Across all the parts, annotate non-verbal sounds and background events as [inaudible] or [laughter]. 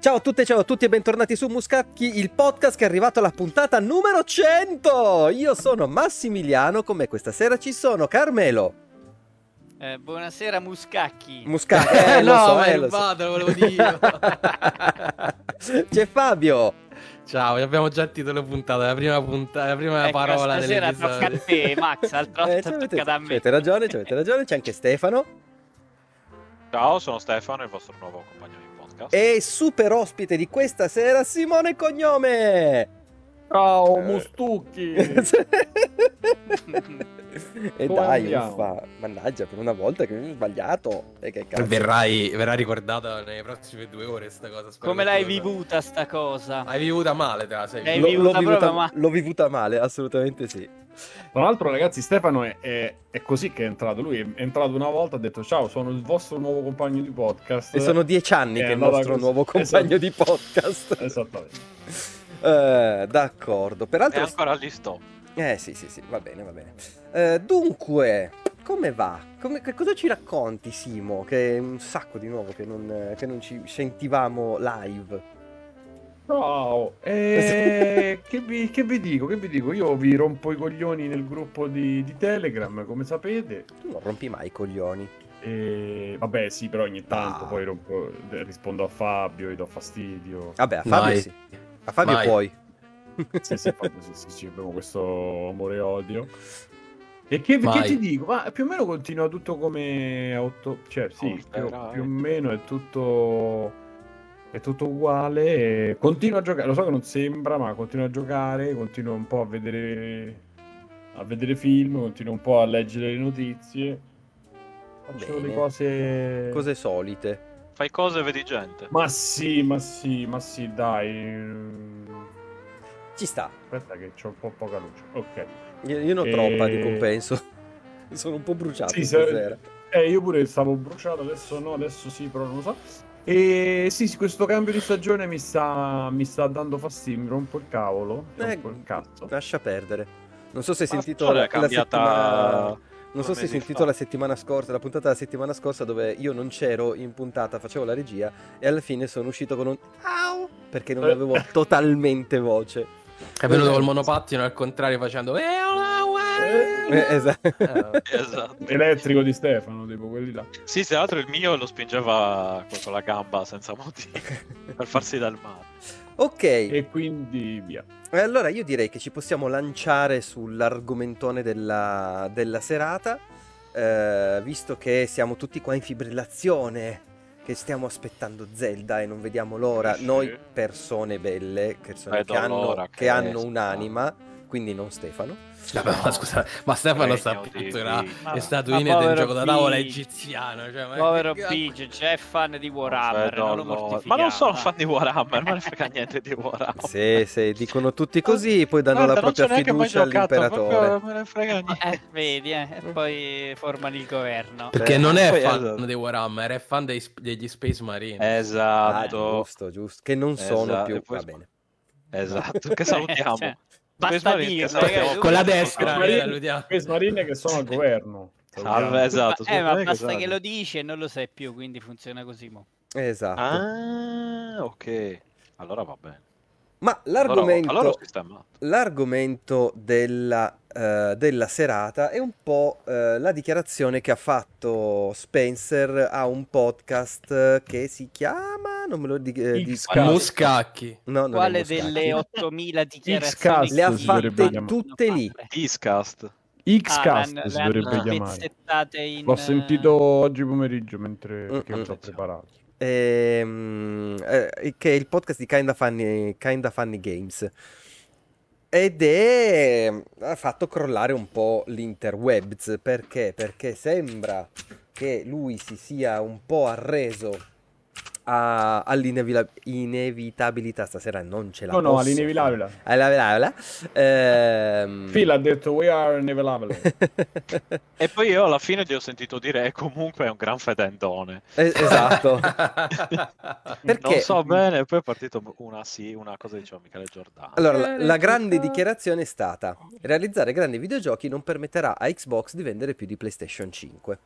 Ciao a tutte, ciao a tutti e bentornati su Muscacchi, il podcast che è arrivato alla puntata numero 100! Io sono Massimiliano, con me questa sera ci sono Carmelo. Eh, buonasera Muscacchi. Muscacchi, eh, lo no, so, ma eh, lo so. rubato, volevo dire. [laughs] C'è Fabio. Ciao, abbiamo già il titolo puntato, la prima, punta- la prima Ecco, parola stasera tocca a dell'episodio. te, Max, l'altra [laughs] Eh, tocca a me. c'avete ragione, c'avete ragione, c'è anche Stefano. Ciao, sono Stefano, il vostro nuovo compagno di podcast. E super ospite di questa sera, Simone Cognome. Ciao, Eh. Mustucchi! [laughs] [laughs] e Come dai, andiamo? uffa. Mannaggia, per una volta che mi ho sbagliato. E che cazzo. Verrai, verrà ricordata nelle prossime due ore sta cosa. spero Come l'hai lo- vivuta sta cosa? Hai vivuta male, te la sei vivuta l'ho, vivuta, ma- l'ho vivuta male, assolutamente sì. Tra l'altro, ragazzi, Stefano è, è- è così che è entrato. Lui è entrato una volta, ha detto ciao, sono il vostro nuovo compagno di podcast. E sono dieci anni È che è il nostro così. nuovo compagno Esatto. di podcast. Esattamente. Eh, d'accordo. E Peraltro, ancora agli stop. Eh sì, sì, sì, va bene, va bene. Eh, dunque, come va? Come- che cosa ci racconti, Simo? Che è un sacco di nuovo che non, che non ci sentivamo live. Ciao, eh, [laughs] che, vi, che vi dico? Che vi dico? Io vi rompo i coglioni nel gruppo di, di Telegram, come sapete. Tu non rompi mai i coglioni. E vabbè, sì, però ogni tanto Ah. poi rompo- rispondo a Fabio, gli do fastidio. Vabbè, a Fabio Mai. sì. A Fabio Mai. puoi. [laughs] Sì, sì, Fabio, sì, sì, sì, abbiamo questo amore e odio. E che, che ti dico? Ma più o meno continua tutto come auto... Cioè, sì, Oh, più, più o meno è tutto... È tutto uguale. e Continuo a giocare. Lo so che non sembra, ma continuo a giocare. Continuo un po' a vedere... A vedere film. Continuo un po' a leggere le notizie. Faccio Bene. le cose... Cose solite. Fai cose e vedi gente. Ma sì, ma sì, ma sì, dai. Ci sta. Aspetta che c'ho un po' poca luce. Ok. Io, io ne ho E- troppa di compenso. [laughs] Sono un po' bruciato Sì, stasera. se- eh, io pure stavo bruciato, adesso no, adesso sì, però non lo so. E sì, sì, questo cambio di stagione mi sta, mi sta dando fastidio, mi rompo il cavolo, Eh, rompo il cazzo. Lascia perdere. Non so se hai sentito stagione la, cambiata la settimana... Non so se hai sentito fa. la settimana scorsa, la puntata della settimana scorsa dove io non c'ero in puntata, facevo la regia e alla fine sono uscito con un au perché non Eh. avevo totalmente voce. È venuto col monopattino al contrario facendo... "Eh, una Eh, Eh, esatto. Eh, [laughs] Esatto. Elettrico di Stefano, tipo quelli là. Sì, tra l'altro il mio lo spingeva con la gamba senza motivo. [laughs] per farsi del male. ok, e E quindi via. allora io direi che ci possiamo lanciare sull'argomentone della, della serata, eh, visto che siamo tutti qua in fibrillazione, che stiamo aspettando Zelda e non vediamo l'ora, noi persone belle, persone che hanno, che hanno un'anima, quindi non Stefano. Vabbè, ma scusa, ma Stefano sta Regno di pittura Dio. le statuine del povero gioco da tavola egiziano. Cioè, ma Povero che- Peach, già è fan di Warhammer, non lo l'ora. mortifichiamo. Ma non sono eh. fan di Warhammer, ma ne frega niente di Warhammer. Se, se dicono tutti così, poi danno Guarda, la non propria fiducia giocato, all'imperatore. Me ne frega niente. Eh, vedi, eh, e poi formano il governo. Perché Eh, non è fan esatto. dei Warhammer, è fan dei- degli Space Marine. Ah, Esatto, giusto, giusto. Che non sono Esatto, più. e poi Va bene. esatto. Che salutiamo. [laughs] Cioè, basta che dirlo, ragazzi, Con la destra. Space Marine che sono al governo. Salve, esatto. Eh, ma basta esatto. che lo dici e non lo sai più, quindi funziona così. Mo. Esatto. Ah, ok. Allora va bene. Ma Allora, l'argomento, allora sistemato. l'argomento della, eh, della serata è un po' eh, la dichiarazione che ha fatto Spencer a un podcast eh, che si chiama. Non me lo dico. Eh, di- X-Cast. Muscacchi. no, non Quale delle 8000 dichiarazioni? X-Cast Le ha fatte tutte lì. Discast. X-Cast Ah, si dovrebbe chiamare. in... L'ho sentito oggi pomeriggio mentre perché Mm, mi mm. sono preparato. ehm, eh, che è il podcast di Kinda Funny, Kinda Funny Games. Ed è ha fatto crollare un po' l'interwebs perché? Perché sembra che lui si sia un po' arreso a- all'inevitabilità. Stasera non ce la No, no, posso all'inevitabile. fare. All'inevitabile. Ehm... Phil ha detto we are inevitabile. [laughs] E poi io alla fine gli ho sentito dire "E comunque è un gran fedendone. Eh, esatto. [laughs] Perché? Non so bene, poi è partito una sì, una cosa diceva Michele Giordano. Allora, la, la grande dichiarazione è stata: realizzare grandi videogiochi non permetterà a Xbox di vendere più di PlayStation 5.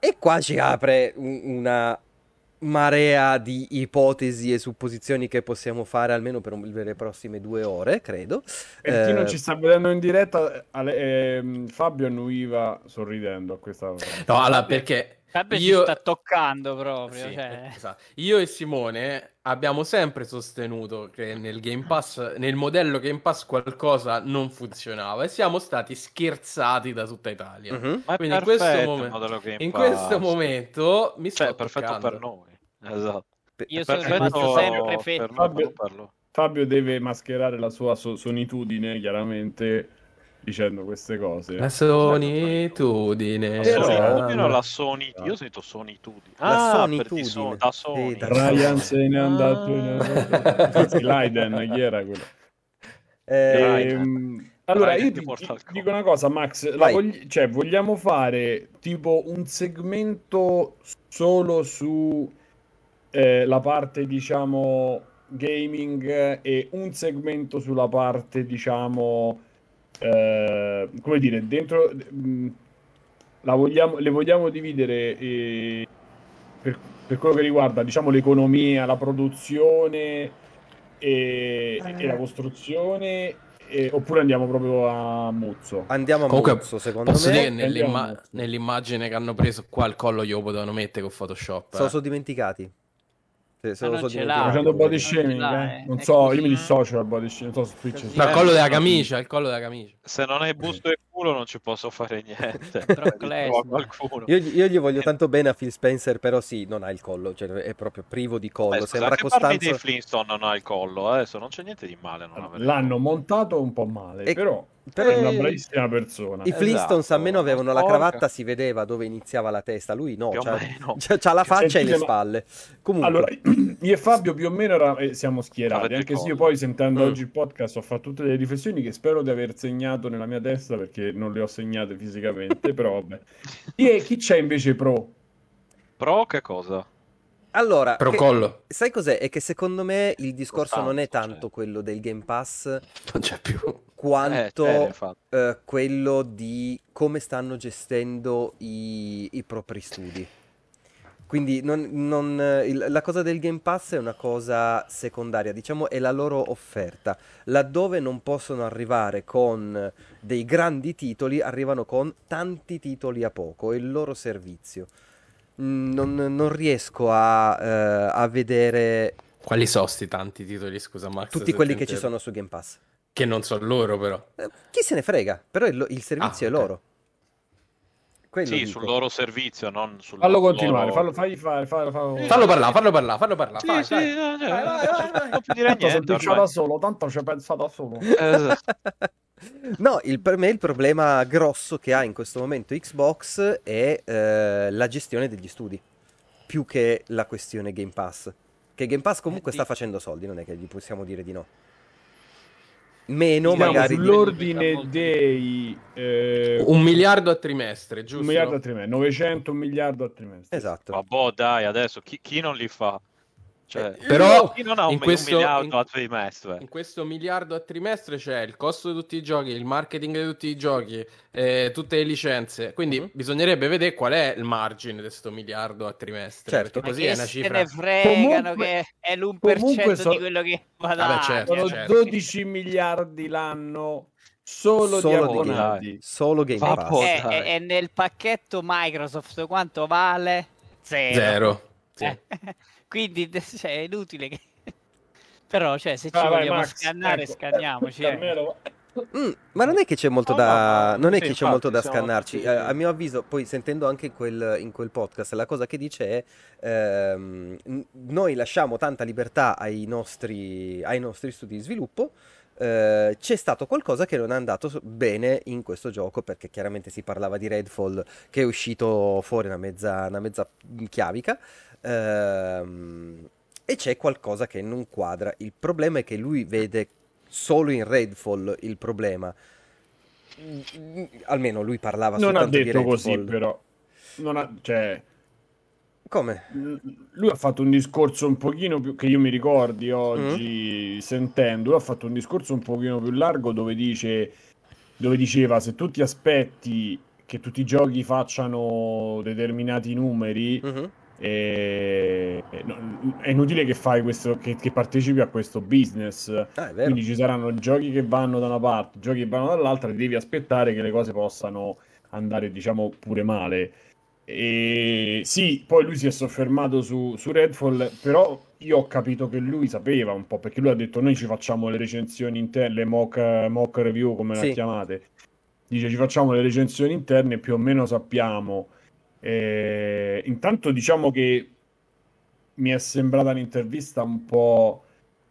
E qua ci apre un- una marea di ipotesi e supposizioni che possiamo fare almeno per, un- per le prossime due ore, credo. Per chi non Eh, ci sta vedendo in diretta, ehm, Fabio annuiva sorridendo a questa. No, allora, perché Fabio io... ci sta toccando proprio. Sì, cioè. esatto. Io e Simone abbiamo sempre sostenuto che nel Game Pass, nel modello Game Pass qualcosa non funzionava e siamo stati scherzati da tutta Italia. mhm. Ma è Quindi in questo, momen- in questo momento mi sto Cioè, è perfetto toccando. per noi. Esatto. Io È sono perfetto rimasto sempre noi, Fabio- Fabio deve mascherare la sua so- sonitudine, chiaramente, dicendo queste cose. La solitudine. La Però- solitudine o la sonitudine? Io ho sentito sonitudine. La Ah, sonitudine. son- da Sony. Sì, da- Ryan se n'è andato in Forse Leiden, chi era quello? Eh, Ehm, allora, io ti, ti dico una cosa, Max. la vogli- cioè, vogliamo fare tipo un segmento solo su eh, la parte, diciamo, gaming e un segmento sulla parte, diciamo, eh, come dire, dentro... mh, la vogliamo, le vogliamo dividere eh, per, per quello che riguarda, diciamo, l'economia, la produzione e, e la costruzione, e- oppure andiamo proprio a Muzzo? andiamo a Comunque, Muzzo, secondo Posso me. dire nell'imma- nell'immagine che hanno preso qua il collo glielo potevano mettere con Photoshop. Se lo eh. sono dimenticati. Se, se Ma lo non so ce l'ha. Facendo body shaming, eh? eh. Non È so, io mi dissocio dal body shaming, non so su Twitch. No, il Eh, collo della sì. camicia, il collo della camicia. Se non hai busto e culo non ci posso fare niente. [laughs] Io, io gli voglio tanto bene a Phil Spencer, però sì, non ha il collo, cioè è proprio privo di collo. Eh, scusa, Sembra Costanzo. dei Flintstone non ha il collo, adesso non c'è niente di male L'hanno montato un po' male, E- però, però- è una bravissima persona. I Flintstones Esatto, almeno avevano la cravatta, si vedeva dove iniziava la testa. Lui no, c'ha, c'ha- c'ha la faccia e le ma- spalle. Comunque, Allora, [clears throat] io e Fabio più o meno era- eh, siamo schierati, Avete anche se io poi sentendo Mm. oggi il podcast ho fatto tutte delle riflessioni che spero di aver segnato nella mia testa perché non le ho segnate fisicamente, però vabbè. [laughs] E chi c'è invece pro? Pro che cosa? Allora Pro che- sai cos'è? È che secondo me il discorso non è tanto cioè. quello del Game Pass Non c'è più. quanto Eh, eh, quello di come stanno gestendo i, i propri studi. Quindi non- non, il- la cosa del Game Pass è una cosa secondaria, diciamo è la loro offerta. Laddove non possono arrivare con dei grandi titoli, arrivano con tanti titoli a poco, è il loro servizio. Mm, Non, non riesco a, eh, a vedere Quali sono sti tanti titoli, scusa Max? tutti quelli che ci sono su Game Pass. Che non sono loro però. Eh, Chi se ne frega, però il, il servizio Ah, è loro. Quello Sì, dico. sul loro servizio, non sul Fallo loro- continuare, fallo, fagli fare, fallo, fallo. Fallo parlare, fallo parlare, fallo parlare. Sì, vai, sì, vai. no, cioè, Vai, vai, vai, vai. non può dire Tanto niente. ormai. da solo, tanto ci pensa da solo. Esatto. [laughs] No, il- per me il problema grosso che ha in questo momento Xbox è eh, la gestione degli studi, più che la questione Game Pass. Che Game Pass comunque Eh, sta facendo soldi, non è che gli possiamo dire di no. Meno Siamo magari... sull'ordine molto. dei eh, Un miliardo a trimestre, giusto? un miliardo a trimestre, 900 un miliardo a trimestre. Esatto. Ma boh, dai, adesso chi, chi non li fa? Cioè, Eh, Però chi non ha un, in un questo- miliardo in- a trimestre? In questo miliardo a trimestre c'è il costo di tutti i giochi, il marketing di tutti i giochi, eh, tutte le licenze. Quindi Mhm. bisognerebbe vedere qual è il margine di questo miliardo a trimestre. Certo. Perché così è che una se cifra. ne fregano Comunque- che è l'1% comunque so- di quello che guadagna. Vabbè, certo, Sono certo. 12 miliardi l'anno solo, Solo di abbonati. Solo Game Va Pass. po'. E, dai. e- e nel pacchetto Microsoft quanto vale? Zero. Zero. Sì. [laughs] Quindi [laughs] cioè, è inutile che... [laughs] Però, cioè, se ci vai, vogliamo Max, scannare, ecco. scanniamoci. eh. Mm, ma non è che c'è molto No, da, no, no, non è sì, che c'è infatti, molto da siamo scannarci. tutti- Eh, a mio avviso, poi sentendo anche in quel, in quel podcast, la cosa che dice è ehm, noi lasciamo tanta libertà ai nostri, ai nostri studi di sviluppo. eh, c'è stato qualcosa che non è andato bene in questo gioco perché chiaramente si parlava di Redfall che è uscito fuori una mezza, una mezza chiavica ehm, e c'è qualcosa che non quadra. Il problema è che lui vede solo in Redfall il problema. Mm, Almeno lui parlava non ha soltanto di detto così, Redfall. però. Non ha, cioè, Come? lui ha fatto un discorso un pochino più che io mi ricordi Mm. oggi sentendo, lui ha fatto un discorso un pochino più largo dove dice dove diceva se tu ti aspetti che tutti i giochi facciano determinati numeri Mhm. E... no, è inutile che fai questo, che, che partecipi a questo business. Ah. Quindi ci saranno giochi che vanno da una parte, giochi che vanno dall'altra, devi aspettare che le cose possano andare, diciamo, pure male. E sì, poi lui si è soffermato su, su Redfall, però io ho capito che lui sapeva un po', perché lui ha detto noi ci facciamo le recensioni interne, le mock, mock review, come Sì. le chiamate. Dice ci facciamo le recensioni interne, più o meno sappiamo. Eh, intanto diciamo che mi è sembrata un'intervista un po'...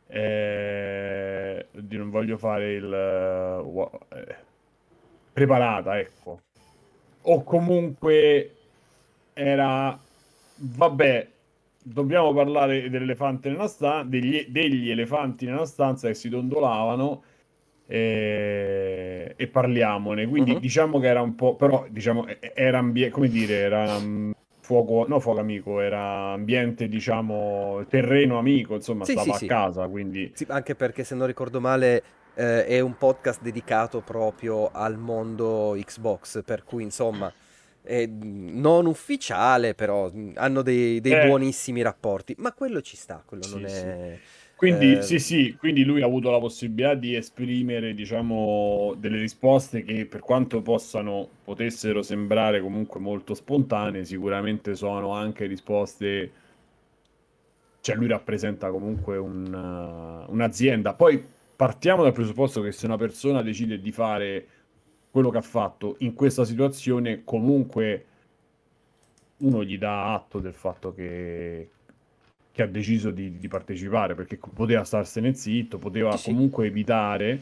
Eh, non voglio fare il... wa- eh, preparata, ecco. O comunque era... Vabbè, dobbiamo parlare dell'elefante nella stanza, degli, degli elefanti nella stanza che si dondolavano e, e parliamone. Quindi Mhm. diciamo che era un po', però diciamo era ambie- come dire, era mm, fuoco, no fuoco amico, era ambiente, diciamo, terreno amico, insomma, Sì, stava sì, a casa, quindi Sì, anche perché se non ricordo male eh, è un podcast dedicato proprio al mondo Xbox, per cui insomma è mm, non ufficiale, però mm, hanno dei, dei Eh. buonissimi rapporti, ma quello ci sta, quello Sì, non sì. Quindi, Eh, sì, sì, quindi lui ha avuto la possibilità di esprimere, diciamo, delle risposte che per quanto possano, potessero sembrare comunque molto spontanee, sicuramente sono anche risposte, cioè lui rappresenta comunque un, uh, un'azienda. Poi partiamo dal presupposto che se una persona decide di fare quello che ha fatto in questa situazione, comunque uno gli dà atto del fatto che, che ha deciso di, di partecipare perché poteva starsene zitto, poteva Sì, comunque evitare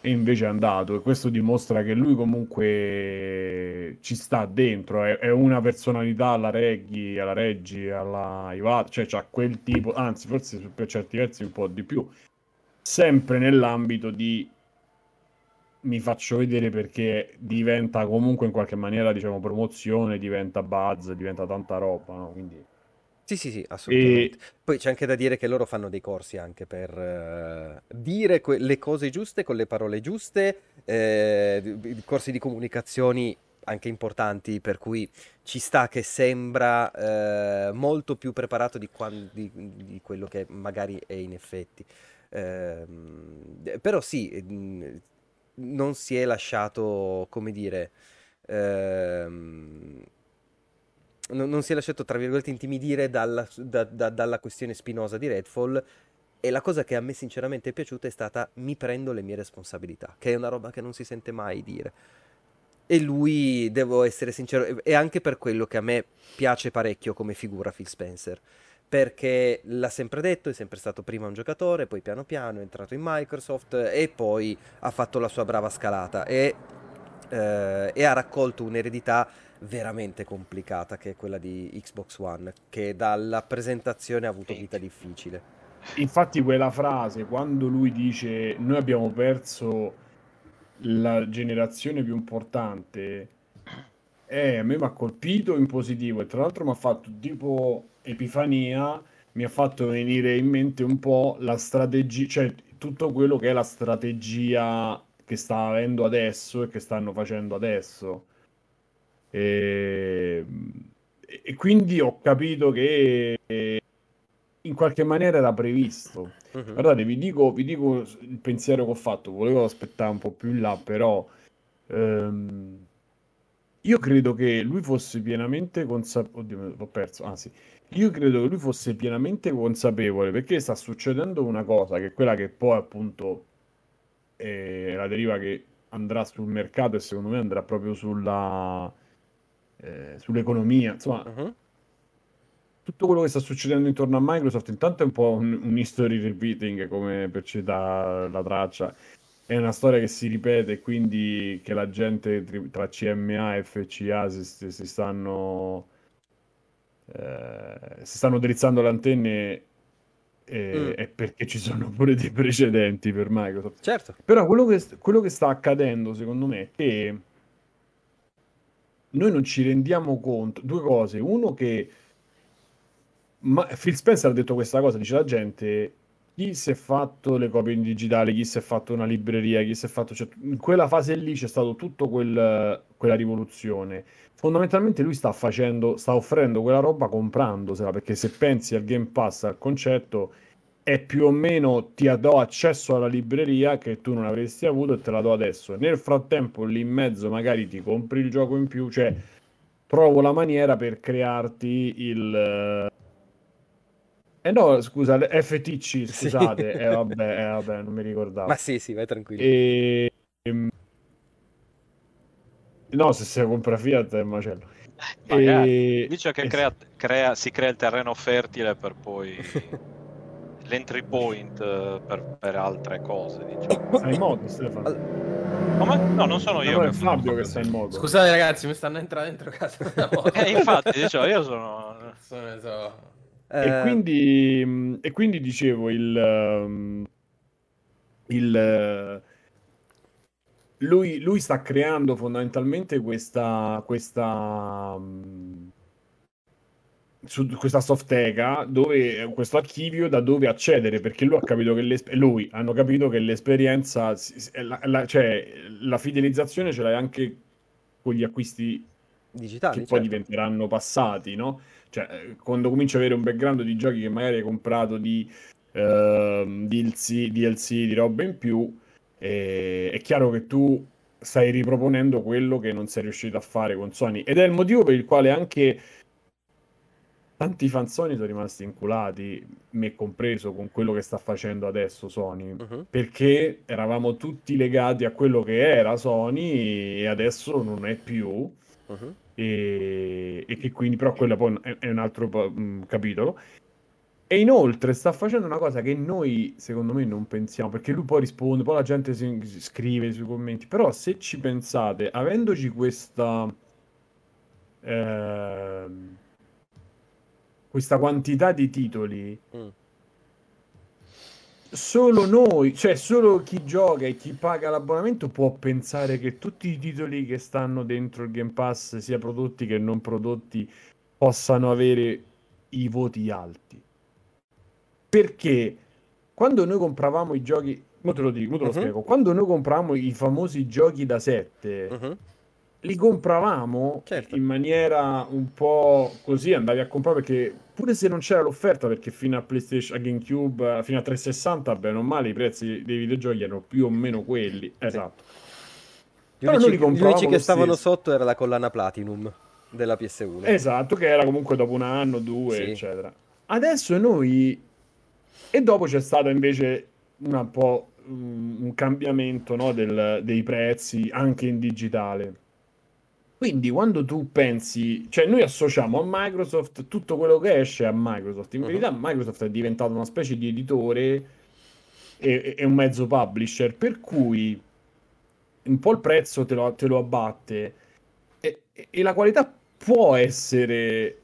e invece è andato e questo dimostra che lui comunque ci sta dentro, è, è una personalità alla Reggie, alla Reggie, alla Iwata, cioè c'ha quel tipo, anzi forse per certi versi un po' di più, sempre nell'ambito di mi faccio vedere perché diventa comunque in qualche maniera, diciamo, promozione, diventa buzz, diventa tanta roba, no? Quindi... Sì, sì, sì, assolutamente. E Poi c'è anche da dire che loro fanno dei corsi anche per eh, dire que- le cose giuste con le parole giuste, eh, corsi di comunicazioni anche importanti, per cui ci sta che sembra eh, molto più preparato di, quan- di- di quello che magari è in effetti. Ehm, però sì, non si è lasciato, come dire, ehm, non, non si è lasciato, tra virgolette, intimidire dalla, da- da- dalla questione spinosa di Redfall. E la cosa che a me sinceramente è piaciuta è stata mi prendo le mie responsabilità, che è una roba che non si sente mai dire. E lui, devo essere sincero, è anche per quello che a me piace parecchio come figura Phil Spencer. Perché l'ha sempre detto, è sempre stato prima un giocatore, poi piano piano è entrato in Microsoft e poi ha fatto la sua brava scalata e, eh, e ha raccolto un'eredità veramente complicata che è quella di Xbox One, che dalla presentazione ha avuto vita difficile. Infatti quella frase, quando lui dice noi abbiamo perso la generazione più importante, eh, a me mi ha colpito in positivo e tra l'altro mi ha fatto tipo epifania, mi ha fatto venire in mente un po' la strategia, cioè tutto quello che è la strategia che sta avendo adesso e che stanno facendo adesso. E, e quindi ho capito che eh, in qualche maniera era previsto. Mhm. Guardate, vi dico, vi dico il pensiero che ho fatto, volevo aspettare un po' più in là, però ehm, io credo che lui fosse pienamente consapevole. Oddio, l'ho perso. Ah, sì. Io credo che lui fosse pienamente consapevole perché sta succedendo una cosa che è quella che poi appunto è la deriva che andrà sul mercato e secondo me andrà proprio sulla, eh, sull'economia. Insomma, Mhm. tutto quello che sta succedendo intorno a Microsoft intanto è un po' un, un history repeating, come per citare la traccia. È una storia che si ripete, quindi che la gente tra CMA e FCA si, si- stanno, eh, si stanno drizzando le antenne e, Mm. è perché ci sono pure dei precedenti per Microsoft. Certo. Però quello che, quello che sta accadendo, secondo me, è che noi non ci rendiamo conto. Due cose. Uno che ma Phil Spencer ha detto questa cosa, dice la gente chi si è fatto le copie in digitale, chi si è fatto una libreria, chi si è fatto... Cioè, in quella fase lì c'è stato tutto quel, quella rivoluzione. Fondamentalmente lui sta facendo, sta offrendo quella roba comprandosela, perché se pensi al Game Pass, al concetto, è più o meno ti do accesso alla libreria che tu non avresti avuto e te la do adesso. Nel frattempo lì in mezzo magari ti compri il gioco in più, cioè trovo la maniera per crearti il eh no, scusa, FTC, [laughs] scusate, sì. eh, vabbè, eh, vabbè, non mi ricordavo. Ma sì, sì, vai tranquillo. E... No, se si compra Fiat è un macello. E... Dice che crea, crea, si crea il terreno fertile per poi [laughs] l'entry point eh, per, per altre cose. Diciamo. [coughs] Sei in moto, Stefano? Come? No, non sono io. È Fabio che sta in moto. Scusate ragazzi, mi stanno entrando dentro casa. [laughs] eh, infatti, diciamo, io sono... sono so e, eh, quindi, e quindi dicevo, il, um, il, lui, lui, sta creando fondamentalmente questa, questa, um, su questa softeca dove questo archivio da dove accedere perché lui ha capito che lui hanno capito che l'esperienza la, la, cioè la fidelizzazione ce l'hai anche con gli acquisti digitali che certo. poi diventeranno passati no? Cioè, quando cominci ad avere un background di giochi che magari hai comprato di uh, ehm, DLC, DLC, di roba in più, eh, è chiaro che tu stai riproponendo quello che non sei riuscito a fare con Sony. Ed è il motivo per il quale anche tanti fan Sony sono rimasti inculati, me compreso, con quello che sta facendo adesso Sony, uh-huh. perché eravamo tutti legati a quello che era Sony e adesso non è più. Uh-huh e, e che quindi però quello poi è, è un altro mh, capitolo. E inoltre sta facendo una cosa che noi, secondo me, non pensiamo, perché lui poi risponde, poi la gente si, scrive sui commenti, però se ci pensate, avendoci questa... Eh, questa quantità di titoli, mm solo noi, cioè solo chi gioca e chi paga l'abbonamento può pensare che tutti i titoli che stanno dentro il Game Pass, sia prodotti che non prodotti, possano avere i voti alti. Perché quando noi compravamo i giochi, mo te lo dico, mo te lo uh-huh. spiego, quando noi compravamo i famosi giochi da 7, uh-huh li compravamo certo. in maniera un po' così, andavi a comprare perché pure se non c'era l'offerta, perché fino a PlayStation, a GameCube, fino a 360, bene o male, i prezzi dei videogiochi erano più o meno quelli. Esatto. Gli unici, gli unici che stavano sotto era la collana Platinum della PS1. Esatto, che era comunque dopo un anno, due, sì. eccetera. Adesso noi... E dopo c'è stato invece un po' un cambiamento no, del, dei prezzi anche in digitale quindi quando tu pensi, cioè noi associamo a Microsoft tutto quello che esce a Microsoft. In uh-huh. verità Microsoft è diventato una specie di editore e, e, un mezzo publisher, per cui un po' il prezzo te lo, te lo abbatte e, e, la qualità può essere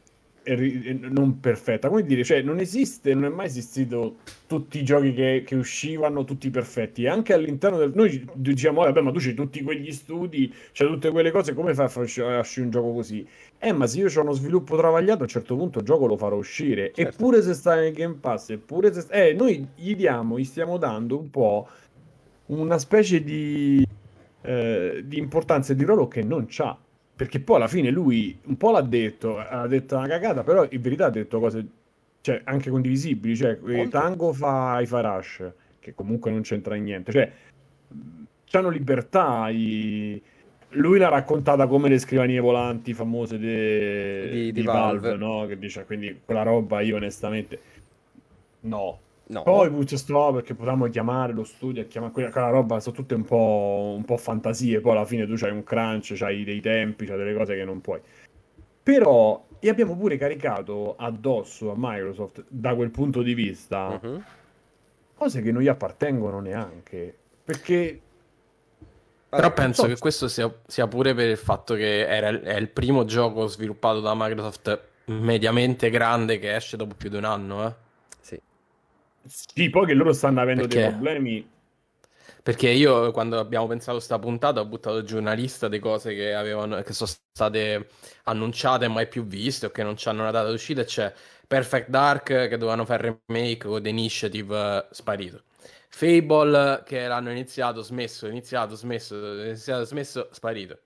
non perfetta. Come dire, cioè, non esiste, non è mai esistito tutti i giochi che, che uscivano tutti perfetti. anche all'interno del. Noi diciamo, vabbè, ma tu c'hai tutti quegli studi, c'hai tutte quelle cose, come fai a uscire un gioco così? Eh, ma se io ho uno sviluppo travagliato, a un certo punto il gioco lo farò uscire. Certo. Eppure se sta nel Game Pass, eppure se. Eh, noi gli diamo, gli stiamo dando un po' una specie di. Eh, di importanza e di ruolo che non c'ha perché poi alla fine lui un po' l'ha detto, ha detto una cagata, però in verità ha detto cose cioè, anche condivisibili, cioè Molto. Tango fa i Farash, che comunque non c'entra niente, cioè hanno libertà, i... lui l'ha raccontata come le scrivanie volanti famose de... di, di, di, Valve, Valve no? che dice, quindi quella roba io onestamente no, No. Poi Bootstrap perché potevamo chiamare lo studio e chiamare quella, quella roba, sono tutte un po', un po' fantasie, poi alla fine tu c'hai un crunch, c'hai dei tempi, c'hai delle cose che non puoi. Però e abbiamo pure caricato addosso a Microsoft da quel punto di vista uh-huh. cose che non gli appartengono neanche. Perché però penso so. che questo sia, sia, pure per il fatto che era, è il primo gioco sviluppato da Microsoft mediamente grande che esce dopo più di un anno, eh. Sì, poi che loro stanno avendo Perché? dei problemi. Perché io quando abbiamo pensato a sta puntata ho buttato giù una lista di cose che, avevano, che sono state annunciate e mai più viste o che non hanno una data d'uscita. C'è Perfect Dark che dovevano fare remake con The Initiative eh, sparito. Fable che l'hanno iniziato, smesso, iniziato, smesso, iniziato, smesso, sparito.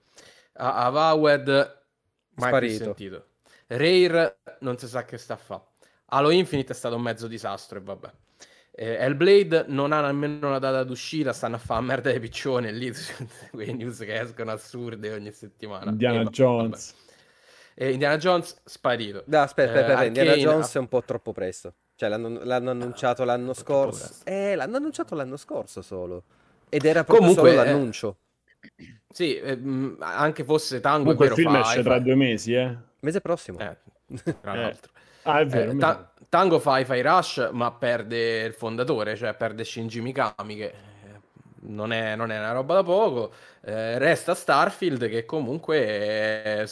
A- Avowed mai più Sparito. sentito. Rare non si sa che sta a fa. Halo Infinite è stato un mezzo disastro e vabbè. Eh, Hellblade non ha nemmeno una data d'uscita, stanno a fare merda di piccione lì, [laughs] quei news che escono assurde ogni settimana. Indiana E va- Jones. vabbè. E Indiana Jones sparito. No, aspetta, Eh, aspetta, aspetta, Indiana Arcane- Jones è un po' troppo presto. Cioè, l'hanno, l'hanno annunciato l'anno po' troppo scorso. Eh, l'hanno annunciato l'anno scorso solo. Ed era proprio Comunque, solo eh, l'annuncio. Sì, eh, mh, anche fosse Tango, Comunque il film fa- esce fa- tra due mesi, eh. Mese prossimo. Eh, tra Eh. l'altro. Ah, è vero. Eh, Ta- Tango fa i Rush, ma perde il fondatore, cioè perde Shinji Mikami, che eh, non è, non è una roba da poco. Eh, resta Starfield, che comunque è-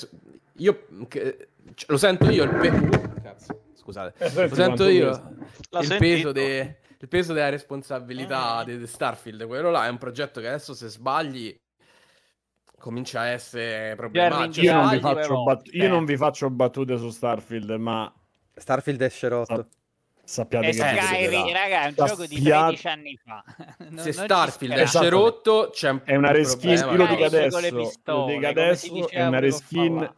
io che- lo sento io il pe- Cazzo, scusate, Eh, lo sento io il peso, de- il peso della responsabilità Mm. di, Starfield. Quello là è un progetto che adesso se sbagli comincia a essere problematico. Io non, io non vi faccio battute su Starfield, ma Starfield esce rotto. sappiate È che vi Skyrim, succederà. raga, è un Sta gioco di spia- 13 anni fa. Non- se Starfield esce Esatto. rotto, c'è un È una un reskin, problema, io lo dico adesso, Con le lo pistole, dico adesso, è una reskin,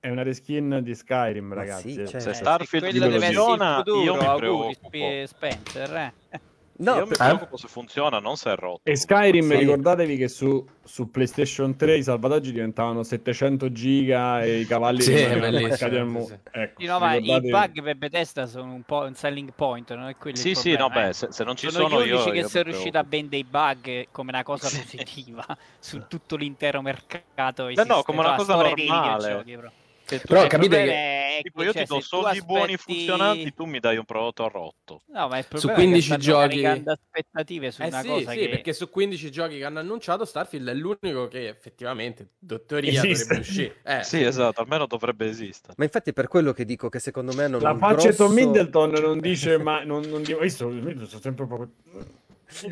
è una reskin di Skyrim, ragazzi. sì, eh. certo. Se Eh, Starfield funziona, io mi preoccupo. Sp- Spencer. Eh. No, Io mi preoccupo se funziona, non se è rotto. E Skyrim, Sì. ricordatevi che su, su PlayStation 3 i salvataggi diventavano 700 giga e i cavalli Sì, attaccati al sì, mu- sì. Ecco, no, ma i ricordatevi- bug per Bethesda sono un po' un selling point, non è quello Sì, sì, no, beh, eh. se, se non ci sono, sono, gli io, unici che io sono riusciti a vendere i bug come una cosa positiva [laughs] su tutto l'intero mercato. Beh, no, come una cosa normale. Però. Però capite che- è Tipo, io cioè, ti do soldi buoni aspetti- funzionanti, tu mi dai un prodotto rotto. No, ma il Su problema 15 è che giochi- aspettative su Eh una sì, cosa sì, che... perché su 15 giochi che hanno annunciato Starfield è l'unico che effettivamente, dottoria, Esiste. dovrebbe uscire. Eh, Sì, esatto, almeno dovrebbe esistere. Ma infatti è per quello che dico che secondo me hanno La un faccia di Tom grosso... Middleton non [laughs] dice ma non, non dico io sono sempre proprio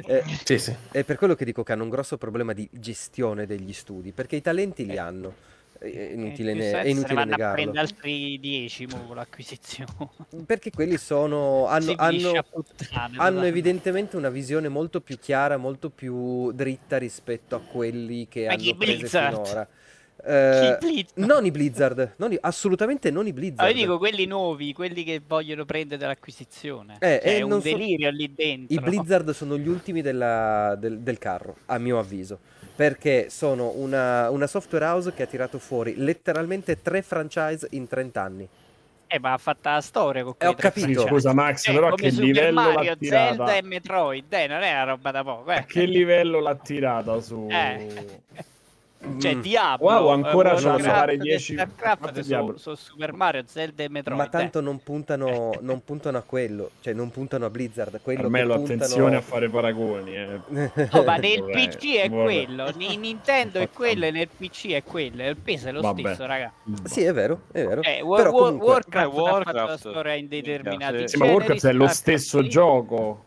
Eh, Sì, sì. È per quello che dico che hanno un grosso problema di gestione degli studi, perché i talenti li Eh. hanno. È Eh, inutile, ne- è inutile vanno a negarlo. prendere altri 10 mo, con l'acquisizione. [laughs] Perché quelli sono. Hanno, hanno- a puttane, hanno evidentemente una visione molto più chiara, molto più dritta rispetto a quelli che Ma hanno Blizzard? finora. Eh, non i Blizzard, non i- assolutamente non i Blizzard. Ah, io dico quelli nuovi, quelli che vogliono prendere dall'acquisizione. Eh, Cioè, e è un non so- delirio lì dentro. I Blizzard sono gli ultimi della- del, del carro, a mio avviso, perché sono una, una software house che ha tirato fuori letteralmente tre franchise in 30 anni. Eh, ma ha fatto la storia con Eh, ho quei tre capito. Sì, franchise. scusa Max, Eh, però che Super livello Mario, l'ha tirata? Zelda e Metroid, eh, non è una roba da poco, eh. A che livello l'ha tirata su Eh. [laughs] Cioè, Mm. Diablo, Wow, ancora eh, c'hanno Warcraft fare e 10 StarCraft su, su Super Mario, Zelda e Metroid. Ma eh. tanto non puntano, [laughs] non puntano a quello, cioè non puntano a Blizzard. Quello Carmelo, puntano... attenzione a fare paragoni. eh. [laughs] No, ma nel Vorrei- PC è vorrei. quello, in Nintendo è quello e nel PC è quello, il peso è lo Vabbè. stesso, raga. Sì, è vero, è vero. Eh, Wa- Però comunque... Warcraft, Eh, ha fatto la Warcraft, storia in determinati minchia, Sì, ma Warcraft è lo stesso gioco.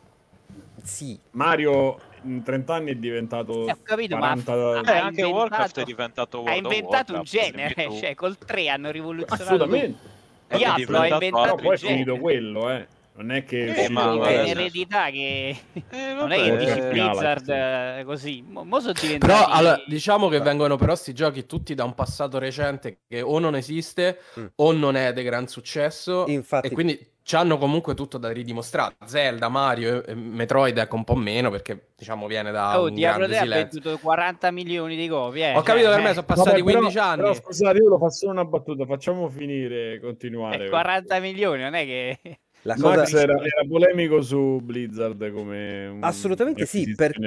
Sì, Mario in 30 anni è diventato Eh, ho capito, ma 40 ha- Eh, anche inventato- Warcraft è diventato World Ha inventato un Warcraft, genere, dimmi tu. cioè col 3 hanno rivoluzionato Assolutamente. Diablo ha inventato Però poi è genere. finito quello, eh. Non è che è Eh, ma- ma è un'eredità che Eh, non è che dici eh, Blizzard eh, così. Mo, mo sono diventati Però allora, diciamo che vengono però sti giochi tutti da un passato recente che o non esiste Mm. o non è di gran successo Infatti- e quindi hanno comunque tutto da ridimostrare. Zelda, Mario, e Metroid ecco un po' meno perché diciamo viene da Oh, un Diablo grande 3 ha silenzio. venduto 40 milioni di copie. eh, Ho capito cioè, per me eh, sono passati Vabbè, però- 15 anni. Però scusate, io lo faccio solo una battuta, facciamo finire, continuare. eh, 40 milioni, non è che... [laughs] la cosa... Max era, era polemico su Blizzard come un- Assolutamente sì, per-.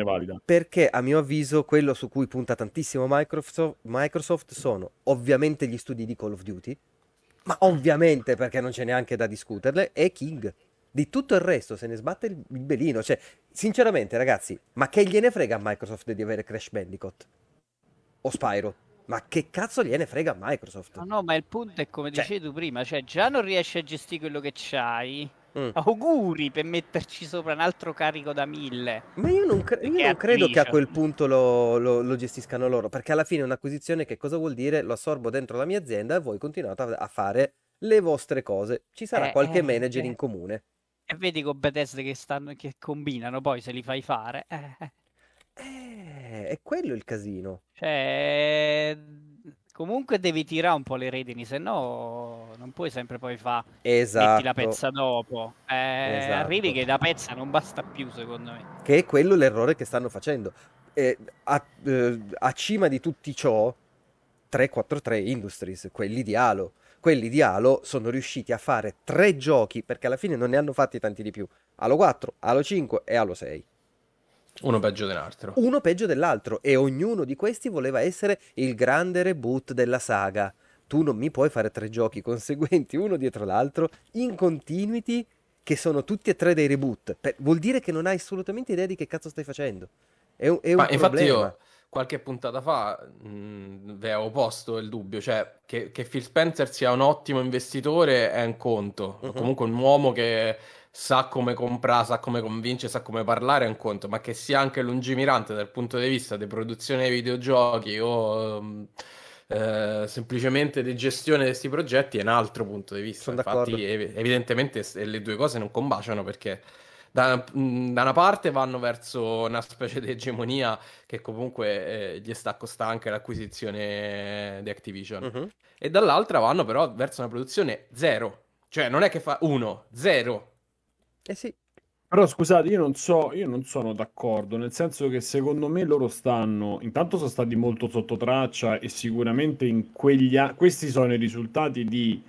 Perché a mio avviso quello su cui punta tantissimo Microsoft, Microsoft sono ovviamente gli studi di Call of Duty, ma ovviamente perché non c'è neanche da discuterle, è King. Di tutto il resto se ne sbatte il, belino. Cioè, sinceramente, ragazzi, ma che gliene frega a Microsoft di avere Crash Bandicoot? O Spyro? Ma che cazzo gliene frega a Microsoft? No, no, ma il punto è come Cioè- dicevi tu prima, cioè già non riesci a gestire quello che c'hai Mm. Auguri per metterci sopra un altro carico da mille. Ma io non, cre- io non credo che a quel punto lo, lo, lo, gestiscano loro, perché alla fine un'acquisizione che cosa vuol dire? Lo assorbo dentro la mia azienda e voi continuate a, a fare le vostre cose. Ci sarà eh, qualche eh, manager eh. in comune. E vedi con Bethesda che, stanno, che combinano, poi se li fai fare. Eh, eh è quello il casino. Cioè Comunque devi tirare un po' le redini, se no non puoi sempre poi fare esatto. metti la pezza dopo. Eh, esatto. Arrivi che la pezza non basta più, secondo me. Che è quello l'errore che stanno facendo. Eh, a, eh, a, cima di tutti ciò, 343 Industries, quelli di Halo. Quelli di Halo sono riusciti a fare tre giochi, perché alla fine non ne hanno fatti tanti di più. Halo 4, Halo 5 e Halo 6. Uno peggio dell'altro. Uno peggio dell'altro e ognuno di questi voleva essere il grande reboot della saga. Tu non mi puoi fare tre giochi conseguenti uno dietro l'altro in continuity che sono tutti e tre dei reboot. Per... vuol dire che non hai assolutamente idea di che cazzo stai facendo. È un, è un Ma infatti io qualche puntata fa mh, avevo posto il dubbio, cioè che, che, Phil Spencer sia un ottimo investitore è un conto, uh-huh. comunque un uomo che sa come comprare, sa come convincere, sa come parlare è un conto, ma che sia anche lungimirante dal punto di vista di produzione dei videogiochi o mm, eh, semplicemente di gestione di questi progetti è un altro punto di vista. Sono Infatti, d'accordo. ev- evidentemente le due cose non combaciano perché da, mm, da, una parte vanno verso una specie di egemonia che comunque eh, gli sta costando anche l'acquisizione di Activision uh-huh. e dall'altra vanno però verso una produzione zero. Cioè, non è che fa uno, zero eh sì. Però scusate, io non so, io non sono d'accordo, nel senso che secondo me loro stanno, intanto sono stati molto sotto traccia e sicuramente in quegli anni, questi sono i risultati di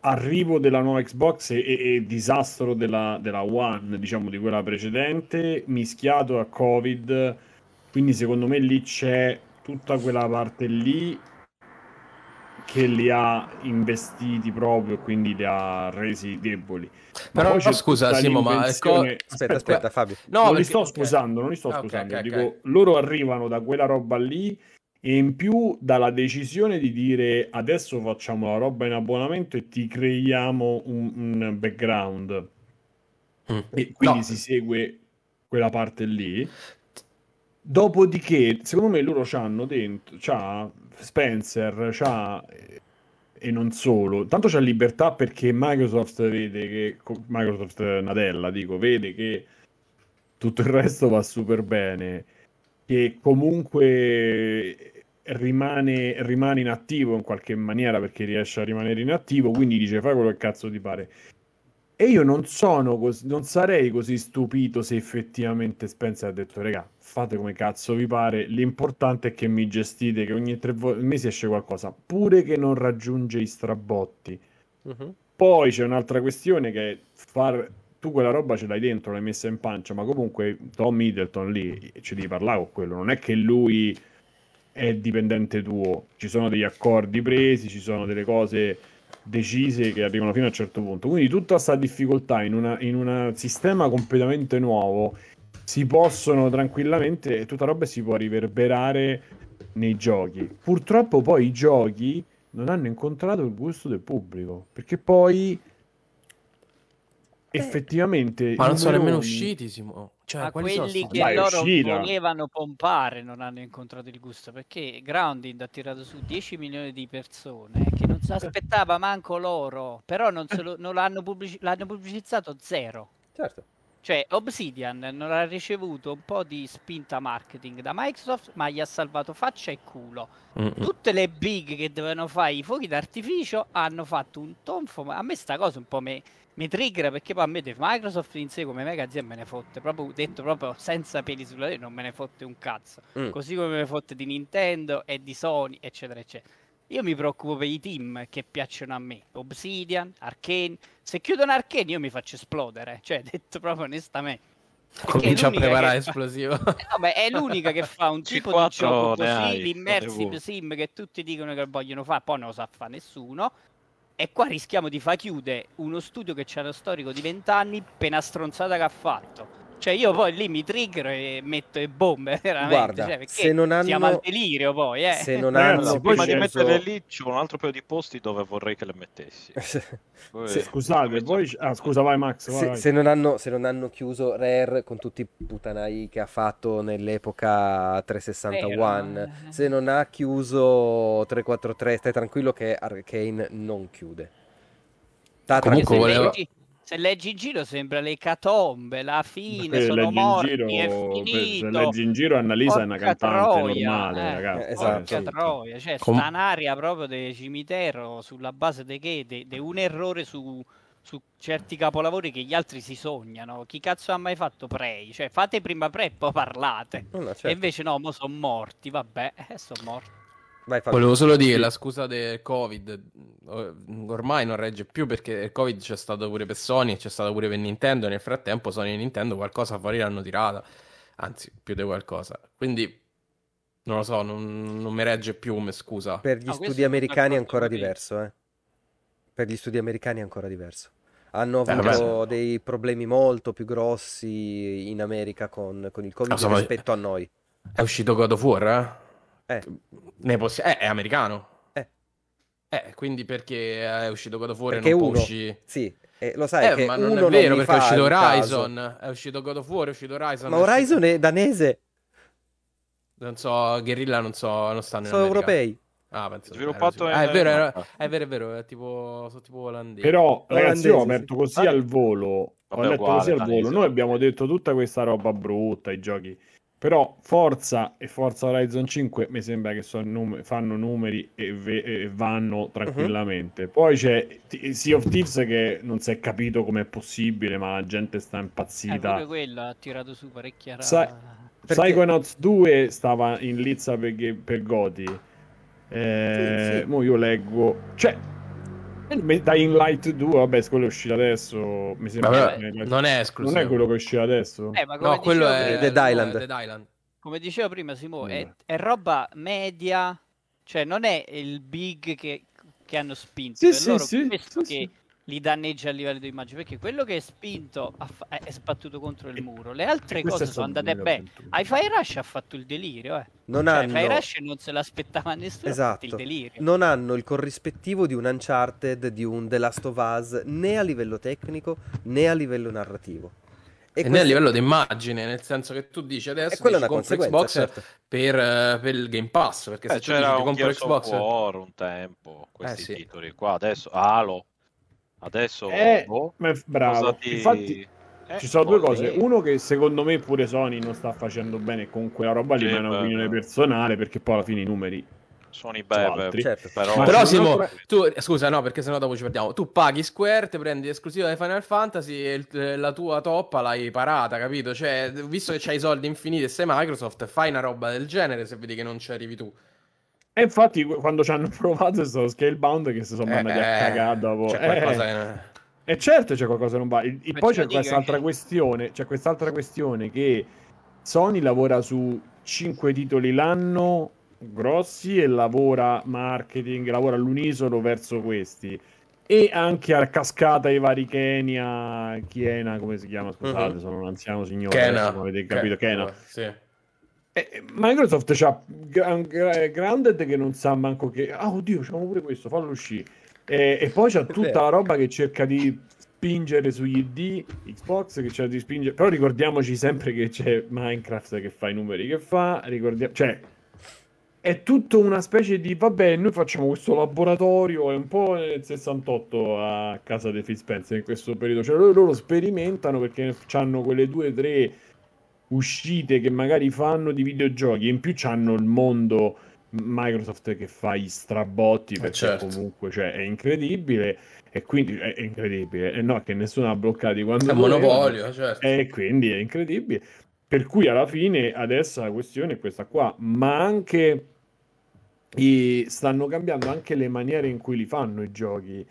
arrivo della nuova Xbox e, e, e disastro della, della, One, diciamo di quella precedente, mischiato a Covid, quindi secondo me lì c'è tutta quella parte lì che li ha investiti proprio, quindi li ha resi deboli. Però no, scusa, Simo, ma co- aspetta, aspetta, aspetta, Fabio. No, non perché... li sto scusando, non li sto okay, scusando. Okay, Dico, okay. loro arrivano da quella roba lì e in più dalla decisione di dire adesso facciamo la roba in abbonamento e ti creiamo un, un background. Mm. E quindi no. si segue quella parte lì. Dopodiché, secondo me loro c'hanno dentro, c'ha Spencer, c'ha e non solo, tanto c'è libertà perché Microsoft vede che Microsoft Nadella, dico, vede che tutto il resto va super bene, che comunque rimane, rimane inattivo in qualche maniera perché riesce a rimanere inattivo, quindi dice fai quello che cazzo ti pare. E io non sono così, non sarei così stupito se effettivamente Spencer ha detto, regà, fate come cazzo vi pare, l'importante è che mi gestite, che ogni tre vo- mesi esce qualcosa, pure che non raggiunge i strabotti. Uh-huh. Poi c'è un'altra questione che è far... Tu quella roba ce l'hai dentro, l'hai messa in pancia, ma comunque Tom Middleton lì ci devi parlare con quello, non è che lui è dipendente tuo, ci sono degli accordi presi, ci sono delle cose decise che arrivano fino a un certo punto. Quindi tutta questa difficoltà in, un sistema completamente nuovo si possono tranquillamente, tutta roba si può riverberare nei giochi. Purtroppo poi i giochi non hanno incontrato il gusto del pubblico, perché poi effettivamente... Ma non sono nemmeno usciti, Simo. Cioè, Ma quelli che Vai, loro uscita. volevano pompare non hanno incontrato il gusto, perché Grounded ha tirato su 10 milioni di persone che non si aspettava manco loro, però non, lo, non l'hanno, pubblic- l'hanno pubblicizzato zero. Certo. Cioè, Obsidian non ha ricevuto un po' di spinta marketing da Microsoft, ma gli ha salvato faccia e culo. Mm-mm. Tutte le big che dovevano fare i fuochi d'artificio hanno fatto un tonfo. Ma a me sta cosa un po' mi, mi trigger perché poi a me Microsoft in sé come mega azienda me ne fotte. Proprio detto proprio senza peli sulla non me ne fotte un cazzo. Mm. Così come me ne fotte di Nintendo e di Sony, eccetera, eccetera. Io mi preoccupo per i team che piacciono a me. Obsidian, Arcane. Se chiudono Arcane io mi faccio esplodere. Cioè, [laughs] detto proprio onestamente. Comincia a preparare esplosivo. Fa... [laughs] Eh, no, beh, è l'unica che fa un tipo di gioco così, l'immersive sim che tutti dicono che vogliono fare, poi non lo sa fare nessuno. E qua rischiamo di far chiudere uno studio che c'era storico di vent'anni per una stronzata che ha fatto. Cioè io poi lì mi trigger e metto le bombe, [laughs] veramente. Guarda, cioè, se non hanno... siamo al delirio poi, eh. Se non Ragazzi, hanno... poi Prima di metterle so- lì c'è un altro paio di posti dove vorrei che le mettessi. [laughs] Se- Scusate, poi... Ah, scusa, vai Max, vai, Se, vai. se non hanno, se non hanno chiuso Rare con tutti i putanai che ha fatto nell'epoca 360 Vero, One, se non ha chiuso 343, stai tranquillo che Arcane non chiude. Comunque volevo- leggi, se leggi in giro sembra le catombe, la fine, Eh, sono leggi in morti, giro, è per- se finito. leggi in giro Annalisa è una cantante troia, normale, eh. ragazzi. Eh, esatto. Troia, cioè Com- sta un'aria proprio del cimitero sulla base di che? Di un errore su, su certi capolavori che gli altri si sognano. Chi cazzo ha mai fatto Prey? Cioè fate prima Prey e poi parlate. No, no, certo. E invece no, mo sono morti, vabbè, eh, sono morti. Vai. Volevo solo dire, la scusa del Covid ormai non regge più perché il Covid c'è stato pure per Sony, c'è stato pure per Nintendo, nel frattempo Sony e Nintendo qualcosa fuori l'hanno tirata, anzi più di qualcosa. Quindi non lo so, non, non mi regge più come scusa. Per gli No, studi americani è ancora diverso, eh. Per gli studi americani è ancora diverso. Hanno Eh, avuto vabbè. dei problemi molto più grossi in America con, con il Covid Ah, insomma, rispetto a noi. È uscito God of War, eh? Eh, Ne possi- eh, è americano. Eh. Eh, quindi perché è uscito God of War perché e non può uno, uscire? sì, eh, lo sai Eh, che ma non uno è vero mi perché è uscito il caso. Horizon, è uscito God of War, è uscito Horizon. Ma è uscito- Horizon è danese, Non so, Guerrilla non so, non stanno in sono America. europei. Ah, penso Sviluppato in- Ah, è vero, era- in- è vero, è vero, è tipo, sono tipo olandesi. Però, ragazzi, io ho aperto sì. così Ah, al volo. Ho vabbè, letto uguale, così al volo. Noi abbiamo detto tutta questa roba brutta, i giochi. Però Forza e Forza Horizon 5 mi sembra che num- fanno numeri e, ve- e vanno tranquillamente. Poi c'è T- Sea of Thieves che non si è capito com'è possibile, ma la gente sta Eh, impazzita. pure quello ha tirato su parecchia Sai- Perché- Psychonauts 2 stava in lizza per, per Goti. Eh, Sì, sì. mo io leggo. Cioè, Dying Light 2, vabbè, quello è uscito adesso. Mi sembra. Vabbè, Light- non è esclusivo. non è quello che è uscito adesso. Eh, ma come No, quello è Dead Island. è Dead Island. come dicevo prima Simo, è, Vabbè. è roba media, cioè non è il big che, che hanno spinto, Sì, per sì, loro sì, sì, che sì. Li danneggia a livello di immagine, perché quello che è spinto fa- è sbattuto contro il E- muro, le altre e questo cose è sono andate bene. 2021. Hi-Fi Rush ha fatto il delirio, eh. Non Cioè, hanno, Hi-Fi Rush non se l'aspettava nessuno, ha fatto il esatto, delirio. non hanno il corrispettivo di un Uncharted, di un The Last of Us, né a livello tecnico né a livello narrativo. E, né a questo- livello di immagine, nel senso che tu dici adesso E quella è dici, una compro Xbox certo. per, per il Game Pass, perché Eh, se tu dici c'era ti un compro Xbox... War un tempo, questi Eh, sì. titoli qua. Adesso Halo. Adesso Eh, boh, è bravo. cosa ti- Infatti, Eh, ci sono due boh, cose. sì. Uno che secondo me pure Sony non sta facendo bene con quella roba lì, ma è un'opinione personale perché poi alla fine i numeri Sono i. Certo. però, Simo, [laughs] tu, scusa no, perché sennò dopo ci perdiamo. Tu paghi Square, ti prendi l'esclusiva di Final Fantasy e il- la tua toppa l'hai parata, capito? Cioè, visto che c'hai i soldi infiniti e sei Microsoft, fai una roba del genere se vedi che non ci arrivi tu. E infatti quando ci hanno [laughs] provato è stato Scalebound che si sono Eh, mandati a cagare dopo. C'è Eh, qualcosa che- E certo c'è qualcosa che non va. E e poi c'è quest'altra anche- questione. C'è quest'altra questione che Sony lavora su 5 titoli l'anno grossi e lavora marketing, lavora all'unisono verso questi. E anche a cascata i vari Kenya, Kiena, come si chiama? Scusate, Mhm. sono un anziano signore, Kena. adesso come avete capito, Ke- Kena. Sì. Eh, Microsoft c'ha Gra- Grounded che non sa manco che. Ah, oddio, c'è pure questo, fallo uscire. E, e poi c'ha tutta la roba che cerca di spingere sugli ID, Xbox che cerca di spingere. Però ricordiamoci sempre che c'è Minecraft che fa i numeri che fa. Ricordiamo, cioè, è tutto una specie di vabbè, noi facciamo questo laboratorio, è un po' nel 68 a casa dei Phil Spencer in questo periodo. Cioè, loro, loro sperimentano perché hanno quelle due o tre uscite che magari fanno di videogiochi in più c'hanno il mondo Microsoft che fa gli strabotti perché certo. comunque cioè, è incredibile e quindi è, è incredibile e no che nessuno ha bloccato quando È voleva. monopolio, certo. e quindi è incredibile per cui alla fine adesso la questione è questa qua ma anche i- stanno cambiando anche le maniere in cui li fanno i giochi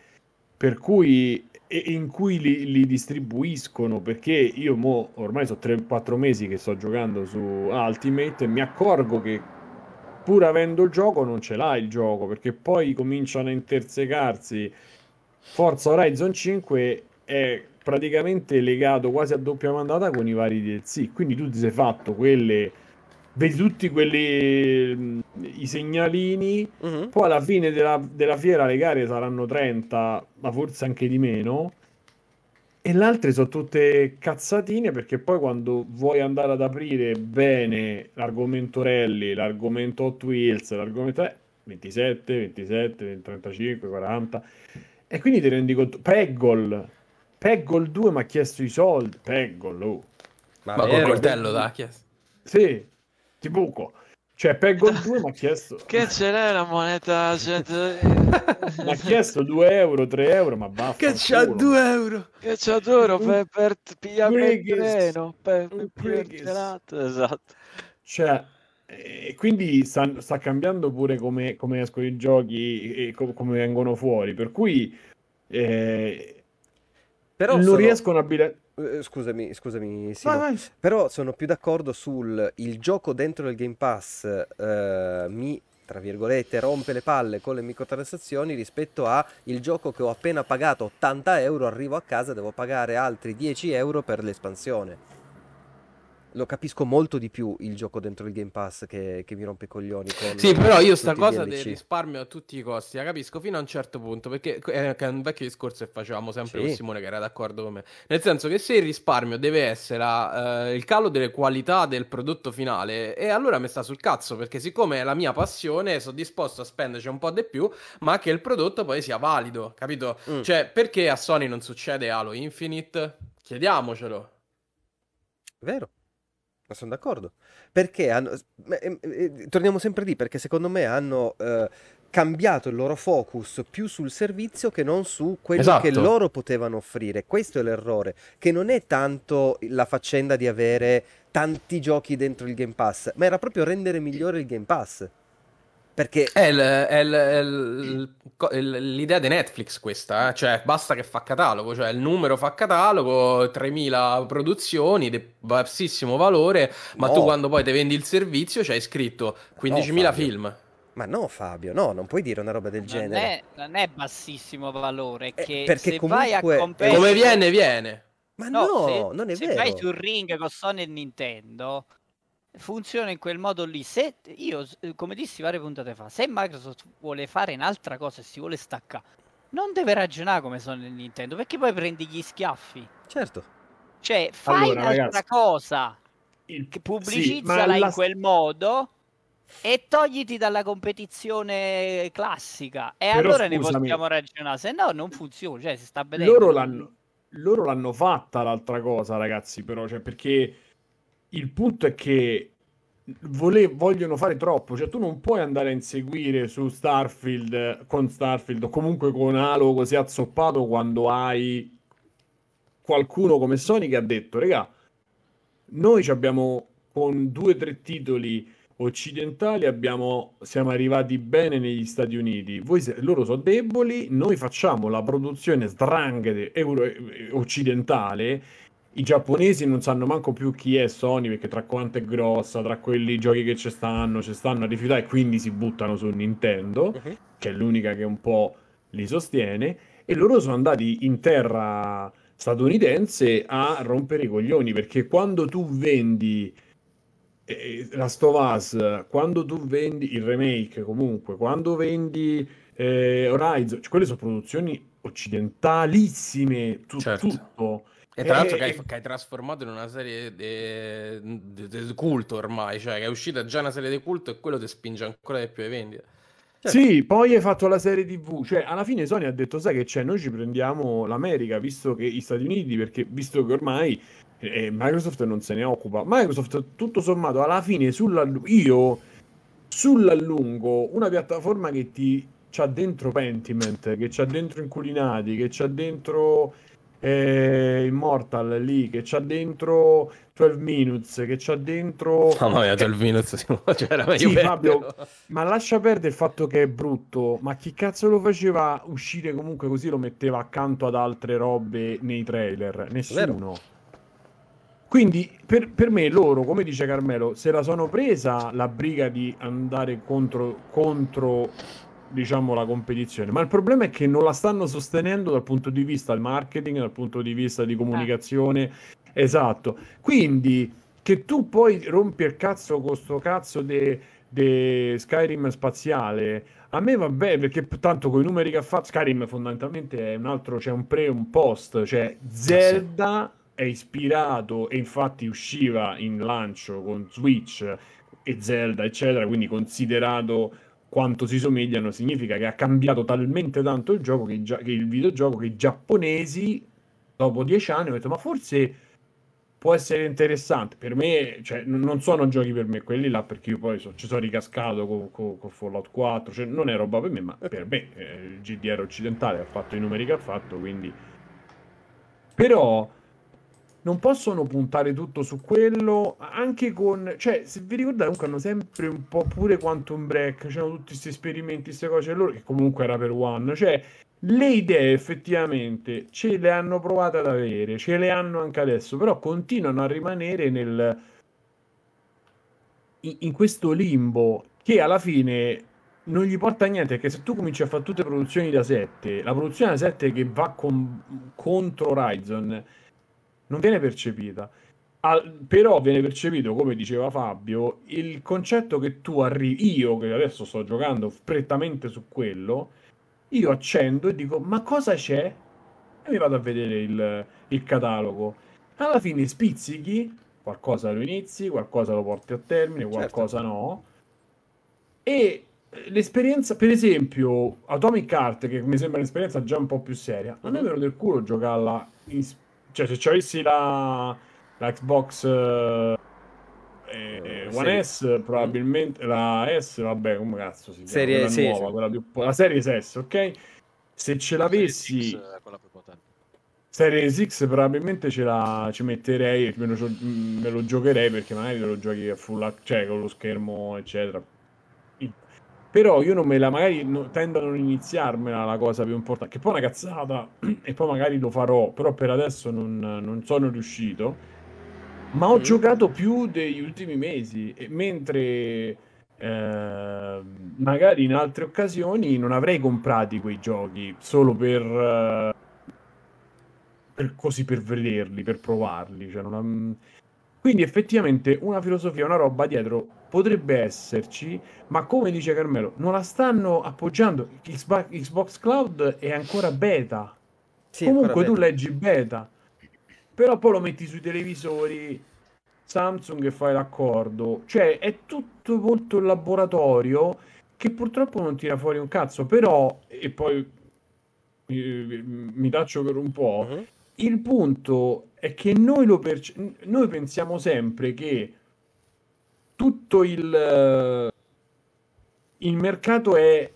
per cui e in cui li, li distribuiscono perché io mo ormai sono 3-4 mesi che sto giocando su Ultimate e mi accorgo che pur avendo il gioco non ce l'ha il gioco perché poi cominciano a intersecarsi Forza Horizon 5 è praticamente legato quasi a doppia mandata con i vari DLC. Quindi tu ti sei fatto quelle vedi tutti quelli mm, i segnalini. Uh-huh. poi alla fine della, della, fiera le gare saranno 30 ma forse anche di meno. E le altre sono tutte cazzatine perché poi quando vuoi andare ad aprire bene l'argomento rally l'argomento Hot Wheels l'argomento 27, 27, 35, 40 e quindi ti rendi conto Peggol Peggol 2 mi ha chiesto i soldi Peggol oh. ma, ma col coltello l'ha chiesto? Sì ti buco. Cioè, Peggol [laughs] 2 mi ha chiesto... che ce l'è la moneta? [laughs] mi ha chiesto 2 euro, 3 euro, ma basta. Che c'ha 2 euro? Che c'ha 2 euro per, per pigliare il treno, per, per Esatto. Cioè, e quindi sta, sta cambiando pure come, come, escono i giochi e com- come vengono fuori. Per cui... Eh, Però non sono... riescono a... Bilanciare eh, scusami, scusami, sì, vai, vai. però sono più d'accordo sul il gioco dentro il Game Pass eh, mi tra virgolette rompe le palle con le microtransazioni rispetto a il gioco che ho appena pagato 80 euro arrivo a casa devo pagare altri 10 euro per l'espansione lo capisco molto di più il gioco dentro il Game Pass che, che mi rompe i coglioni. Sì, però io sta cosa del risparmio a tutti i costi la capisco fino a un certo punto, perché è un vecchio discorso che facevamo sempre sì. con Simone che era d'accordo con me. Nel senso che se il risparmio deve essere uh, il calo delle qualità del prodotto finale, e allora mi sta sul cazzo, perché siccome è la mia passione, sono disposto a spenderci un po' di più, ma che il prodotto poi sia valido, capito? Mm. Cioè, perché a Sony non succede Halo Infinite? Chiediamocelo. Vero. Ma sono d'accordo. Perché hanno... Eh, eh, torniamo sempre lì, perché secondo me hanno eh, cambiato il loro focus più sul servizio che non su quello esatto. che loro potevano offrire. Questo è l'errore, che non è tanto la faccenda di avere tanti giochi dentro il Game Pass, ma era proprio rendere migliore il Game Pass. Perché è, il, è, il, è il, l'idea di Netflix questa, eh? cioè basta che fa catalogo, cioè il numero fa catalogo, 3000 produzioni di bassissimo valore, ma no. tu quando poi ti vendi il servizio c'hai scritto 15.000 no, film. Ma no, Fabio, no, non puoi dire una roba del genere. Non è, non è bassissimo valore, eh, che perché se comunque... vai a competere... Come viene, viene. Ma no, no se, non è se vero. Se vai sul ring con Sony e Nintendo, funziona in quel modo lì. Se io, come dissi varie puntate fa, se Microsoft vuole fare un'altra cosa e si vuole staccare, non deve ragionare come sono nel Nintendo, perché poi prendi gli schiaffi. Certo. Cioè, fai allora, un'altra ragazzi, cosa, il... pubblicizzala sì, in la... quel modo e togliti dalla competizione classica. E Però, allora scusami, ne possiamo ragionare, se no non funziona, cioè si sta vedendo. Loro l'hanno, loro l'hanno fatta l'altra cosa, ragazzi, però, cioè, perché il punto è che vole- vogliono fare troppo, cioè tu non puoi andare a inseguire su Starfield con Starfield o comunque con Halo così azzoppato quando hai qualcuno come Sony che ha detto, regà, noi abbiamo con due o tre titoli occidentali abbiamo, siamo arrivati bene negli Stati Uniti. Voi, loro sono deboli, noi facciamo la produzione eh, occidentale i giapponesi non sanno manco più chi è Sony perché tra quanto è grossa, tra quelli giochi che ci stanno, ci stanno a rifiutare e quindi si buttano su Nintendo, uh-huh. che è l'unica che un po' li sostiene, e loro sono andati in terra statunitense a rompere i coglioni perché quando tu vendi eh, la Stovaz, quando tu vendi il remake comunque, quando vendi eh, Horizon, cioè, quelle sono produzioni occidentalissime, tu, certo. tutto e tra l'altro che hai, che hai, trasformato in una serie di culto ormai, cioè che è uscita già una serie di culto e quello ti spinge ancora di più ai vendite. Certo. Sì, poi hai fatto la serie TV, cioè alla fine Sony ha detto sai che c'è, noi ci prendiamo l'America, visto che gli Stati Uniti, perché visto che ormai eh, Microsoft non se ne occupa. Microsoft tutto sommato alla fine sulla, io sull'allungo una piattaforma che ti c'ha dentro Pentiment, che c'ha dentro Inculinati, che c'ha dentro eh, Immortal lì che c'ha dentro 12 Minutes che c'ha dentro mamma mia 12 Minutes [laughs] cioè era meglio sì, Fabio, ma lascia perdere il fatto che è brutto ma chi cazzo lo faceva uscire comunque così lo metteva accanto ad altre robe nei trailer? Nessuno. Vero. quindi per, per, me loro, come dice Carmelo, se la sono presa la briga di andare contro, contro diciamo, la competizione, ma il problema è che non la stanno sostenendo dal punto di vista del marketing, dal punto di vista di comunicazione. Ah. Esatto. Quindi che tu poi rompi il cazzo con sto cazzo di Skyrim spaziale, a me va bene perché tanto con i numeri che ha fatto Skyrim fondamentalmente è un altro, c'è un pre e un post, cioè Zelda è ispirato e infatti usciva in lancio con Switch e Zelda eccetera, quindi considerato quanto si somigliano significa che ha cambiato talmente tanto il gioco che, che il videogioco che i giapponesi dopo dieci anni hanno detto ma forse può essere interessante per me cioè, non sono giochi per me quelli là perché io poi so, ci sono ricascato con, con, con Fallout 4 cioè, non è roba per me ma per me eh, il GDR occidentale ha fatto i numeri che ha fatto quindi. Però non possono puntare tutto su quello, anche con... Cioè, se vi ricordate, comunque hanno sempre un po' pure Quantum Break, c'erano tutti questi esperimenti, queste cose, loro, che comunque era per One, cioè, le idee effettivamente ce le hanno provate ad avere, ce le hanno anche adesso, però continuano a rimanere nel... in, in questo limbo che alla fine non gli porta a niente perché se tu cominci a fare tutte produzioni da 7 la produzione da 7 che va con, contro Horizon non viene percepita. Al, però viene percepito, come diceva Fabio, il concetto che tu arrivi, io che adesso sto giocando prettamente su quello, io accendo e dico ma cosa c'è? E mi vado a vedere il, il catalogo. Alla fine spizzichi, qualcosa lo inizi, qualcosa lo porti a termine, certo. qualcosa certo. no. E l'esperienza, per esempio, Atomic Heart, che mi sembra un'esperienza già un po' più seria, non è vero del culo giocarla in cioè, se avessi la, la Xbox eh, eh, One S, probabilmente la S, vabbè, come cazzo si chiama? Serie quella sì, nuova, sì. quella più, la Serie S, ok? Se ce l'avessi... Series X, quella più potente. Series X probabilmente ce la ci metterei, me lo, me lo giocherei perché magari lo giochi a full, cioè con lo schermo, eccetera però io non me la, magari no, tendo a non iniziarmela la cosa più importante, che poi è una cazzata [clears throat] e poi magari lo farò, però per adesso non, non sono riuscito. Ma ho mm. giocato più degli ultimi mesi, e mentre eh, magari in altre occasioni non avrei comprati quei giochi solo per, eh, per così per vederli, per provarli. Cioè non, quindi effettivamente una filosofia, una roba dietro potrebbe esserci, ma come dice Carmelo, non la stanno appoggiando. Xbox Cloud è ancora beta. Sì, Comunque tu beta. leggi beta, però poi lo metti sui televisori Samsung e fai l'accordo. Cioè è tutto molto il laboratorio che purtroppo non tira fuori un cazzo, però, e poi mi, mi taccio per un po', uh-huh. il punto è che noi, lo perce- noi pensiamo sempre che tutto il, il mercato è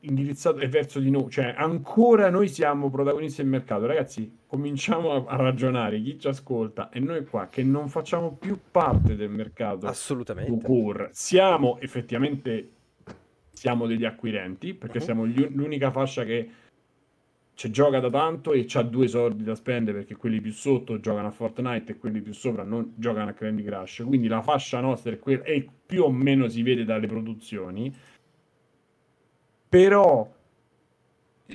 indirizzato è verso di noi, cioè ancora noi siamo protagonisti del mercato. Ragazzi, cominciamo a, a, ragionare, chi ci ascolta e noi qua che non facciamo più parte del mercato. Assolutamente. Pur, siamo effettivamente siamo degli acquirenti perché uh-huh. siamo gli, l'unica fascia che ci gioca da tanto e ha due soldi da spendere perché quelli più sotto giocano a Fortnite e quelli più sopra non giocano a Candy Crush. Quindi la fascia nostra è quella e più o meno si vede dalle produzioni. Però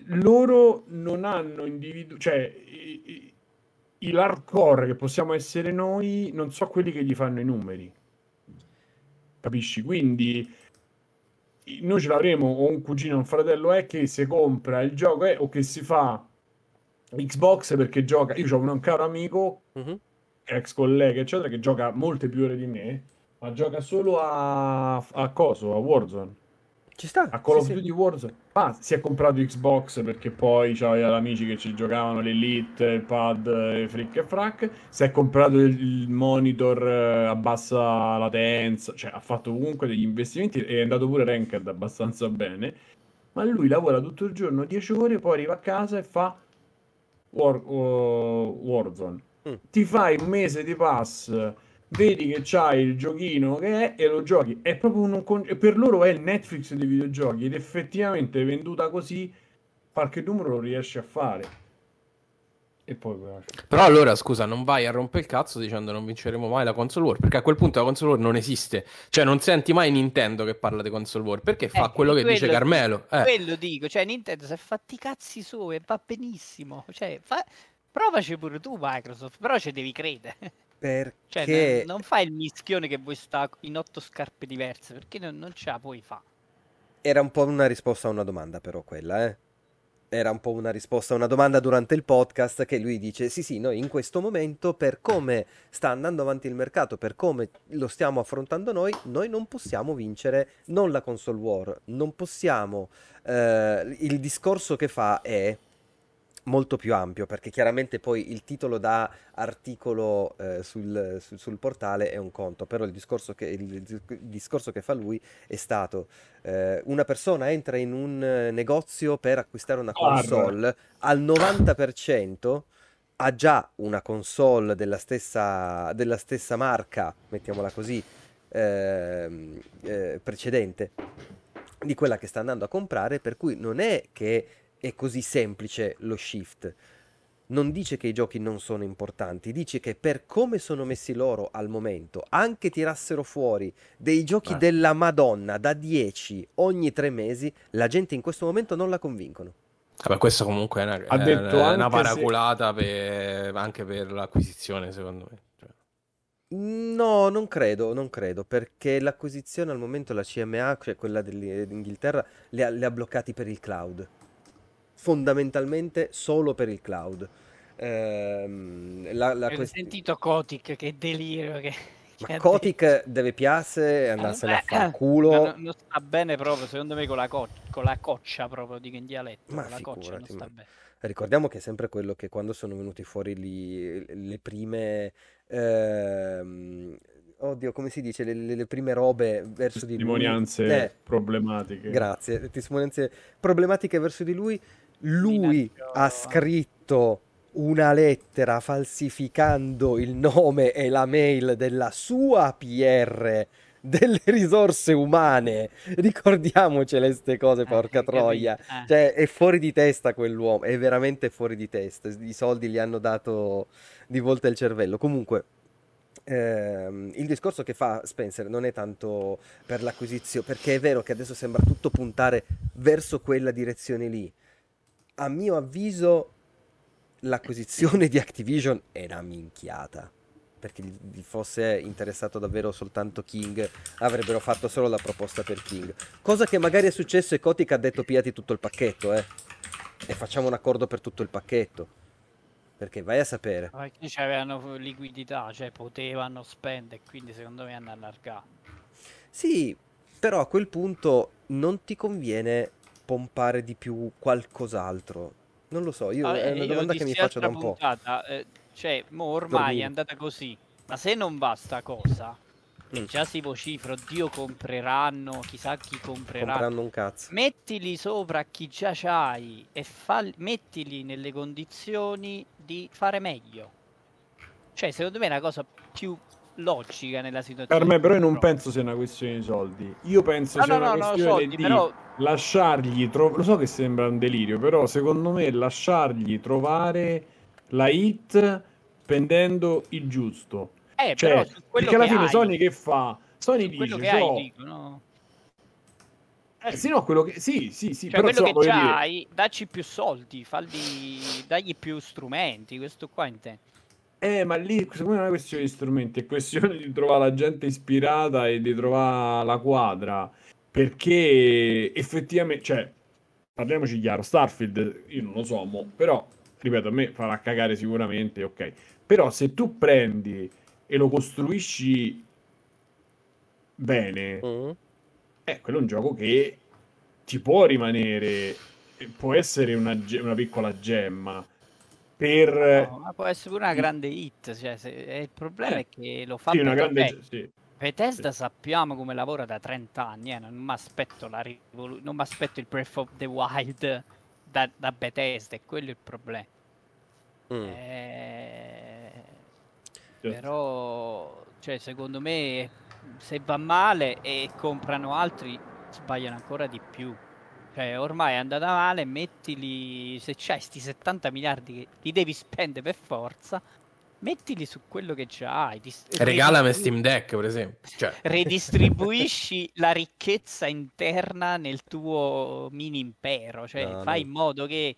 loro non hanno individuato, cioè l'hardcore che possiamo essere noi, non so quelli che gli fanno i numeri. Capisci? Quindi noi ce l'avremo o un cugino o un fratello è che si compra il gioco è, o che si fa Xbox perché gioca. Io ho un caro amico, uh-huh. ex collega, eccetera, che gioca molte più ore di me, ma gioca solo a, a Coso, a Warzone. Ci sta. A Call sì, of Duty sì. Warzone. Ah, si è comprato Xbox perché poi c'aveva amici che ci giocavano l'Elite, il pad, e frick e frac. Si è comprato il, il monitor eh, a bassa latenza. Cioè, ha fatto comunque degli investimenti e è andato pure ranked abbastanza bene. Ma lui lavora tutto il giorno, 10 ore, poi arriva a casa e fa War, uh, Warzone. Mm. Ti fai un mese di pass vedi che c'hai il giochino che è e lo giochi. È proprio un, per loro è il Netflix dei videogiochi ed effettivamente venduta così qualche numero lo riesce a fare. e poi... Però allora, scusa, non vai a rompere il cazzo dicendo non vinceremo mai la console war, perché a quel punto la console war non esiste. Cioè non senti mai Nintendo che parla di console war, perché fa eh, quello che quello dice Carmelo. Dico, eh. Quello dico, cioè Nintendo si è fatti i cazzi suoi e va benissimo. Cioè, fa... provaci pure tu Microsoft, però ci devi credere. Perché... Cioè, non, fai il mischione che vuoi sta in otto scarpe diverse, perché non, non ce la puoi fare. Era un po' una risposta a una domanda però quella, eh era un po' una risposta a una domanda durante il podcast che lui dice sì sì noi in questo momento per come sta andando avanti il mercato per come lo stiamo affrontando noi noi non possiamo vincere non la console war non possiamo eh, il discorso che fa è molto più ampio perché chiaramente poi il titolo da articolo eh, sul, sul, sul, portale è un conto però il discorso che, il, il discorso che fa lui è stato eh, una persona entra in un negozio per acquistare una console al 90% ha già una console della stessa, della stessa marca mettiamola così ehm, eh, precedente di quella che sta andando a comprare per cui non è che è così semplice lo shift. Non dice che i giochi non sono importanti, dice che per come sono messi loro al momento, anche tirassero fuori dei giochi ah. della Madonna da 10 ogni tre mesi, la gente in questo momento non la convincono. Vabbè, questo comunque è una, ha detto è una paraculata se... per, anche per l'acquisizione, secondo me. Cioè. No, non credo, non credo, perché l'acquisizione al momento la CMA, cioè quella dell'Inghilterra, li ha, li ha bloccati per il cloud fondamentalmente solo per il cloud. La, la quest... sentito Kotick, che delirio che... Ma Kotick deve piace e andarsene a fare culo. Non, non, sta bene proprio, secondo me, con la, co- con la coccia proprio, dico in dialetto. Ma con la coccia non sta bene. Ricordiamo che è sempre quello che quando sono venuti fuori lì, le prime... Ehm, oddio, come si dice, le, le prime robe verso di lui. Testimonianze eh, problematiche. Grazie, testimonianze problematiche verso di lui lui ha scritto una lettera falsificando il nome e la mail della sua PR delle risorse umane. Ricordiamocele queste cose, eh, porca troia. Eh. Cioè, è fuori di testa quell'uomo, è veramente fuori di testa. I soldi gli hanno dato di volta il cervello. Comunque, ehm, il discorso che fa Spencer non è tanto per l'acquisizione, perché è vero che adesso sembra tutto puntare verso quella direzione lì a mio avviso l'acquisizione di Activision è una minchiata. Perché gli fosse interessato davvero soltanto King, avrebbero fatto solo la proposta per King. Cosa che magari è successo e Kotick ha detto piati tutto il pacchetto, eh. E facciamo un accordo per tutto il pacchetto. Perché vai a sapere. Perché avevano liquidità, cioè potevano spendere, quindi secondo me hanno allargato. Sì, però a quel punto non ti conviene pompare di più qualcos'altro? Non lo so, io, ah, è una domanda che mi faccio da un puntata, po'. Eh, cioè, mo ormai Dormire. è andata così. Ma se non basta cosa, mm. già si vocifra, Dio compreranno, chissà chi compreranno. Compreranno un cazzo. Mettili sopra chi già c'hai e fa... mettili nelle condizioni di fare meglio. Cioè, secondo me è una cosa più logica nella situazione. Per me, però, io non penso sia una questione di soldi. Io penso no, sia no, una no, questione soldi, di però... lasciargli. Tro... Lo so che sembra un delirio, però secondo me lasciargli trovare la hit pendendo il giusto. Eh, cioè, perché alla fine hai... Sony che fa? Sony dice: che hai, dico, no? Eh, sì, no, quello che... Sì, sì, sì. Cioè, però quello che c'hai, dacci più soldi, falli... dagli più strumenti, questo qua intendo. Eh, ma lì secondo me non è una questione di strumenti, è questione di trovare la gente ispirata e di trovare la quadra. Perché effettivamente, cioè, parliamoci chiaro, Starfield, io non lo so, mo, però, ripeto, a me farà cagare sicuramente, ok. Però se tu prendi e lo costruisci bene, mm. eh, quello è un gioco che ti può rimanere, può essere una, una piccola gemma per... No, ma può essere pure una grande hit, cioè, se, il problema eh, è che lo fa sì, una grande... Sì. Bethesda sì. sappiamo come lavora da 30 anni, eh, non mi aspetto la rivolu- non mi aspetto il Breath of the Wild [laughs] da, da Bethesda, è quello il problema. Mm. Eh, però, cioè, secondo me, se va male e comprano altri, sbagliano ancora di più. Cioè, ormai è andata male, mettili, se c'hai sti 70 miliardi che li devi spendere per forza, mettili su quello che già hai. Dist- Regalami Steam Deck, per esempio. Cioè. [laughs] Redistribuisci la ricchezza interna nel tuo mini impero, cioè no, fai no. in modo che,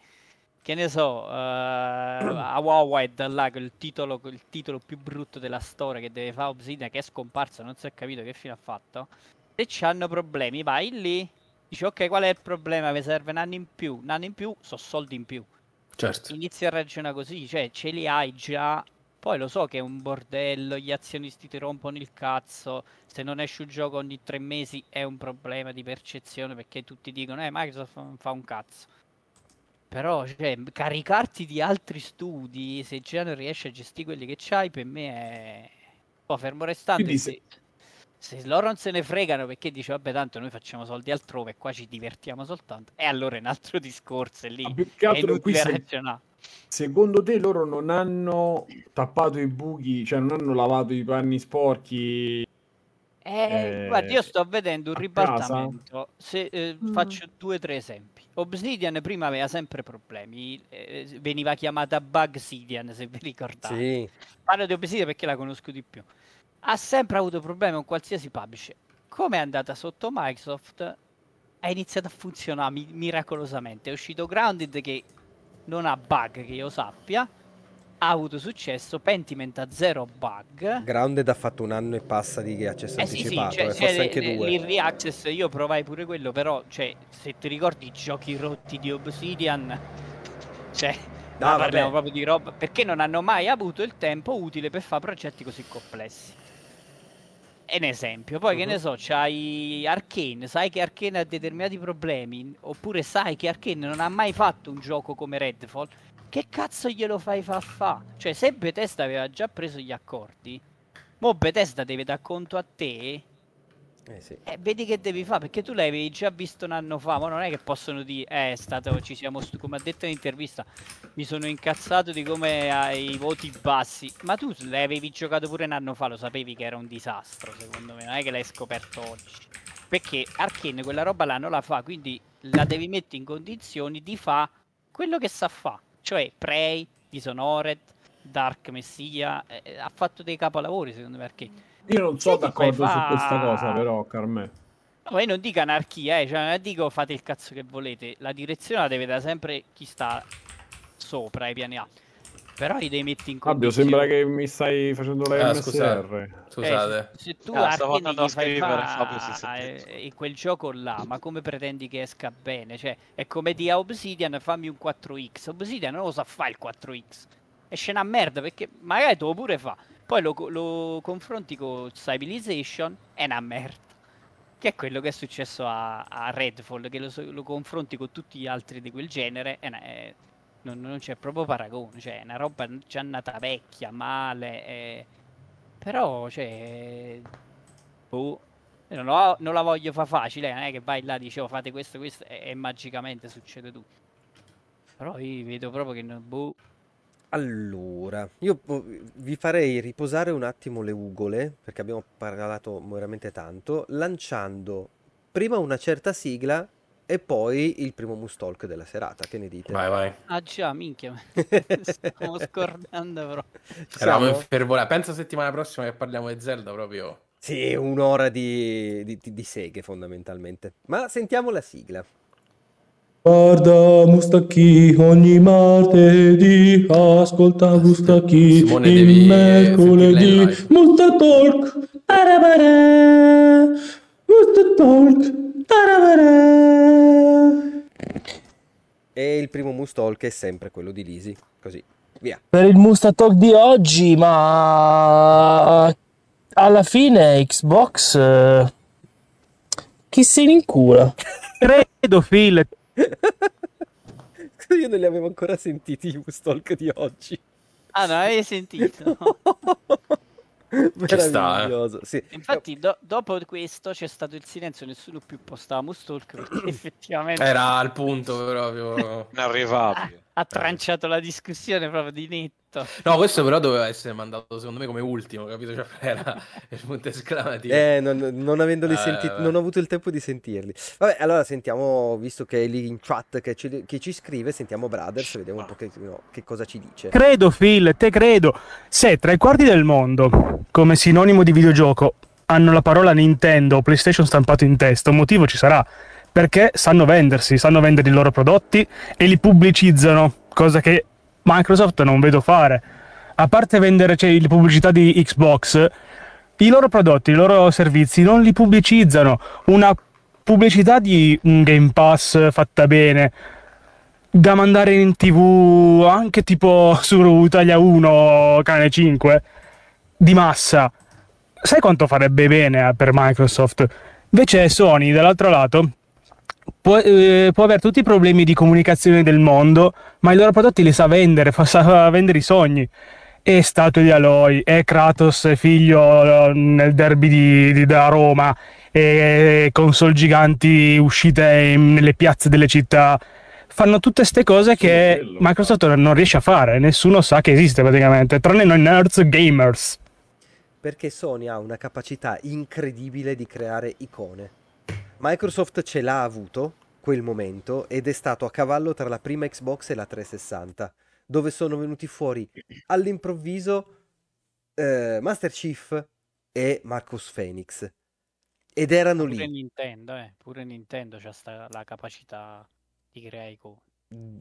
che ne so, uh, a Wowed là, quel titolo, quel titolo più brutto della storia che deve fare Obsidian, che è scomparso, non si è capito che fine ha fatto. Se hanno problemi, vai lì Dici, ok, qual è il problema? Mi serve un anno in più. Un anno in più sono soldi in più. Certo. Inizia a ragionare così, cioè ce li hai già. Poi lo so che è un bordello, gli azionisti ti rompono il cazzo. Se non esce un gioco ogni tre mesi è un problema di percezione perché tutti dicono, eh, Microsoft fa un cazzo. Però, cioè, caricarti di altri studi, se già non riesci a gestire quelli che c'hai, per me è... Poi fermo restando... Quindi se se loro non se ne fregano perché dice vabbè tanto noi facciamo soldi altrove e qua ci divertiamo soltanto e allora è un altro discorso è lì è inutile ragionare secondo te loro non hanno tappato i buchi cioè non hanno lavato i panni sporchi eh, eh, guarda, io sto vedendo un ribaltamento. Se, eh, mm. Faccio due o tre esempi. Obsidian prima aveva sempre problemi, eh, veniva chiamata Bugsidian se vi ricordate. Sì. Parlo di Obsidian perché la conosco di più ha sempre avuto problemi con qualsiasi publisher. Come è andata sotto Microsoft, ha iniziato a funzionare mi- miracolosamente. È uscito Grounded che non ha bug che io sappia, ha avuto successo, Pentiment ha zero bug. Grounded ha fatto un anno e passa di accesso eh anticipato, sì, sì, cioè, eh, forse anche due. L'early access io provai pure quello, però cioè, se ti ricordi i giochi rotti di Obsidian, cioè, no, parliamo proprio di roba, perché non hanno mai avuto il tempo utile per fare progetti così complessi è un esempio. Poi uh-huh. che ne mhm. so, c'hai Arkane, sai che Arkane ha determinati problemi, oppure sai che Arkane non ha mai fatto un gioco come Redfall, che cazzo glielo fai fa fa? Cioè, se Bethesda aveva già preso gli accordi, mo Bethesda deve dar conto a te eh sì. eh, vedi che devi fare perché tu l'avevi già visto un anno fa, ma non è che possono dire, eh, è stato, ci siamo, stu-", come ha detto in intervista, mi sono incazzato di come hai i voti bassi, ma tu l'avevi giocato pure un anno fa, lo sapevi che era un disastro, secondo me, non è che l'hai scoperto oggi. Perché Arkane quella roba là non la fa, quindi la devi mettere in condizioni di fare quello che sa fa, cioè Prey, Dishonored, Dark Messia, eh, ha fatto dei capolavori secondo me Arkane io non sono d'accordo fa... su questa cosa, però, Carmè. No, io non dico anarchia, eh, cioè non dico fate il cazzo che volete. La direzione la deve dare sempre chi sta sopra i piani A. Però li devi mettere in condizione. Fabio, sembra che mi stai facendo la ah, scusate. scusate. Eh, se, tu ah, stavo andando a scrivere Fabio si eh, in quel gioco là, ma come pretendi che esca bene? Cioè, è come di Obsidian, fammi un 4X. Obsidian non lo sa fare il 4X. Esce una merda perché magari tu pure fa. Poi lo, lo confronti con Civilization, è una merda. Che è quello che è successo a, a Redfall, che lo, lo, confronti con tutti gli altri di quel genere, è una, è, non, non, c'è proprio paragone. Cioè, è una roba già nata vecchia, male. È... Però, cioè... Boh. Non, ho, non, la voglio fare facile, non è che vai là e dicevo oh, fate questo, questo e, e magicamente succede tutto. Però io vedo proprio che non, boh, allora, io vi farei riposare un attimo le ugole, perché abbiamo parlato veramente tanto, lanciando prima una certa sigla e poi il primo Mustalk della serata. Che ne dite? Vai, vai. Ah già, minchia. [laughs] Stiamo scordando però. Eravamo in fervore. Pensa settimana prossima che parliamo di Zelda proprio. Sì, un'ora di, di, di seghe fondamentalmente. Ma sentiamo la sigla. Guarda Mustacchi ogni martedì, ascolta Mustacchi il mercoledì. Musta Talk, tarabara, Musta Talk, tarabara. E il primo Mustalk è sempre quello di Lisi, così, via. Per il Musta Talk di oggi, ma alla fine Xbox... Eh, chi se ne incura? Credo, Phil, Io non li avevo ancora sentiti i Stalk di oggi. Ah, non avevi sentito? [laughs] Meraviglioso. Sta, eh. sì. Infatti, do- dopo questo c'è stato il silenzio, nessuno più postava Mustalk perché [clears throat] effettivamente era al punto proprio inarrivabile. Ha tranciato la discussione proprio di netto. No, questo però doveva essere mandato secondo me come ultimo, capito? Cioè, [laughs] era il punto esclamativo. Eh, non, non avendoli eh, sentiti, non ho avuto il tempo di sentirli. Vabbè, allora sentiamo, visto che è lì in chat che ci, che ci scrive, sentiamo Brothers, vediamo un po' che, no, che cosa ci dice. Credo, Phil, te credo. Se tra i quarti del mondo, come sinonimo di videogioco, hanno la parola Nintendo o PlayStation stampato in testa, un motivo ci sarà perché sanno vendersi, sanno vendere i loro prodotti e li pubblicizzano, cosa che Microsoft non vedo fare. A parte vendere cioè, le pubblicità di Xbox, i loro prodotti, i loro servizi non li pubblicizzano. Una pubblicità di un Game Pass fatta bene, da mandare in tv anche tipo su Italia 1, Canale 5, di massa. Sai quanto farebbe bene per Microsoft? Invece Sony, dall'altro lato, può, eh, può, avere tutti i problemi di comunicazione del mondo, ma i loro prodotti li sa vendere, fa, sa vendere i sogni. E statue di Aloy, e Kratos figlio eh, nel derby di, di, da Roma, e console giganti uscite in, nelle piazze delle città. Fanno tutte queste cose che Microsoft non riesce a fare, nessuno sa che esiste praticamente, tranne noi nerds gamers. Perché Sony ha una capacità incredibile di creare icone Microsoft ce l'ha avuto quel momento ed è stato a cavallo tra la prima Xbox e la 360, dove sono venuti fuori all'improvviso eh, Master Chief e Marcus Phoenix. Ed erano pure lì. Nintendo, eh. Pure Nintendo ha la capacità di creare icone.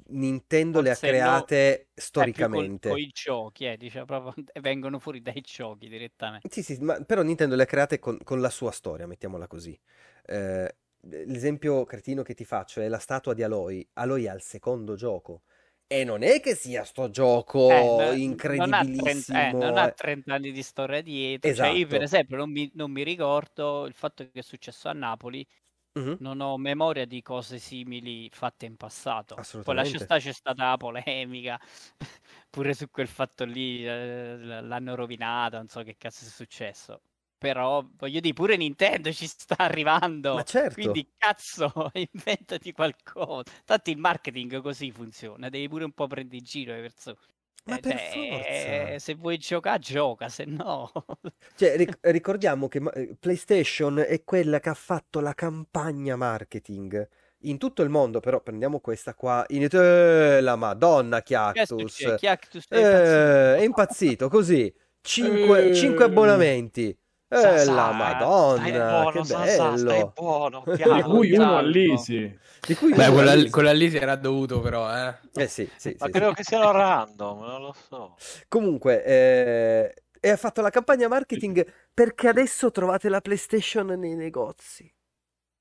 Nintendo Forse le ha create no, storicamente. Con i giochi, eh, diciamo, proprio, [laughs] vengono fuori dai giochi direttamente. Sì, sì, ma però Nintendo le ha create con, con la sua storia, mettiamola così. Eh, l'esempio cretino che ti faccio è la statua di Aloy. Aloy ha il secondo gioco. E non è che sia sto gioco eh, incredibilissimo. Non ha, 30, eh, non ha 30 anni di storia dietro. Esatto. Cioè io, per esatto. esempio, non mi, non mi, ricordo il fatto che è successo a Napoli. Uh-huh. Non ho memoria di cose simili fatte in passato. Poi lascia sta c'è stata la polemica [laughs] pure su quel fatto lì. Eh, l'hanno rovinato, non so che cazzo è successo però voglio dire, pure Nintendo ci sta arrivando. Ma certo. Quindi cazzo, [laughs] inventati qualcosa. Tanto il marketing così funziona, devi pure un po' prendere in giro le persone. Ma per eh, se vuoi giocare, gioca, se no. [laughs] Cioè, ric- ricordiamo che eh, PlayStation è quella che ha fatto la campagna marketing in tutto il mondo, però prendiamo questa qua. In... Eh, la Madonna Chiactus. Chiactus è, impazzito. è impazzito così. 5 eh... abbonamenti. Eh, la madonna, buono, che bello. Stai buono, chiaro, di cui uno all'Isi. Di cui Beh, quello, all- quello all'Isi era dovuto però, eh. Eh sì, sì. Ma sì, credo sì. che siano random, non lo so. Comunque, eh, e ha fatto la campagna marketing perché adesso trovate la PlayStation nei negozi.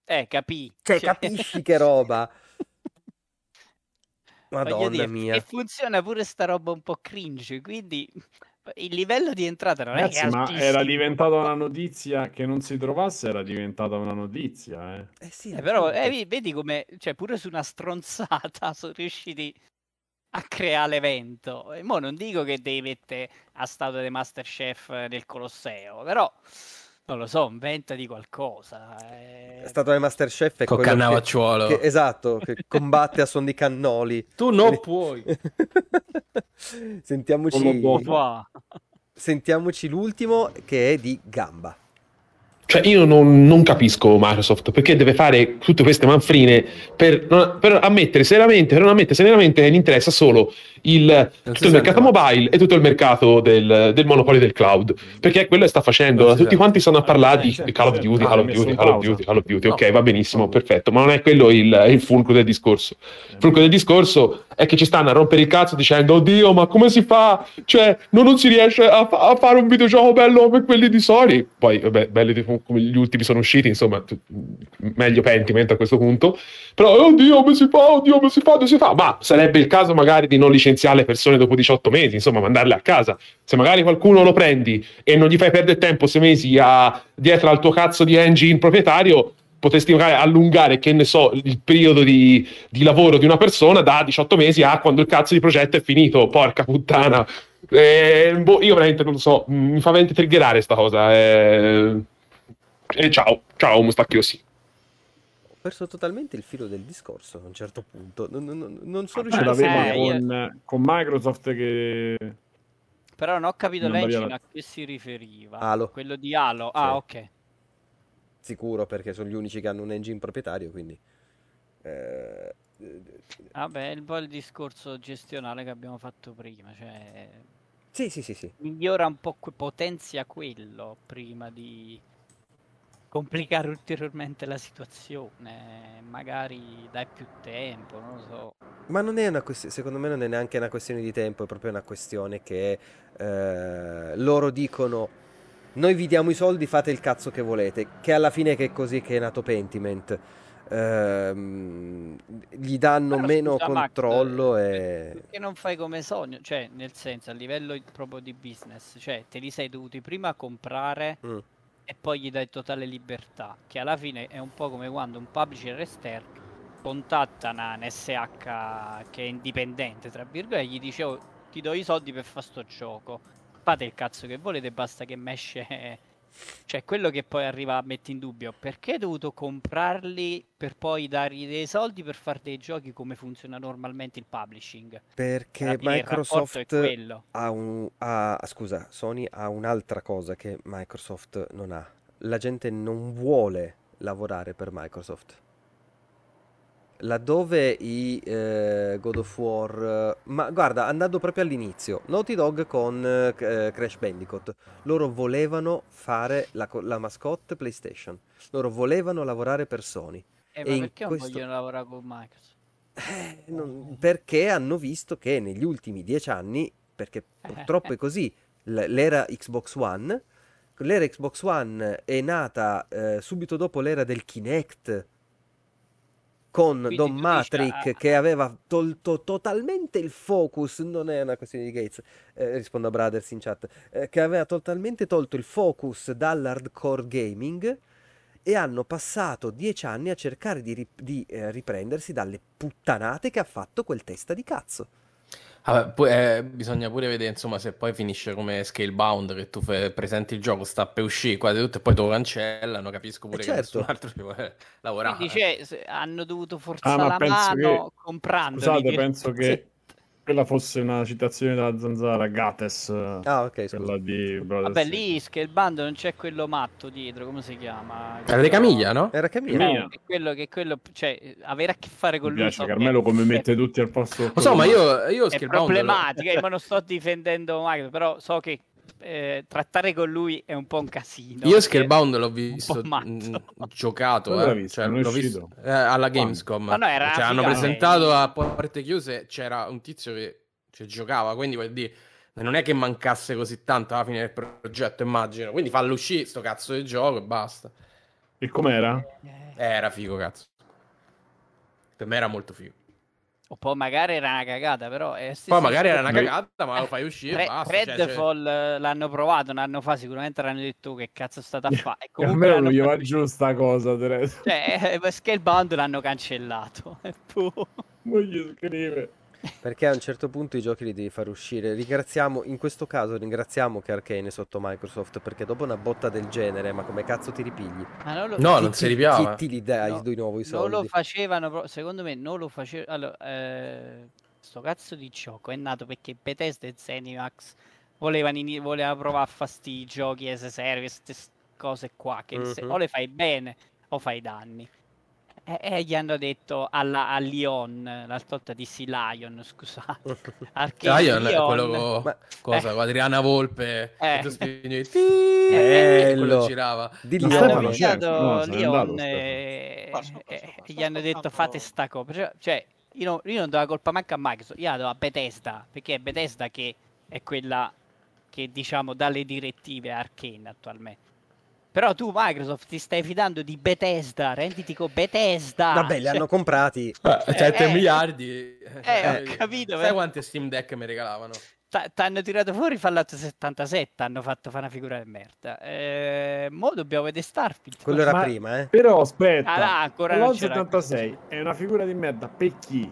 Eh, capì. Cioè, cioè... capisci che roba. Madonna dire, mia. E funziona pure sta roba un po' cringe, quindi il livello di entrata non Ragazzi, è ma era diventata una notizia che non si trovasse, era diventata una notizia. Eh, eh sì, eh, però eh, vedi come, cioè, pure su una stronzata [laughs] sono riusciti a creare l'evento. E mo non dico che devi mettere a statua di Masterchef nel Colosseo, però non lo so, inventati qualcosa. Eh... Stato del Masterchef è Con Cannavacciuolo. Che, che, esatto, che [laughs] combatte a suon di cannoli. Tu non puoi. [laughs] Sentiamoci... Sentiamoci l'ultimo che è di Gamba. Cioè, io non, non, capisco Microsoft perché deve fare tutte queste manfrine per, non, per ammettere seriamente, per non ammettere seriamente che gli interessa solo il, tutto il mercato mobile e tutto il mercato del, del monopolio del cloud. Perché è quello che sta facendo. Tutti quanti stanno a parlare di Call of Duty, Call of Duty, Call of Duty, Call of Duty. Ok, va benissimo, perfetto, ma non è quello il, il fulcro del discorso. Il fulcro del discorso è che ci stanno a rompere il cazzo dicendo oddio ma come si fa cioè non, non si riesce a, a, fare un videogioco bello come quelli di Sony poi vabbè belli come gli ultimi sono usciti insomma meglio Pentiment a questo punto però oddio come si fa oddio come si fa come si fa ma sarebbe il caso magari di non licenziare le persone dopo 18 mesi insomma mandarle a casa se magari qualcuno lo prendi e non gli fai perdere tempo 6 mesi a, dietro al tuo cazzo di engine proprietario potresti magari allungare, che ne so, il periodo di, di, lavoro di una persona da 18 mesi a quando il cazzo di progetto è finito. Porca puttana. Eh, boh, io veramente non lo so, mi fa veramente triggerare sta cosa. Eh, e ciao, ciao, Mustacchio sì. perso totalmente il filo del discorso a un certo punto. Non, non, non sono Ce riuscito a seguire. con, con Microsoft che... Però non ho capito Non l'engine varia- a che si riferiva. Halo. Quello di Halo. Ah, ok. Sicuro perché sono gli unici che hanno un engine proprietario, quindi... eh, Vabbè, è un po' il discorso gestionale che abbiamo fatto prima. Cioè, Sì, sì, sì, sì. migliora un po', que- potenzia quello prima di complicare ulteriormente la situazione. Magari dai più tempo, non lo so. Ma non è una questione, secondo me non è neanche una questione di tempo, è proprio una questione che eh, loro dicono noi vi diamo i soldi, fate il cazzo che volete, che alla fine che è così che è nato Pentiment. Ehm, gli danno Però meno scusa, Max, controllo eh, e... Perché non fai come sogno? Cioè, nel senso, a livello proprio di business, cioè, te li sei dovuti prima comprare Mm. E poi gli dai totale libertà, che alla fine è un po' come quando un publisher esterno contatta una NSH che è indipendente, tra virgolette, e gli dice "Oh, ti do i soldi per fare sto gioco, fate il cazzo che volete, basta che me esce... Cioè, quello che poi arriva a mettere in dubbio, perché hai dovuto comprarli per poi dargli dei soldi per fare dei giochi come funziona normalmente il publishing? Perché Microsoft ha un... ha- scusa, Sony ha un'altra cosa che Microsoft non ha. La gente non vuole lavorare per Microsoft. Laddove i eh, God of War... ma guarda, andando proprio all'inizio, Naughty Dog con eh, Crash Bandicoot, loro volevano fare la, la mascotte PlayStation. Loro volevano lavorare per Sony. Eh, E ma perché non questo- vogliono lavorare con Microsoft? Eh, non- perché hanno visto che negli ultimi dieci anni, perché purtroppo è così, l'era Xbox One, l'era Xbox One è nata eh, subito dopo l'era del Kinect con Quindi Don dici, Matrick ah, che aveva tolto totalmente il focus, non è una questione di Gates, eh, rispondo a Brothers in chat, eh, che aveva totalmente tolto il focus dall'hardcore gaming e hanno passato dieci anni a cercare di, rip- di, eh, riprendersi dalle puttanate che ha fatto quel testa di cazzo. Vabbè, poi, eh, bisogna pure vedere, insomma, se poi finisce come Scalebound, che tu fai- presenti il gioco, sta per uscire, quasi tutto, e poi te lo cancellano, capisco pure Eh, che certo. nessun altro ci vuole lavorare. Quindi cioè, hanno dovuto forzare Ah, la mano che- comprandoli Scusate, penso che [laughs] quella fosse una citazione della zanzara Gates, Ah, ok, scusa. quella di Brothers. Vabbè, lì Scaleband non c'è quello matto dietro, come si chiama? Era di Camiglia, no? Era Camilla. Camilla. Eh, che quello che quello, cioè, avere a che fare con Mi lui piace so che Carmelo come è- [laughs] mette tutti al posto. Lo so, ma io, io è problematica, io non sto difendendo Microsoft, però so che eh, trattare con lui è un po' un casino. Io Scalebound l'ho po' visto [laughs] matto. mh, giocato, Dove l'hai eh. visto? Cioè, l'ho visto eh, alla? Gamescom. Ma no, era Cioè, hanno presentato a porte chiuse, c'era un tizio che ci giocava, quindi vuol dire non è che mancasse così tanto alla fine del progetto, immagino. Quindi fallo uscire sto cazzo di gioco e basta. E com'era? Eh, era figo, cazzo. Per me era molto figo. O poi magari era una cagata, però... È Poi magari era una cagata, ma lo fai uscire e Red- basta. cioè, cioè- Redfall eh, l'hanno provato un anno fa, sicuramente l'hanno detto "Oh, che cazzo è stata a fare. E [laughs] comunque Carmelo l'hanno non gli va giù sta cosa, Teresa. Cioè, eh, Scalebound l'hanno cancellato. [laughs] E boh. Non gli scrive. Perché a un certo punto i giochi li devi far uscire. Ringraziamo, in questo caso ringraziamo che Arcane è sotto Microsoft perché dopo una botta del genere, ma come cazzo ti ripigli? Ma non lo, No, Chi non ti- si ripiava. Chi ti li dai No, di nuovo i non lo soldi? facevano, secondo me non lo facevano. Allora, eh, sto cazzo di gioco è nato perché Bethesda e Zenimax volevano, ini- voleva provare a fare sti giochi as a service, queste cose qua, che se- Mhm. o le fai bene o fai danni. E, e gli hanno detto alla, a Lyon, l'altra volta dissi Lion, scusate. Lion [laughs] è Lyon. quello Ma- cosa, Eh. Adriana Volpe Eh. e tu spingi Eh, quello bello. girava. Di hanno No, n'è Leon andato, e, Passo, passo, passo, gli hanno detto fate sta cosa. Cioè, io, non- io non do la colpa manca a Microsoft, io la do a Bethesda, perché è Bethesda che è quella che diciamo dà le direttive a Arcane attualmente. Però tu Microsoft ti stai fidando di Bethesda, renditi con Bethesda. Vabbè, li Cioè, hanno comprati. 7 eh, miliardi. eh, ho capito, Sai eh. quante Steam Deck mi regalavano? Ti hanno tirato fuori Fallout 77, hanno fatto fare una figura di merda. Eh, mo dobbiamo vedere Starfield. Quello era Ma- prima, eh. Però aspetta, Ah, ancora non Fallout c'era 76 è una figura di merda per chi?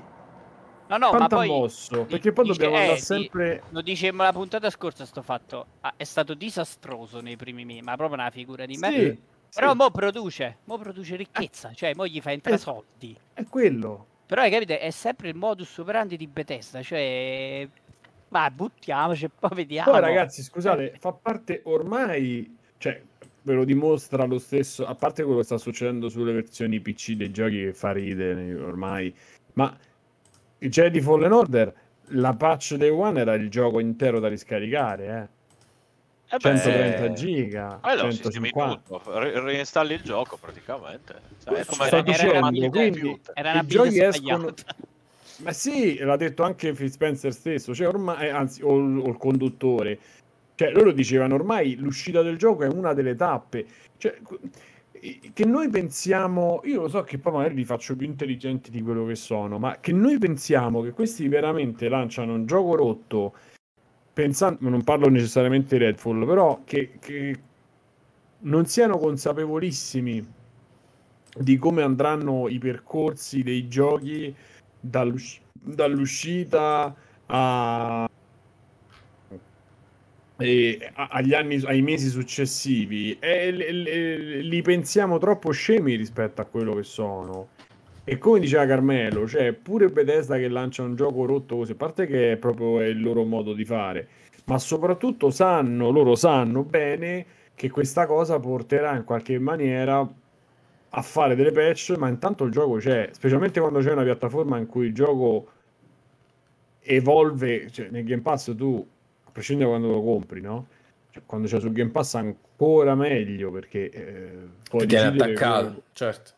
No, no, ma poi mosso? Perché poi dice- dobbiamo eh, andare sempre... Lo dicemmo la puntata scorsa sto fatto. Ah, è stato disastroso nei primi mesi, ma proprio una figura di merda. Sì, Però mo produce, mo produce ricchezza, cioè mo gli fa entrare Eh. soldi. È quello. Però hai capito, è sempre il modus operandi di Bethesda, cioè ma buttiamoci e poi vediamo. Poi ragazzi, scusate, fa parte ormai, cioè, ve lo dimostra lo stesso, a parte quello che sta succedendo sulle versioni PC dei giochi che fa ridere ormai, ma Jedi Fallen Order, la patch day one era il gioco intero da riscaricare, eh. Eh beh, 130 giga, Quello sistemi 150. tutto, ri- reinstalli il gioco praticamente. Cioè, è come era- dicendo, quindi. Era una giochi escono... Ma sì, l'ha detto anche Phil Spencer stesso, cioè ormai, eh, anzi, o, il- o il conduttore. Cioè, loro dicevano ormai l'uscita del gioco è una delle tappe. Cioè, che noi pensiamo, io lo so che poi magari li faccio più intelligenti di quello che sono, ma che noi pensiamo che questi veramente lanciano un gioco rotto, pensando, non parlo necessariamente di Redfall, però che, che non siano consapevolissimi di come andranno i percorsi dei giochi dall'usci- dall'uscita a, agli anni, ai mesi successivi e li pensiamo troppo scemi rispetto a quello che sono. E come diceva Carmelo, cioè pure Bethesda che lancia un gioco rotto così, a parte che è proprio il loro modo di fare, ma soprattutto sanno, loro sanno bene che questa cosa porterà in qualche maniera a fare delle patch, ma intanto il gioco c'è, specialmente quando c'è una piattaforma in cui il gioco evolve, cioè nel Game Pass tu, a prescindere da quando lo compri, no? Cioè, quando c'è sul Game Pass ancora meglio perché eh, puoi decidere attaccato, quello- certo.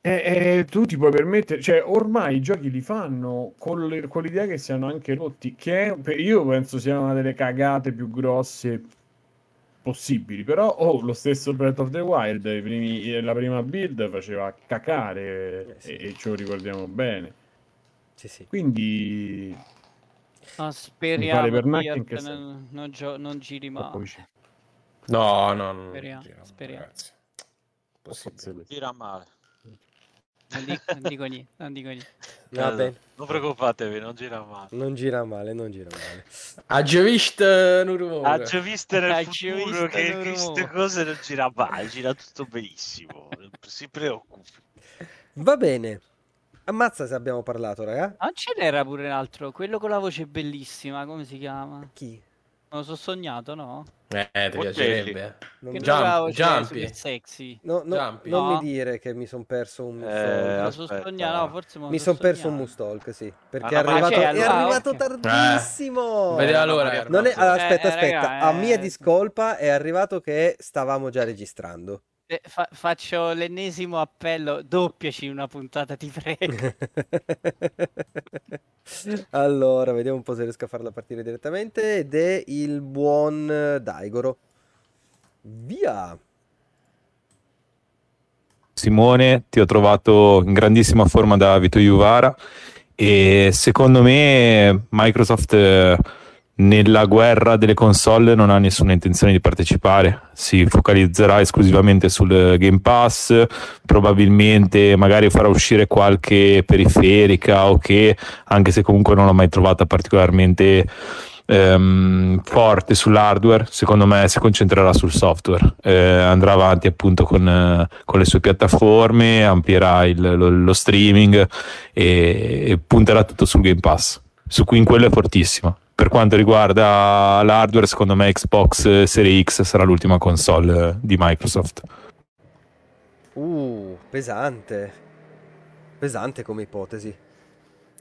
eh, eh, tu ti puoi permettere, cioè ormai i giochi li fanno con, le- con l'idea che siano anche rotti, che è- io penso sia una delle cagate più grosse possibili, però oh, lo stesso Breath of the Wild, primi- la prima build faceva cacare Eh, sì. e, e ce lo ricordiamo bene. Sì, sì. Quindi No, speriamo per Dirt, Nacking che non, non, gio- non giri male. No, no, no. Speriamo, non speriamo. ragazzi. Possibile. Gira male. Non dico, non dico niente, non dico niente. Va Eh, bene. Non preoccupatevi, non gira male. Non gira male, non gira male. Ha già visto un rumore? Ha già visto nel futuro che queste cose non gira mai, gira tutto benissimo. Non si preoccupi. Va bene. Ammazza se abbiamo parlato, raga. Non ce n'era pure un altro, quello con la voce bellissima, come si chiama? Chi? Non lo so sognato, no? Eh, ti piacerebbe. Non, Che la voce Jumpy. sexy. no, no, Jumpy. non No. mi dire che mi sono perso un Eh, so aspetta. sognato, no, forse Mi sono so perso un. Mustalk, sì. Perché è arrivato, è arrivato ok. tardissimo. No, allora. è- Eh, aspetta, eh, aspetta. raga, A mia eh. discolpa è arrivato che stavamo già registrando. Eh, fa- faccio l'ennesimo appello, doppiaci una puntata, ti prego. [laughs] allora, vediamo un po' se riesco a farla partire direttamente. Ed è il buon Daigoro. Via. Simone, ti ho trovato in grandissima forma da Vito Juvara e secondo me Microsoft eh, nella guerra delle console non ha nessuna intenzione di partecipare, si focalizzerà esclusivamente sul Game Pass, probabilmente magari farà uscire qualche periferica o che anche se comunque non l'ho mai trovata particolarmente ehm, forte sull'hardware, secondo me si concentrerà sul software, eh, andrà avanti appunto con, eh, con le sue piattaforme, amplierà il- lo, lo streaming e, e punterà tutto sul Game Pass, su cui in quello è fortissimo. Per quanto riguarda l'hardware, secondo me Xbox Series X sarà l'ultima console eh, di Microsoft. Uh, pesante. Pesante come ipotesi.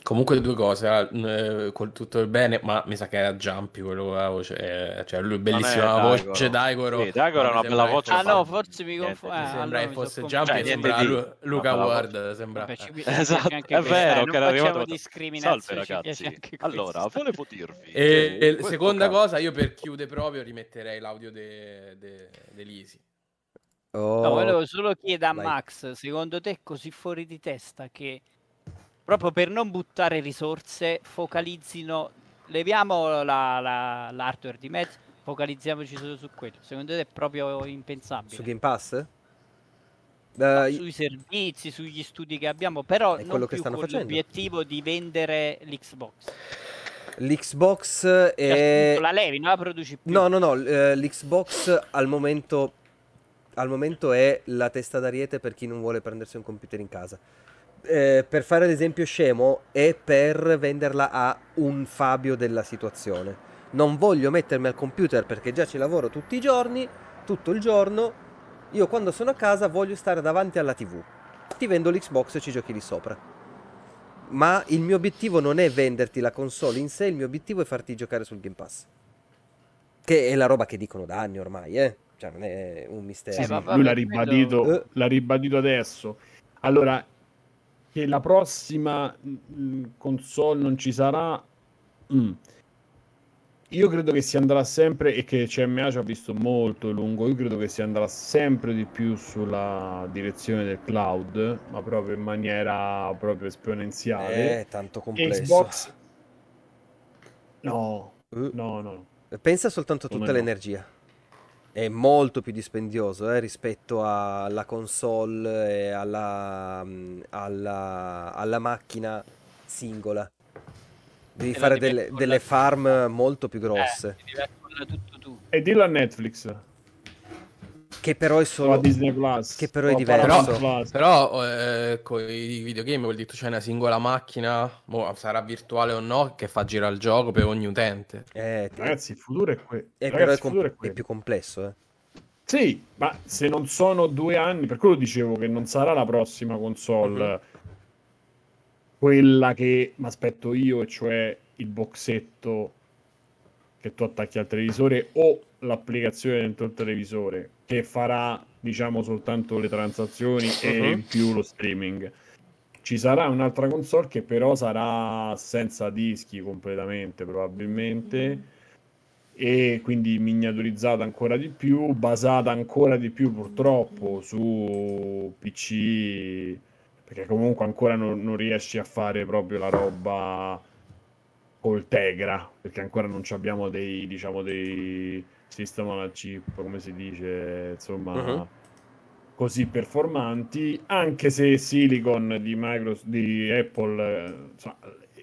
Comunque due cose, eh, col tutto il bene, ma mi sa che era Jumpy quello con la voce, eh, cioè lui bellissima Daigoro. voce Daigoro. Sì, Daigoro ha una bella sembra voce, ah no, forse mi confondo. Eh, sembra allora che fosse sono Jumpy, Cioè, sembra di- Lu- Luca la Ward, sembra. Vabbè, ci- [laughs] Esatto, è questo, vero eh, che non era facciamo arrivato discriminazioni, Salve ragazzi. Allora, volevo dirvi E, e seconda cazzo- cosa, io per chiudere proprio rimetterei l'audio de, de, dell'Easy. Oh, No, volevo solo chiedere a. Max, secondo te è così fuori di testa che proprio per non buttare risorse focalizzino, leviamo la- la- l'hardware di mezzo, focalizziamoci solo su quello. Secondo te è proprio impensabile? Su Game Pass? Eh, sui servizi, sugli studi che abbiamo, però È non quello che più stanno facendo. l'obiettivo di vendere l'Xbox. L'Xbox Cioè, è... La levi, non la produci più. No, no, no, eh, l'Xbox al momento al momento è la testa d'ariete per chi non vuole prendersi un computer in casa. Eh, per fare l'esempio scemo, è per venderla a un Fabio della situazione. Non voglio mettermi al computer perché già ci lavoro tutti i giorni, tutto il giorno. Io quando sono a casa voglio stare davanti alla TV. Ti vendo l'Xbox e ci giochi lì sopra. Ma il mio obiettivo non è venderti la console in sé, il mio obiettivo è farti giocare sul Game Pass. Che è la roba che dicono da anni ormai, eh. Cioè, non è un mistero. Sì, sì, lui l'ha ribadito, quello... l'ha ribadito adesso. Allora, che la prossima mm, console non ci sarà... Mm. Io credo che si andrà sempre, e che CMA ci ha visto molto lungo, io credo che si andrà sempre di più sulla direzione del cloud, ma proprio in maniera proprio esponenziale. È tanto complesso. Xbox... No, uh. no, no. Pensa soltanto a tutta l'energia. È molto più dispendioso eh, rispetto alla console e alla, mm, alla, alla macchina singola. Devi e fare delle, delle farm molto più grosse. Eh, e dillo a Netflix. Che però è solo o Disney Plus. Che però è diverso. Però, però eh, con i videogame vuol dire c'è una singola macchina, boh, sarà virtuale o no, che fa girare il gioco per ogni utente. Eh, Ragazzi, il futuro è, que- eh, Ragazzi, è, com- è, è più complesso, eh. Sì, ma se non sono due anni, per quello dicevo che non sarà la prossima console. Uh-huh quella che mi aspetto io, cioè il boxetto che tu attacchi al televisore o l'applicazione dentro il televisore che farà diciamo soltanto le transazioni uh-huh. e in più lo streaming. Ci sarà un'altra console che però sarà senza dischi completamente probabilmente e quindi miniaturizzata ancora di più, basata ancora di più purtroppo su PC perché comunque ancora non, non, riesci a fare proprio la roba col Tegra, perché ancora non abbiamo dei, diciamo, dei system on a chip, come si dice, insomma, uh-huh. così performanti, anche se Silicon di, Microsoft, di Apple, insomma,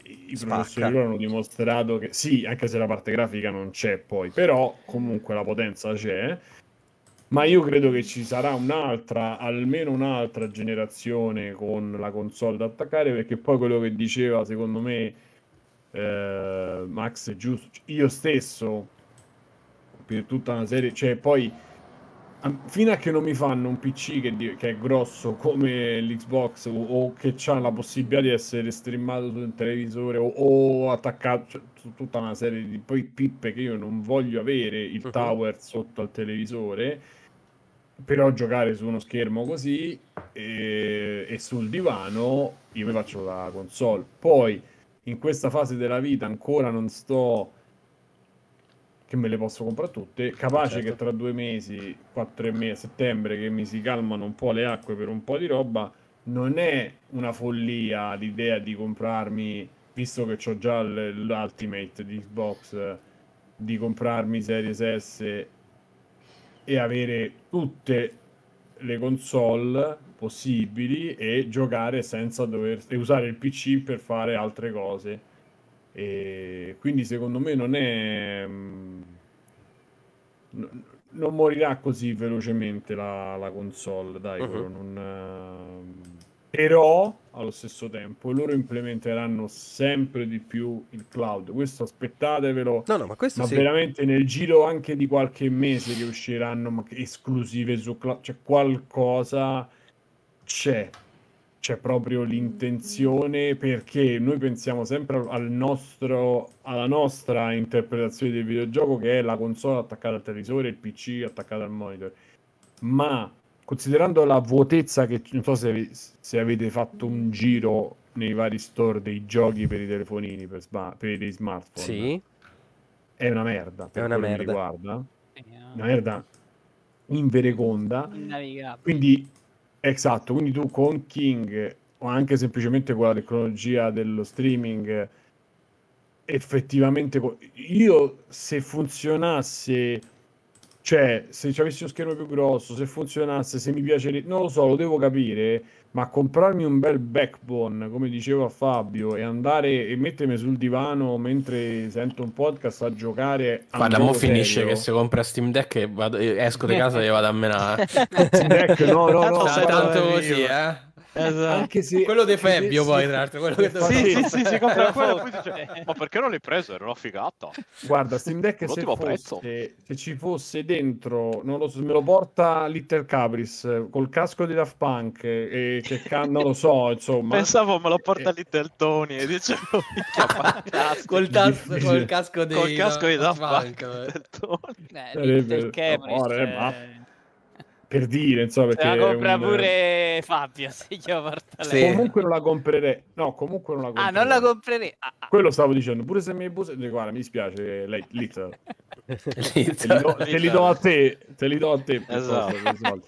i professori loro hanno dimostrato che sì, anche se la parte grafica non c'è poi, però comunque la potenza c'è ma io credo che ci sarà un'altra, almeno un'altra generazione con la console da attaccare, perché poi quello che diceva, secondo me, eh, Max è giusto. Io stesso, per tutta una serie, cioè poi fino a che non mi fanno un PC che, che è grosso come l'Xbox o, o che ha la possibilità di essere streamato su un televisore o, o attaccato cioè, su tutta una serie di poi pippe che io non voglio avere il uh-huh. tower sotto al televisore però giocare su uno schermo così e, e, sul divano io mi faccio la console poi in questa fase della vita ancora non sto che me le posso comprare tutte capace certo. che tra due mesi quattro mesi a settembre che mi si calmano un po' le acque per un po' di roba non è una follia l'idea di comprarmi visto che ho già l'Ultimate di Xbox di comprarmi Series S e avere tutte le console possibili e giocare senza dover e usare il PC per fare altre cose. E quindi secondo me non è mm, non morirà così velocemente la, la console, dai, uh-huh. non, però allo stesso tempo loro implementeranno sempre di più il cloud. Questo aspettatevelo. No, no, ma questo ma sì. veramente nel giro anche di qualche mese che usciranno esclusive su cloud, cioè qualcosa c'è. C'è proprio l'intenzione perché noi pensiamo sempre al nostro, alla nostra interpretazione del videogioco che è la console attaccata al televisore, il PC attaccato al monitor. Ma considerando la vuotezza che non so se, se, avete fatto un giro nei vari store dei giochi per i telefonini per, sma- per i smartphone sì. è una merda è una merda riguarda. una merda invereconda quindi esatto quindi tu con King o anche semplicemente con la tecnologia dello streaming effettivamente io se funzionasse Cioè, se ci avessi uno schermo più grosso, se funzionasse, se mi piacerebbe, non lo so, lo devo capire, ma comprarmi un bel backbone, come diceva Fabio, e andare e mettermi sul divano mentre sento un podcast a giocare. a Guarda, mo finisce che se compra Steam Deck e vado- esco di casa e vado a menare. [laughs] Steam Deck, no, no, no, Tanto no, tanto dove così, eh. Esatto. anche se Quello di se- Febbio, sì, poi, tra l'altro, quello che Sì, sì, sì, si compra quello poi dice, ma perché non l'hai preso? Era una figata. Guarda, Steam Deck se, L'ultimo prezzo. fosse, se ci fosse dentro, non lo so, se me lo porta Little Capris eh, col casco di Daft Punk e che ca- non lo so, insomma. Pensavo me lo porta Eh. Little Tony e dicevo. [laughs] Col, tas- col casco dei Col casco di Daft Punk, Punk. eh. Little Tony. Per dire, insomma, se perché la compra un- pure Fabio [laughs] se glielo porta Sì. comunque non la comprerei. No, comunque non la Ah, comprerei. non la comprerei. Ah, ah. Quello stavo dicendo, pure se mi busa, guarda, mi dispiace, lei, Little. Te li, do, te li do a te, te li do a te. Esatto.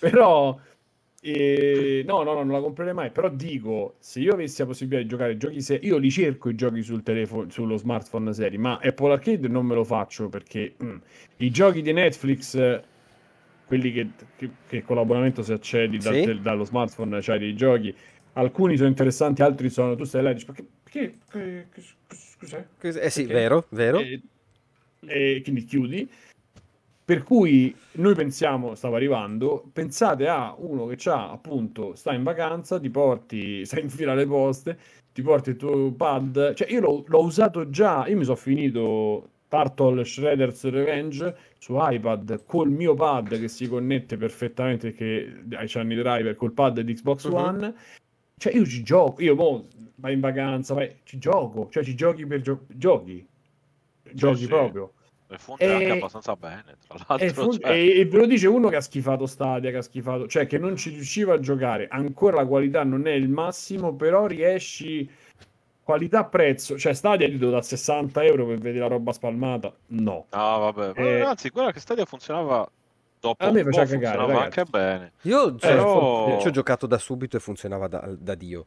Però, eh, no, no, no, non la comprerei mai. Però dico, se io avessi la possibilità di giocare giochi seri, io li cerco i giochi sul telefono, sullo smartphone seri, ma Apple Arcade non me lo faccio perché mm, i giochi di Netflix, eh, quelli che, che- che con l'abbonamento se accedi dal Sì. tel- dallo smartphone, c'hai dei giochi. Alcuni sono interessanti, altri sono. Tu stai là e dici, perché, perché, che- che- cos'è? Eh sì, Perché? vero, vero. E, e quindi chiudi. Per cui noi pensiamo, stava arrivando, pensate a uno che c'ha appunto, sta in vacanza, ti porti, [laughs] stai in fila alle poste, ti porti il tuo pad, cioè io l'ho, l'ho usato già, io mi sono finito Turtle Shredder's Revenge su iPad col mio pad che si connette perfettamente perché hai c'hanno i driver col pad di Xbox Mhm. One, cioè io ci gioco, io mo vai in vacanza, vai, ci gioco, cioè ci giochi per gio- giochi, giochi sì. proprio. E funziona anche E- abbastanza bene, tra E, l'altro. fun- cioè. e- e ve lo dice uno che ha schifato Stadia, che ha schifato, cioè che non ci riusciva a giocare. Ancora la qualità non è il massimo, però riesci qualità-prezzo. Cioè, Stadia ti do da 60 euro per vedere la roba spalmata? No. No, vabbè. Eh, Anzi, guarda che Stadia funzionava dopo A me faceva cagare, funzionava ragazzi. anche bene. Io cioè, Però- ci ho giocato da subito e funzionava da, da Dio.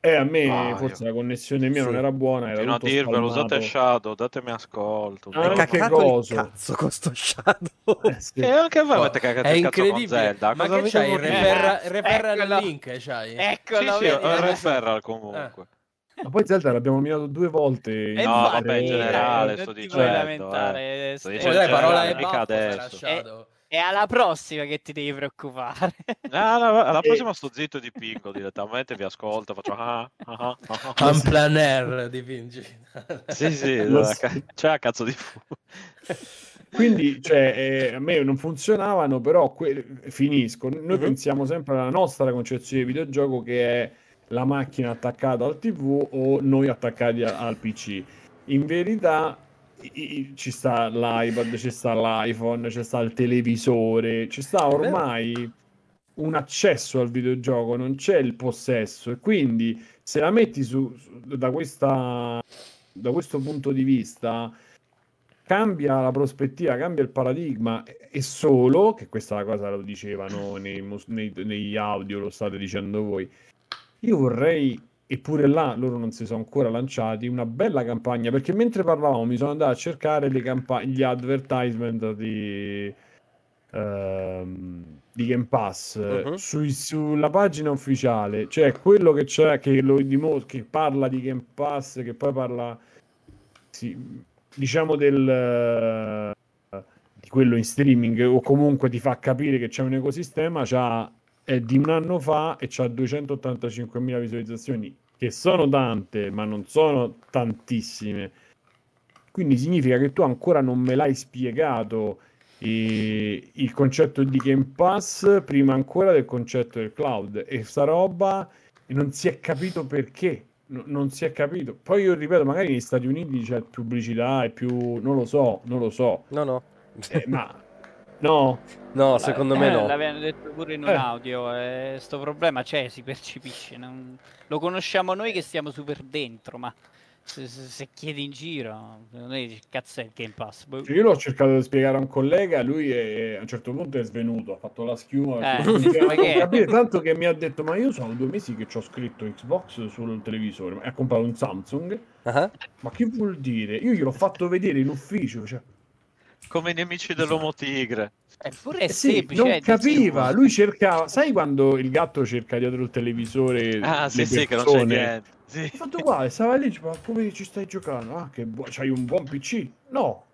E a me Ah, forse io- la connessione mia Sì. non era buona, era Fino a dirvelo, usate Shadow, datemi ascolto. Ah, No, che coso. cazzo con sto Shadow. [laughs] Eh, sì. E anche voi Oh, avete cagato è il cazzo con incredibile. Zelda. Ma Cosa che c'hai? referral, Eh, referral link c'hai? Eccolo, Sì, sì, ho il eh. Ma poi Zelda l'abbiamo nominato due volte. E No, vabbè, in generale, non sto dicendo, eh. eh, Sto eh, dicendo dai, in parola generale, e mica baffa, adesso. È alla prossima che ti devi preoccupare. Ah, [laughs] no, alla E- prossima sto zitto di picco direttamente, vi ascolto, faccio ah, ah, ah, ah, ah. Un planer dipingi. Sì, sì, [laughs] so. ca- c'è la cazzo di fu. Quindi, cioè, eh, a me non funzionavano, però que- finisco. Noi Mhm. pensiamo sempre alla nostra concezione di videogioco che è la macchina attaccata al TV o noi attaccati al PC. In verità ci sta l'iPad, ci sta l'iPhone, ci sta il televisore, ci sta ormai un accesso al videogioco, non c'è il possesso. E quindi se la metti su, su- da questa, da questo punto di vista cambia la prospettiva, cambia il paradigma e solo, che questa è la cosa lo dicevano nei, nei- negli audio, lo state dicendo voi, io vorrei, eppure là loro non si sono ancora lanciati, una bella campagna, perché mentre parlavamo mi sono andato a cercare le campa- gli advertisement di, ehm, di Game Pass Mhm. sui- sulla pagina ufficiale, cioè quello che c'è, che, lo dimo- che parla di Game Pass, che poi parla, sì, diciamo del... eh, di quello in streaming o comunque ti fa capire che c'è un ecosistema, c'ha, è di un anno fa e c'ha 285.000 visualizzazioni, che sono tante, ma non sono tantissime. Quindi significa che tu ancora non me l'hai spiegato eh, il concetto di Game Pass prima ancora del concetto del cloud e sta roba non si è capito perché. No- non si è capito. Poi io ripeto, magari negli Stati Uniti c'è pubblicità e più. Non lo so, non lo so. No, no. Eh, ma no, No, secondo me Eh, no. L'avevano detto pure in un Eh. audio. eh, sto problema c'è, si percepisce. non- Lo conosciamo noi che stiamo super dentro, ma se, se- se chiedi in giro, non è che cazzo è il Game Pass. Boh. Cioè, io l'ho cercato di spiegare a un collega, lui è- a un certo punto è svenuto, ha fatto la schiuma. Eh, [laughs] capire, tanto che mi ha detto: Ma io sono due mesi che ci ho scritto Xbox sul televisore. Ma ha comprato un Samsung. Ah, Ma che vuol dire? Io gliel'ho fatto vedere in ufficio. Cioè, come i nemici dell'uomo tigre. Eppure è Eh sì, semplice. non eh, capiva, lui cercava, sai quando il gatto cerca dietro il televisore Ah, le sì, sì, che non c'è persone? niente. Sì. Ha fatto uguale, stava lì, diceva, come ci stai giocando? Ah, che buono, c'hai un buon PC? No,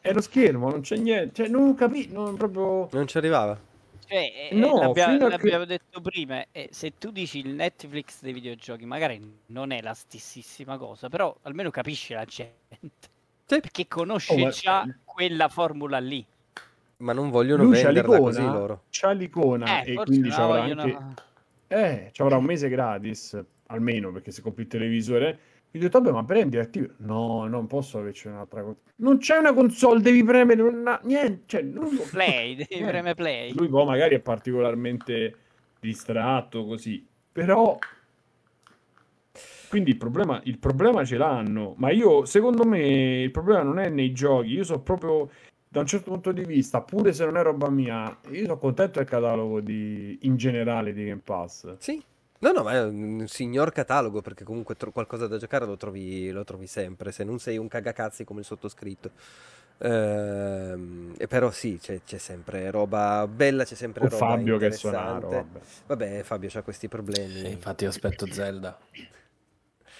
è lo schermo, non c'è niente, cioè non capì, non proprio... Non ci arrivava. Cioè, eh, No, l'abbia- fino a che- l'abbiamo detto prima, eh, se tu dici il Netflix dei videogiochi, magari non è la stessissima cosa, però almeno capisce la gente. Perché conosce Oh, ma- già quella formula lì. Ma non vogliono Lui c'ha venderla così l'icona, loro. c'ha l'icona Eh, e quindi ci avrà anche... Eh, ci avrà un mese gratis, almeno, perché se compri il televisore... Gli ho detto, vabbè, ma prendi attivo. No, non posso averci un'altra cosa. Non c'è una console, devi premere una... niente. Cioè, non Play, devi Eh. premere play. Lui poi magari è particolarmente distratto così, però... Quindi il problema, il problema ce l'hanno, ma io, secondo me, il problema non è nei giochi, io sono proprio, da un certo punto di vista, pure se non è roba mia, io sono contento del catalogo di, in generale di Game Pass. Sì. No, no, ma è un signor catalogo perché comunque tro- qualcosa da giocare lo trovi, lo trovi sempre, se non sei un cagacazzi come il sottoscritto. Ehm, però sì, c'è, c'è sempre roba bella, c'è sempre Con roba Fabio che è interessante. sonaro, vabbè. Vabbè, Fabio ha questi problemi. Sì, infatti io aspetto Zelda.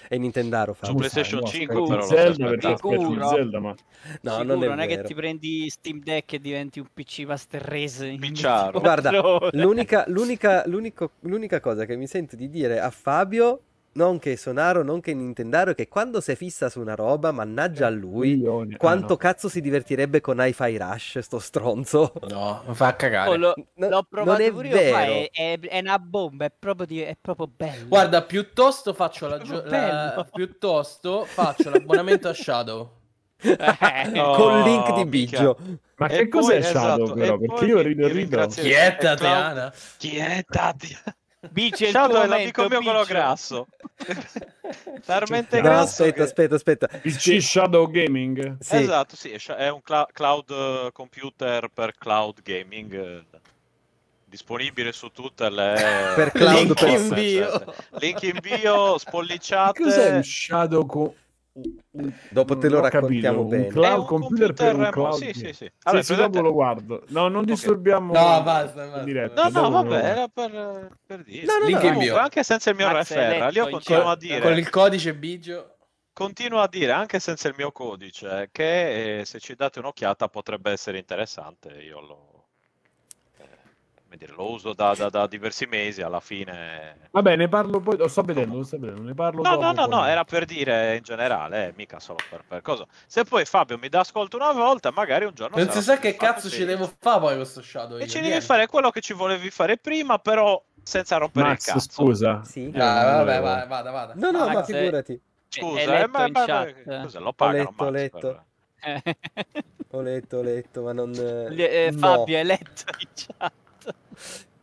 È Nintendaro, Su Fabio. PlayStation no, 5 aspetti però Zelda il Sicuro? Zelda, ma No, Sicuro, non è non è che ti prendi Steam Deck e diventi un PC Master Race in Picciaro. [laughs] 24 Guarda, l'unica, l'unica, l'unico- l'unica cosa che mi sento di dire a Fabio, non che è Sonaro, non che è Nintendaro, è che quando si fissa su una roba, mannaggia a lui, Coglione. Ah, quanto no. cazzo si divertirebbe con Hi-Fi Rush, sto stronzo. No, fa cagare. Oh, lo- No, l'ho provato non è pure io, vero. è, è- è una bomba, è proprio, di- è proprio bello. Guarda, piuttosto faccio, la la- [laughs] piuttosto faccio l'abbonamento a Shadow. Eh, [laughs] No, Col link di. Biggio. Ma E che poi- cos'è esatto, Shadow però? Perché io rido e rido. è Tatiana? Chi è Tatiana? Bici è è l'amico mio quello grasso. [laughs] Talmente No, No, grasso aspetta, che- aspetta, aspetta. Il C Shadow Gaming? Sì, Esatto, sì, è un cla- cloud eh, computer per cloud gaming eh, disponibile su tutte le Per cloud Link in bio. Link in bio, spollicciate. Cos'è un Shadow co- Dopo te lo capito, raccontiamo un bene. È cloud un computer per un computer cloud sì, sì, sì. Allora, sì, presente- dopo lo guardo. No, non disturbiamo No, basta, basta, diretta. No, no, vabbè, era per, per dire. No, no, Link no. in bio. Comunque, anche senza il mio hai referral, io continuo a dire, Con il codice Bigio. continuo a dire, anche senza il mio codice, che eh, se ci date un'occhiata potrebbe essere interessante. Io lo, dire, lo uso da, da- da diversi mesi, alla fine... Vabbè, ne parlo poi. Lo sto vedendo, lo sto vedendo. Ne parlo No, dopo. no, no, poi. no, era per dire in generale, eh, mica solo per, per cosa. Se poi Fabio mi dà ascolto una volta, magari un giorno... Non si sa che cazzo ci devo fare poi questo Shadow. E io, ci devi fare quello che ci volevi fare prima, però senza rompere Max, il cazzo. scusa. Sì. Ah, non vabbè, vada, vada, vada. No, no, Max, ma figurati. Scusa, È eh, ma, in ma- chat. cosa, lo pagano letto, Max letto. per- Eh, [laughs] Ho letto, ho letto, ma non... eh, no. Fabio è letto in chat.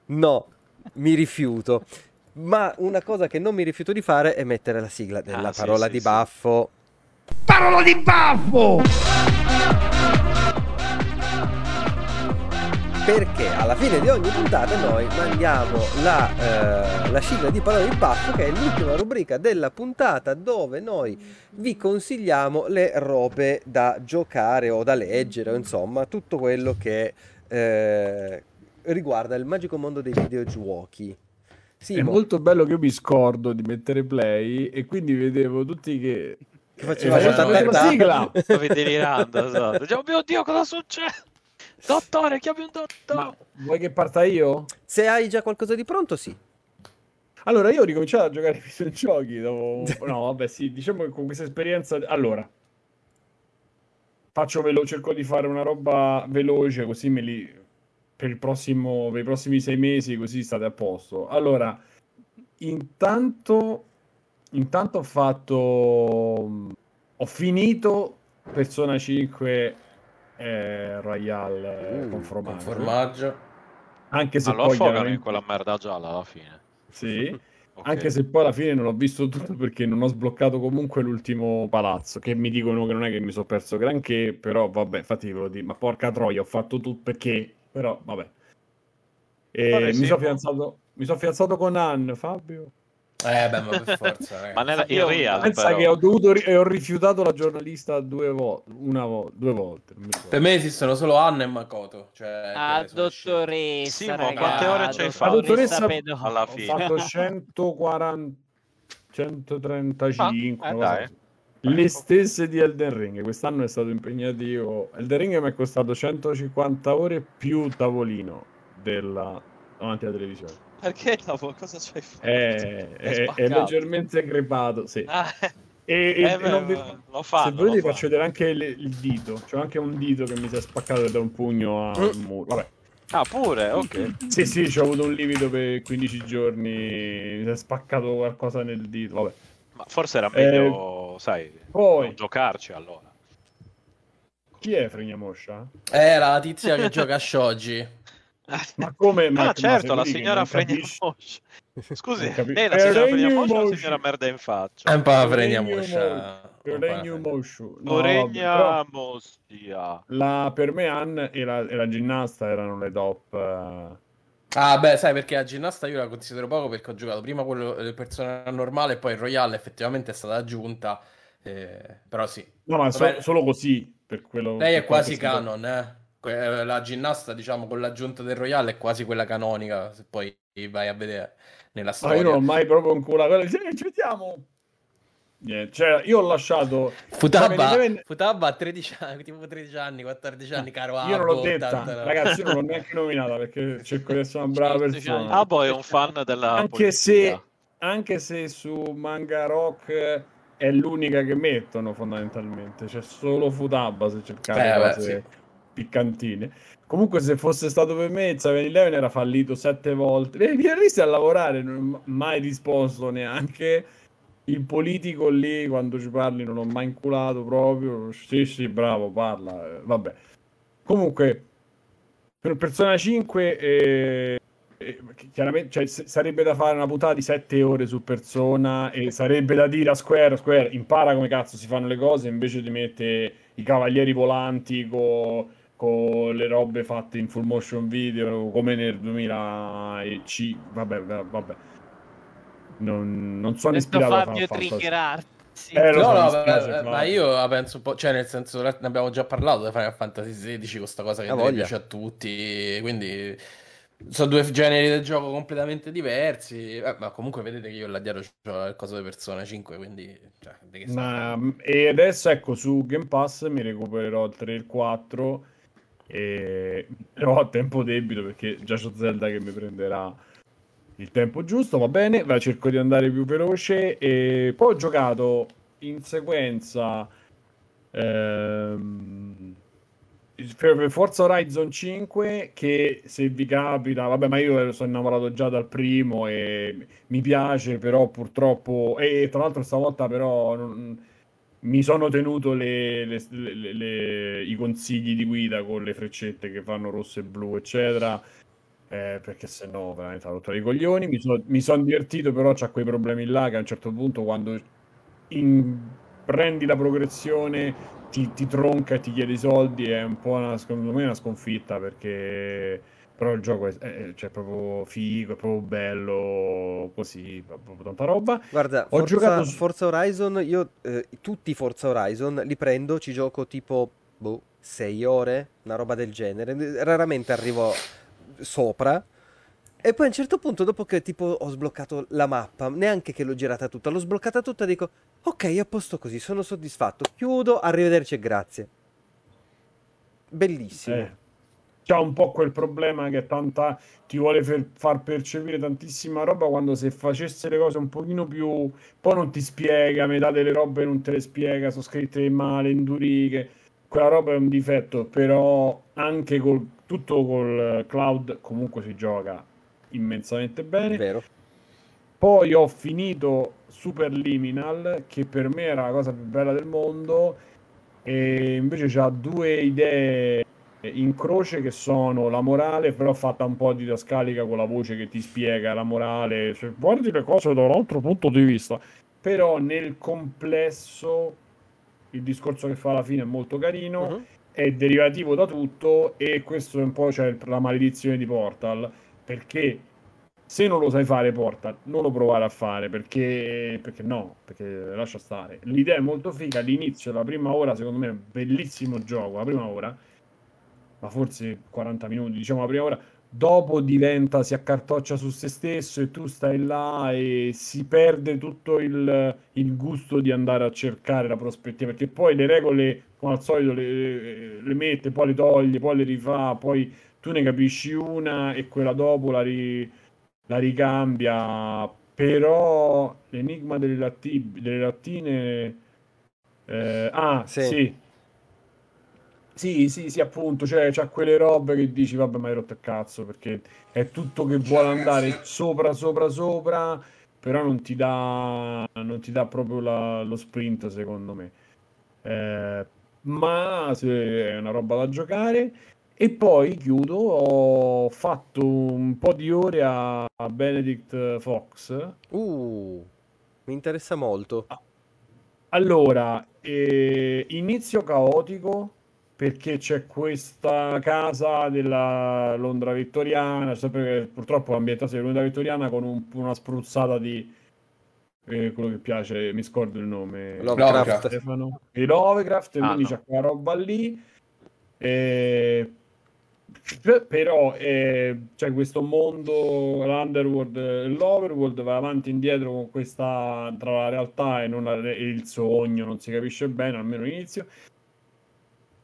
No, mi rifiuto. Ma una cosa che non mi rifiuto di fare è mettere la sigla della Ah, sì, parola sì, di sì. baffo. Parola di baffo! Perché alla fine di ogni puntata noi mandiamo la, eh, la sigla di parole di baffo, che è l'ultima rubrica della puntata dove noi vi consigliamo le robe da giocare o da leggere, o insomma tutto quello che eh, riguarda il magico mondo dei videogiochi. È Simo, molto bello che io mi scordo di mettere play e quindi vedevo tutti che. Che facevano eh, la sigla. Stavi [laughs] delirando, esatto. Dicevo, mio Dio, cosa succede? Dottore, chiami un dottore. Ma vuoi che parta io? se hai già qualcosa di pronto, sì. Allora, io ho ricominciato a giocare [laughs] ai videogiochi dopo... No, vabbè, sì, diciamo che con questa esperienza... Allora, faccio veloce, cerco di fare una roba veloce, così me li... Per, il prossimo, per i prossimi sei mesi, così state a posto. Allora, intanto... Intanto ho fatto... Ho finito Persona 5 eh, Royale eh, Uh, con formaggio. Con formaggio. Anche se Ma lo poi chiaramente- in quella merda gialla alla fine. Sì. [laughs] Ok. Anche se poi alla fine non ho visto tutto perché non ho sbloccato comunque l'ultimo palazzo, che mi dicono che non è che mi sono perso granché, però vabbè, infatti ve lo dico, ma porca troia, ho fatto tutto perché, però vabbè. E Vabbè, mi sì, sono fidanzato, mi sono fidanzato con Anne, Fabio. Eh beh, ma per forza. [laughs] Ma nella, in Io- real, Pensa però. che ho dovuto e ho rifiutato la giornalista due volte, una volta, due volte. Per me esistono solo Anna e Makoto. Cioè, Ah, dottoressa, Sì, ma raga, quante ore ci hai La fatto? dottoressa alla ho fine? fatto 140 135 Ah, eh, [laughs] le stesse di Elden Ring. Quest'anno è stato impegnativo. Elden Ring mi è costato 150 ore più tavolino della... davanti alla televisione. Perché dopo cosa ci hai fatto? è, è- è spaccato. leggermente crepato sì. Ah, e, e- eh, e beh, non vi- lo fanno, se volete vi faccio vedere anche il, il dito. C'è anche un dito che mi si è spaccato da un pugno al Mm. muro. Vabbè. Ah, pure, ok. sì sì ci ho avuto un livido per 15 giorni. Mi si è spaccato qualcosa nel dito. Vabbè. Ma forse era meglio, sai, poi non giocarci allora. chi è Fregnamoscia? Eh, la tizia che gioca a Shoji. [laughs] Ma come? Ma, ah, certo, la signora non Fregna capisci- Moscia. Scusi, lei è la signora Regno Fregna Moscia o la signora merda in È faccia? un po' la fregna Regno moscia. Regno Moshu. No, però la, per me e la, e la ginnasta erano le top. eh. Ah, beh, sai perché la ginnasta io la considero poco perché ho giocato prima quello del personale normale e poi il Royale effettivamente è stata aggiunta. eh, però sì. No, ma so- solo così. Per quello, Lei è per quello quasi canon, eh. Que- La ginnasta, diciamo, con l'aggiunta del Royale è quasi quella canonica, se poi vai a vedere nella Ma io storia. non ho mai proprio dice, "Eh, ci vediamo. Niente, cioè, io ho lasciato. Futaba, Seven Eleven- Futaba a 13 anni, tipo 13 anni, 14 anni, caro Io non l'ho Abbo, detta, 80, ragazzi. Io non l'ho neanche nominata perché cerco di essere una brava sì, persona. Ah, Abo è un fan della anche polizia. se, anche se su Manga Rock eh, è l'unica che mettono fondamentalmente c'è solo Futaba se cercate Eh, beh, cose sì. piccantine comunque se fosse stato per me il 7-Eleven era fallito sette volte e mi visti a lavorare non ho mai risposto neanche il politico lì quando ci parli non ho mai inculato proprio. Sì sì bravo parla eh, vabbè. Comunque per Persona 5 eh, eh, chiaramente cioè, sarebbe da fare una puntata di 7 ore su Persona e sarebbe da dire a Square Square impara come cazzo si fanno le cose invece di mettere i cavalieri volanti con le robe fatte in full motion video come nel 2005 vabbè vabbè non, non sono Detto ispirato a Fabio Fantasy. triggerarti. Eh, lo No, so, no, spiace, eh, ma Flavio. io la penso un po', cioè nel senso ne abbiamo già parlato di Final Fantasy XVI, questa cosa che voglia. piace a tutti, quindi sono due generi del gioco completamente diversi, eh, ma comunque vedete che io là dietro ho il coso di Persona 5, quindi cioè, di che sta Ma, e adesso ecco su Game Pass mi recupererò il 3 e il 4 e ho a tempo debito perché già c'ho Zelda che mi prenderà il tempo giusto, va bene, va, cerco di andare più veloce e poi ho giocato in sequenza ehm, per Forza Horizon 5 che se vi capita, vabbè ma io sono innamorato già dal primo e mi piace però purtroppo e tra l'altro stavolta però non- mi sono tenuto le- le- le- i consigli di guida con le freccette che fanno rosso e blu eccetera eh, perché se no veramente ha rotto i coglioni mi, so- mi sono divertito però c'ha quei problemi là che a un certo punto quando in- prendi la progressione ti, ti tronca e ti chiede i soldi è un po' una, secondo me una sconfitta perché però il gioco è, è- cioè, proprio figo, è proprio bello così, proprio tanta roba Guarda, Ho Forza, giocato su- Forza Horizon, io eh, tutti i Forza Horizon li prendo, ci gioco tipo boh, 6 ore, una roba del genere. Raramente arrivo sopra. E poi a un certo punto, dopo che tipo ho sbloccato la mappa, neanche che l'ho girata tutta, l'ho sbloccata tutta, dico ok, a posto così, sono soddisfatto, chiudo, arrivederci e grazie. Bellissimo. Eh, c'ha un po' quel problema che tanta ti vuole fer- far percepire tantissima roba quando se facesse le cose un pochino più poi non ti spiega, metà delle robe non te le spiega, sono scritte male, induriche. Quella roba è un difetto, però anche col tutto col cloud comunque si gioca immensamente bene. Vero. Poi ho finito Superliminal, che per me era la cosa più bella del mondo, e invece c'ha due idee in croce che sono la morale, però fatta un po' didascalica con la voce che ti spiega la morale, cioè, guardi le cose da un altro punto di vista. Però nel complesso il discorso che fa alla fine è molto carino, Mhm. È derivativo da tutto e questo è un po' cioè, la maledizione di Portal, perché Se non lo sai fare, porta, non lo provare a fare perché, perché no, perché lascia stare. L'idea è molto figa. All'inizio, la prima ora, secondo me, è un bellissimo gioco. La prima ora, ma forse 40 minuti, diciamo la prima ora. Dopo diventa, si accartoccia su se stesso e tu stai là e si perde tutto il, il gusto di andare a cercare la prospettiva. Perché poi le regole, come al solito, le, le mette, poi le toglie, poi le rifà, poi tu ne capisci una e quella dopo la ri la ricambia, però l'enigma delle, latti- delle lattine... eh, ah, Sì. sì. Sì, sì, sì, appunto, cioè c'ha quelle robe che dici, vabbè, ma hai rotto il cazzo, perché è tutto che vuole andare sopra, sopra, sopra, però non ti dà, non ti dà proprio la- lo sprint, secondo me. Eh, ma è una roba da giocare. E poi chiudo, ho fatto un po' di ore a Benedict Fox. Uh, mi interessa molto. Allora, eh, inizio caotico perché c'è questa casa della Londra vittoriana, sempre purtroppo l'ambientazione di Londra vittoriana con un- una spruzzata di eh, quello che piace, mi scordo il nome. Lovecraft. Stefano. E Lovecraft, e Ah, quindi no. c'è quella roba lì. Eh, però eh, c'è questo mondo, l'underworld e l'overworld va avanti e indietro con questa tra la realtà e, non la- e il sogno, non si capisce bene, almeno all'inizio.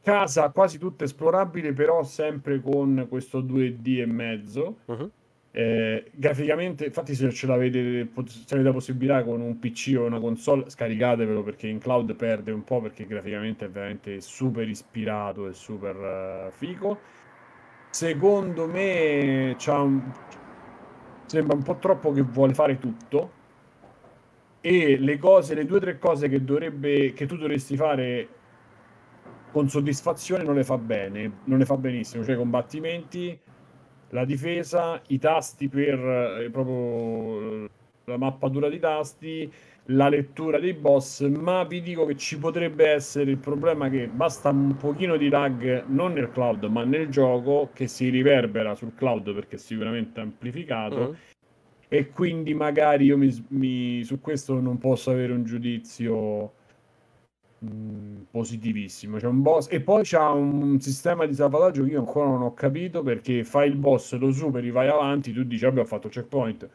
Casa quasi tutta esplorabile, però sempre con questo 2D e mezzo. Mhm. Eh, graficamente, infatti, se ce l'avete, se avete la possibilità con un PC o una console, scaricatevelo perché in cloud perde un po' perché graficamente è veramente super ispirato e super eh, figo. Secondo me un- sembra un po' troppo che vuole fare tutto e le cose, le due o tre cose che dovrebbe, che tu dovresti fare con soddisfazione non le fa bene, non le fa benissimo, cioè combattimenti, la difesa, i tasti per eh, proprio la mappatura di tasti, la lettura dei boss, ma vi dico che ci potrebbe essere il problema che basta un pochino di lag non nel cloud, ma nel gioco che si riverbera sul cloud perché è sicuramente amplificato Mhm. e quindi magari io mi, mi- su questo non posso avere un giudizio mh, positivissimo. C'è un boss e poi c'ha un sistema di salvataggio che io ancora non ho capito perché fai il boss, lo superi, vai avanti, tu dici ho fatto il checkpoint,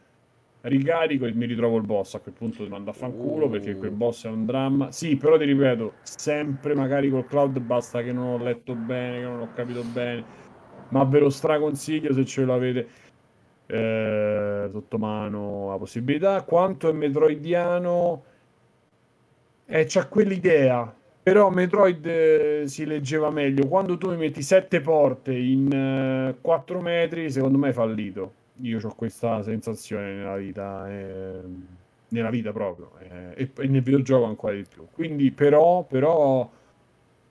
ricarico e mi ritrovo il boss. A quel punto ti mando a fanculo Uh. perché quel boss è un dramma. Sì, però ti ripeto, sempre magari col cloud basta che non ho letto bene, che non ho capito bene, ma ve lo straconsiglio se ce l'avete eh, sotto mano la possibilità. Quanto è metroidiano, eh, c'ha quell'idea. Però Metroid eh, si leggeva meglio. Quando tu mi metti sette porte in 4 metri, secondo me hai fallito. Io ho questa sensazione nella vita, eh, nella vita proprio, eh, e, e nel videogioco ancora di più. Quindi, però, però,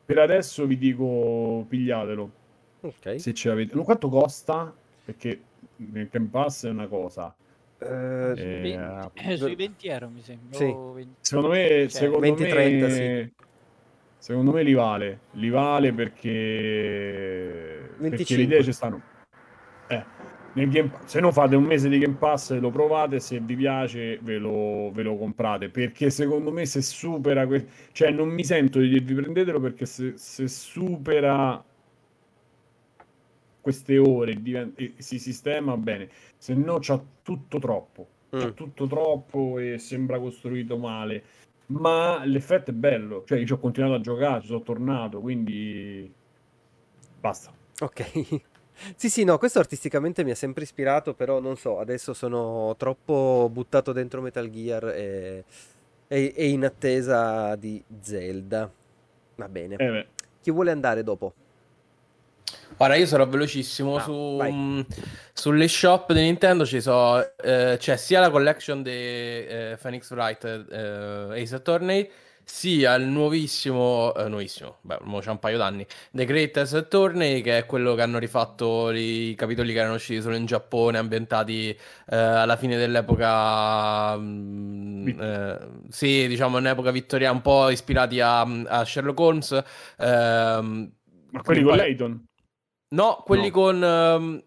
per adesso vi dico pigliatelo Ok. se ce l'avete. Quanto costa? Perché nel Game Pass è una cosa. Eh, Eh, Eh, sui 20 euro mi sembra. Sì. 20. secondo me, secondo 20-30, me, sì. secondo me li vale. Li vale perché, perché 25. le idee ci stanno. Eh, nel Game se non fate un mese di Game Pass, lo provate. Se vi piace, ve lo, ve lo comprate. Perché secondo me, se supera, que- cioè, non mi sento di dirvi prendetelo perché se, se supera queste ore diven- e si sistema bene, se no c'ha tutto troppo, c'ha Mm. tutto troppo e sembra costruito male, ma l'effetto è bello, cioè io ho continuato a giocare, ci sono tornato, quindi basta. Ok. [laughs] Sì, sì, no, questo artisticamente mi ha sempre ispirato, però non so, adesso sono troppo buttato dentro Metal Gear e, e- e in attesa di Zelda. Va bene. Eh Chi vuole andare dopo? Ora io sarò velocissimo Ah, su, mh, sulle shop di Nintendo ci so, eh, c'è sia la collection di eh, Phoenix Wright eh, Ace Attorney sia il nuovissimo, eh, nuovissimo, beh, c'è un paio d'anni, The Great Ace Attorney che è quello che hanno rifatto i capitoli che erano usciti solo in Giappone ambientati eh, alla fine dell'epoca mh, Vitt- eh, sì, diciamo un'epoca vittoriana un po' ispirati a, a Sherlock Holmes ehm, ma quelli con Layton? No, quelli No. con... ehm,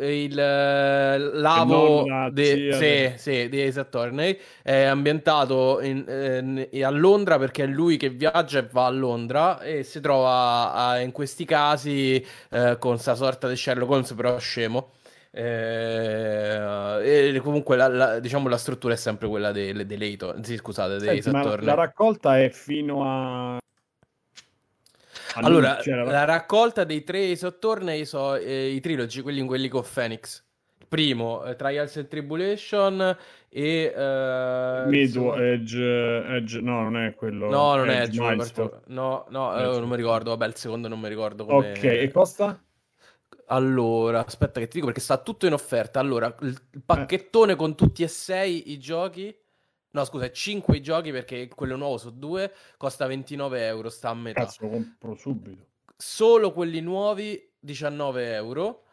il eh, lavo zia sì, sì, di Ace Attorney è ambientato in- eh, a Londra perché è lui che viaggia e va a Londra e si trova a- in questi casi eh, con sta sorta di Sherlock Holmes però scemo. Eh, e comunque la, la- diciamo la struttura è sempre quella dei, dei Layton, sì, scusate, dei Senti, la raccolta è fino a... Allora, cioè, la- raccolta dei tre Ace Attorney so eh, i trilogi, quelli, quelli con Phoenix. Primo, eh, Trials and Tribulation e... eh, Mid- insomma- Edge, Edge- no, non è quello. No, non è Edge Edge, Milestone. particolare- No, no, eh, Edge. non mi ricordo. Vabbè, il secondo non mi ricordo come... Ok, e costa? Allora, aspetta che ti dico perché sta tutto in offerta. Allora, il pacchettone con tutti e sei i giochi... No, scusa, 5 i giochi perché quello nuovo su due costa 29 euro, sta a metà. Cazzo, lo compro subito. Solo quelli nuovi 19 euro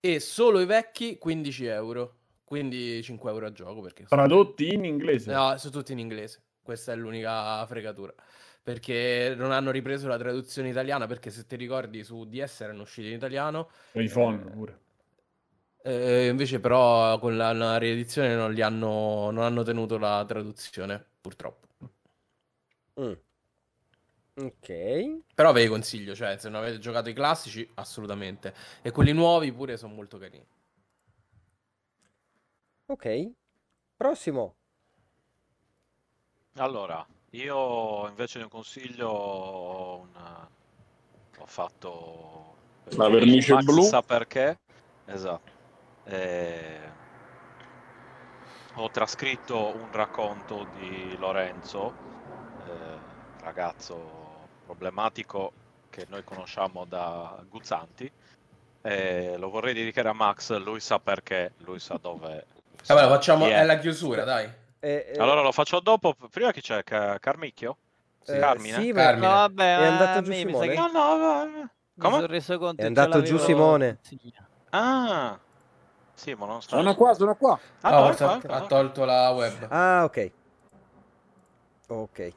e solo i vecchi 15 euro. Quindi 5 euro a gioco perché... Tradotti in inglese. No, sono tutti in inglese. Questa è l'unica fregatura. Perché non hanno ripreso la traduzione italiana. Perché se ti ricordi, su DS erano usciti in italiano. iPhone eh, pure. Eh, invece, però, con la, la riedizione non, li hanno, non hanno tenuto la traduzione, purtroppo. Mm. Ok. Però ve li consiglio, cioè, se non avete giocato i classici, assolutamente. E quelli nuovi pure sono molto carini. Ok. Prossimo. Allora, io invece un consiglio ho, un- ho fatto... La vernice blu? sa perché? Esatto. Eh, Ho trascritto un racconto di Lorenzo, eh, ragazzo problematico che noi conosciamo da Guzzanti. Eh, lo vorrei dedicare a Max, lui sa perché, lui sa dove... lui sa Vabbè, facciamo... È la chiusura, dai. Eh, eh, allora lo faccio dopo. Prima chi c'è? Ca- Carmicchio? eh, Carmine? sì, ma- Carmine. No, vabbè, È andato a giù mi Simone? che No, no, va- mi Come? sono reso conto È andato giù Simone. consigliato. Ah, sì, ma non sta. Sono qua, sono qua. Ah, Oh, ecco, ecco, ha tolto la web. Ah, ok. Ok.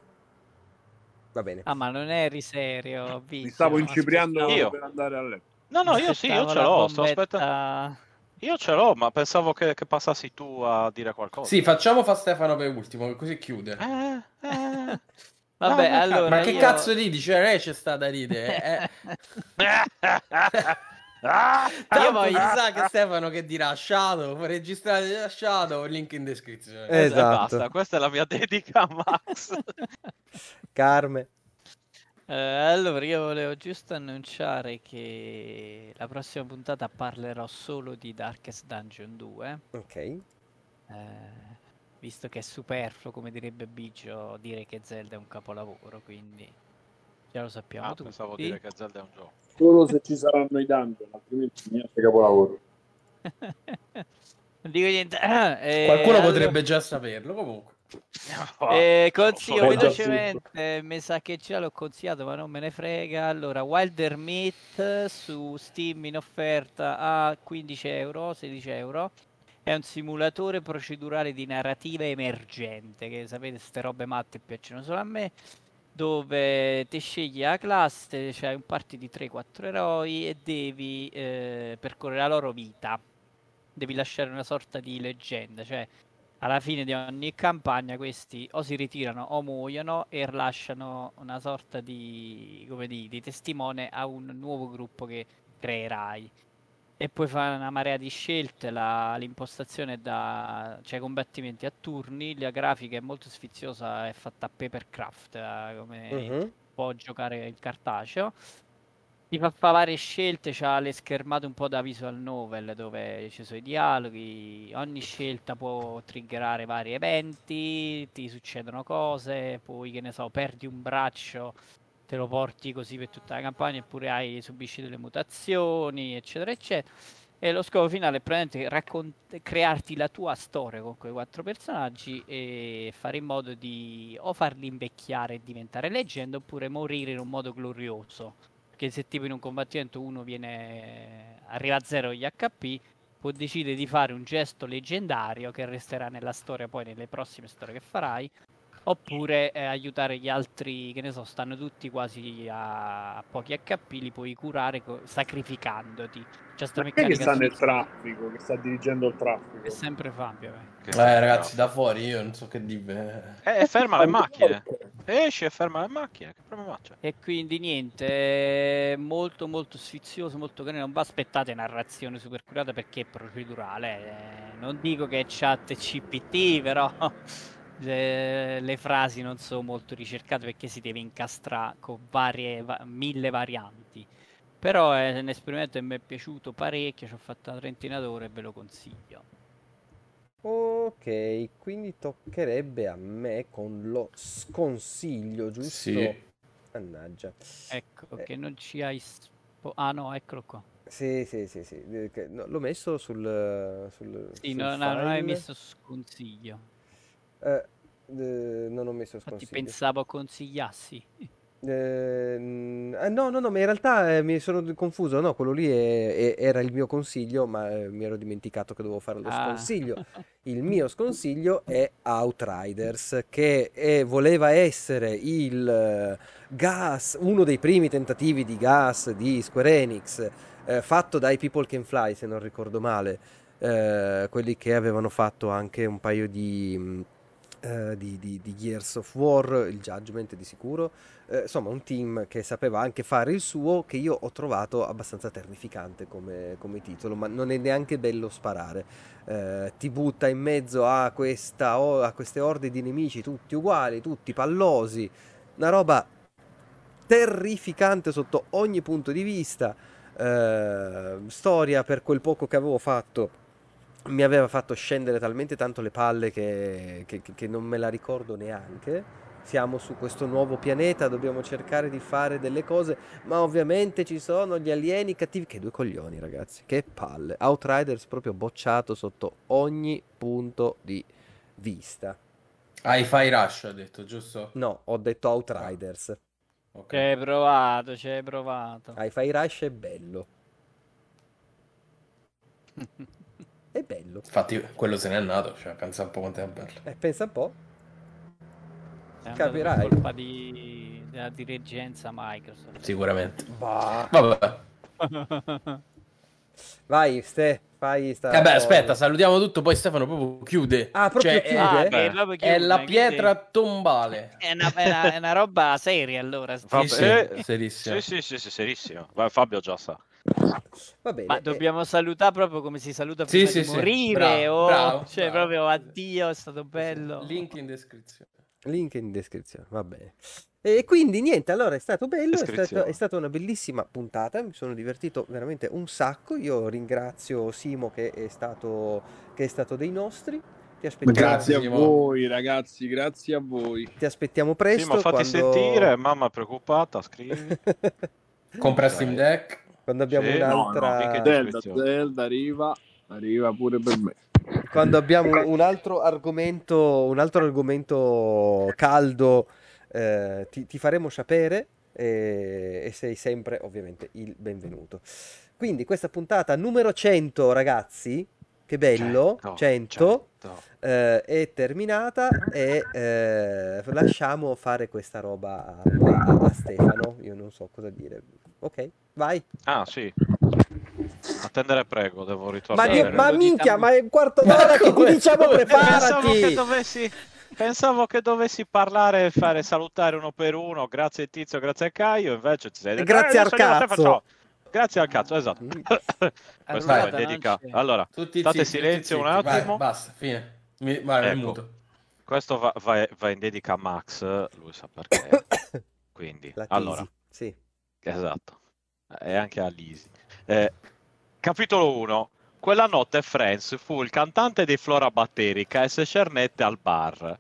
Va bene. Ah, ma non eri serio, ho Mi stavo incipriando Io? per andare a letto. No, no, io sì, io ce l'ho. Sto aspettando. Io ce l'ho, ma pensavo che, che passassi tu a dire qualcosa. Sì, facciamo fa Stefano per ultimo, così chiude. Eh, eh. [laughs] Vabbè, allora Ma che io- cazzo ridi? Cioè, lei c'è sta da ridere. Eh. [laughs] [laughs] Ah, Tanto voglio- si sa che Stefano che dirà Shadow, registrate Shadow, link in descrizione. Eh, esatto. Basta, questa è la mia [laughs] dedica a Max. [laughs] Carme. Eh, allora, io volevo giusto annunciare che la prossima puntata parlerò solo di Darkest Dungeon 2. Ok. eh, visto che è superfluo, come direbbe Biggio, dire che Zelda è un capolavoro, quindi già lo sappiamo Ah, tutti. pensavo dire che Zelda è un gioco. Solo se ci saranno i dungeon, altrimenti niente capolavoro. [laughs] non dico niente. Eh, Qualcuno allora- potrebbe già saperlo, comunque. [laughs] Eh, consiglio [laughs] velocemente, mi sa che già l'ho consigliato, ma non me ne frega. Allora, Wilder Meat su Steam in offerta a 15 euro, 16 euro. È un simulatore procedurale di narrativa emergente, che sapete, queste robe matte piacciono solo a me. Dove ti scegli la classe, c'hai un party di 3-4 eroi e devi eh, percorrere la loro vita. Devi lasciare una sorta di leggenda, cioè alla fine di ogni campagna questi o si ritirano o muoiono e rilasciano una sorta di, di, di testimone a un nuovo gruppo che creerai. E poi fare una marea di scelte, la- l'impostazione è da, cioè combattimenti a turni, la grafica è molto sfiziosa, è fatta a papercraft, eh, come Mhm. può giocare il cartaceo. Ti fa fare varie scelte, c'ha le schermate un po' da visual novel dove ci sono i dialoghi, ogni scelta può triggerare vari eventi, ti succedono cose, poi che ne so, perdi un braccio, te lo porti così per tutta la campagna eppure hai, subisci delle mutazioni, eccetera, eccetera. E lo scopo finale è praticamente raccont- crearti la tua storia con quei quattro personaggi e fare in modo di o farli invecchiare e diventare leggenda oppure morire in un modo glorioso. Perché se tipo in un combattimento uno viene arriva a zero gli HP, può decidere di fare un gesto leggendario che resterà nella storia poi nelle prossime storie che farai Oppure eh, aiutare gli altri, che ne so, stanno tutti quasi a, a pochi HP, li puoi curare co- sacrificandoti. C'è sta Ma che sta nel traffico, che sta dirigendo il traffico? È sempre Fabio. eh. Eh, ragazzi, da fuori io non so che dire. Eh, ferma le macchine. [laughs] Esci e ferma le macchine. Che problema c'è? E quindi niente, è molto molto sfizioso, molto carino. Non vi aspettate narrazione super curata perché è procedurale. eh. Non dico che è chat CPT, però le, le frasi non sono molto ricercate perché si deve incastrare con varie, va- mille varianti. Però è un esperimento che mi è piaciuto parecchio, ci ho fatto una trentina d'ore e ve lo consiglio. Ok, quindi toccherebbe a me con lo sconsiglio, giusto? Sì. Mannaggia. Ecco, Eh. che non ci hai... spo- ah no, eccolo qua. Sì, sì, sì, sì. no, l'ho messo sul, sul, Sì, sul no, no, non hai messo sconsiglio. Eh, eh, non ho messo Infatti sconsiglio. pensavo consigliassi. Eh, mm, eh, no, no, no, ma in realtà eh, mi sono confuso. No, quello lì è- è- era il mio consiglio, ma eh, mi ero dimenticato che dovevo fare lo Ah. sconsiglio. [laughs] Il mio sconsiglio è Outriders, che è- voleva essere il eh, gas, uno dei primi tentativi di gas di Square Enix, eh, fatto dai People Can Fly, se non ricordo male, eh, quelli che avevano fatto anche un paio di, eh, di, di- di Gears of War, il Judgment di sicuro. Eh, insomma, un team che sapeva anche fare il suo, che io ho trovato abbastanza terrificante come, come titolo, ma non è neanche bello sparare. Eh, ti butta in mezzo a, questa, a queste orde di nemici tutti uguali, tutti pallosi, una roba terrificante sotto ogni punto di vista. Eh, storia per quel poco che avevo fatto mi aveva fatto scendere talmente tanto le palle che, che- che- non me la ricordo neanche. Siamo su questo nuovo pianeta, dobbiamo cercare di fare delle cose, ma ovviamente ci sono gli alieni cattivi. Che due coglioni, ragazzi, che palle. Outriders proprio bocciato sotto ogni punto di vista. Hi-Fi Rush ha detto, giusto? No, ho detto Outriders. Ok. Ci hai provato, ci hai provato. Hi-Fi Rush è bello. [laughs] È bello. Infatti, quello se n'è andato, cioè, pensa un po' quanto è bello. Eh, pensa un po'. È andato per Capirai. colpa di, della dirigenza Microsoft. Sicuramente. Bah. Vabbè. [laughs] Vai, Ste, fai sta Vabbè, cosa. aspetta, salutiamo tutto, poi Stefano proprio chiude. Ah, proprio Cioè, chiude? Ah, Eh, beh, proprio È chiude, la quindi pietra tombale. È una, è una- è una roba seria allora. Vabbè, Sì, eh, sì, serissimo. Sì, sì, sì, sì, serissimo. Vai, Fabio già sa. Va bene. Ma eh, dobbiamo salutare proprio come si saluta Sì, prima sì, di sì. morire Bravo, o bravo, cioè bravo. proprio addio, è stato bello. Link in descrizione. Link in descrizione, va bene. E quindi niente, allora è stato bello, è, stato- è stata una bellissima puntata, mi sono divertito veramente un sacco. Io ringrazio Simo che è stato, che è stato dei nostri. Ti aspettiamo, Grazie a Simo. voi, ragazzi, grazie a voi. ti aspettiamo presto. Sì, ma fatti quando... sentire, mamma preoccupata, scrivi. [laughs] Compra Steam Deck. Quando abbiamo Sì, No, no, un'altra... che- Zelda. Zelda arriva, arriva pure per me. quando abbiamo un altro argomento, un altro argomento caldo, eh, ti, ti faremo sapere e, e sei sempre ovviamente il benvenuto. Quindi questa puntata numero 100, ragazzi, che bello, 100, eh, è terminata e eh, lasciamo fare questa roba a, a- a Stefano, io non so cosa dire. Ok, vai. Ah, sì. Attendere prego, devo Ma, ritornare. Dio- ma minchia, ma è un quarto d'ora che ti diciamo come- Pensavo che preparati. dovessi Pensavo che dovessi parlare e fare salutare uno per uno, grazie Tizio, grazie a Caio, invece ti sei detto, Grazie "Eh, al cazzo." Grazie al cazzo, esatto. [laughs] Questo Allora, va in dedica. Allora, Tutti state zitti, silenzio tutti un zitti. Vai, attimo. basta, fine. Mi, vai, Ecco. muto. Questo va, va- va in dedica a Max, lui sa perché. [coughs] Quindi, La allora, sì. Esatto. E anche a Lisi. Eh, capitolo 1. Quella notte Friends fu il cantante dei Flora Batterica e se cernette al bar.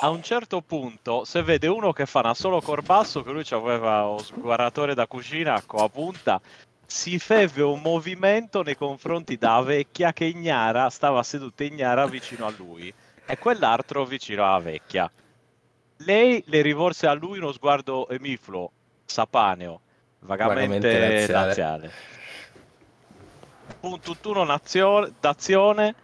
A un certo punto, se vede uno che fa una solo corbasso, che lui aveva lo sguarratore da cucina con la punta, si feve un movimento nei confronti da vecchia che ignara, stava seduta ignara vicino a lui e quell'altro vicino alla vecchia. Lei le rivolse a lui uno sguardo emifluo, sapaneo, vagamente, Vagamente laziale. Un tutt'uno nazio- d'azione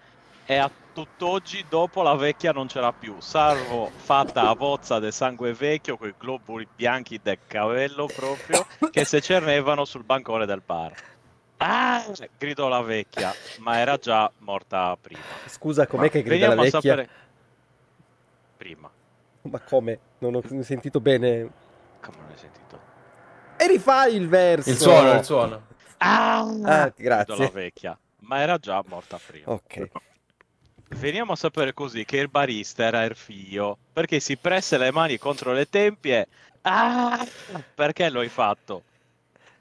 e a tutt'oggi dopo la vecchia non c'era più, salvo fatta a bozza del sangue vecchio con i globuli bianchi del capello proprio che si cernevano sul bancone del bar. Ah! gridò la vecchia, ma era già morta prima. Scusa, com'è Ma che grida la vecchia? sapere- Prima. Ma come? Non ho sentito bene. Come non hai sentito? E rifai il verso. Il suono, il suono. Ah, Gridò grazie. la vecchia, ma era già morta prima. Ok. Veniamo a sapere così che il barista era il figlio perché si presse le mani contro le tempie. Ah! Perché lo hai fatto?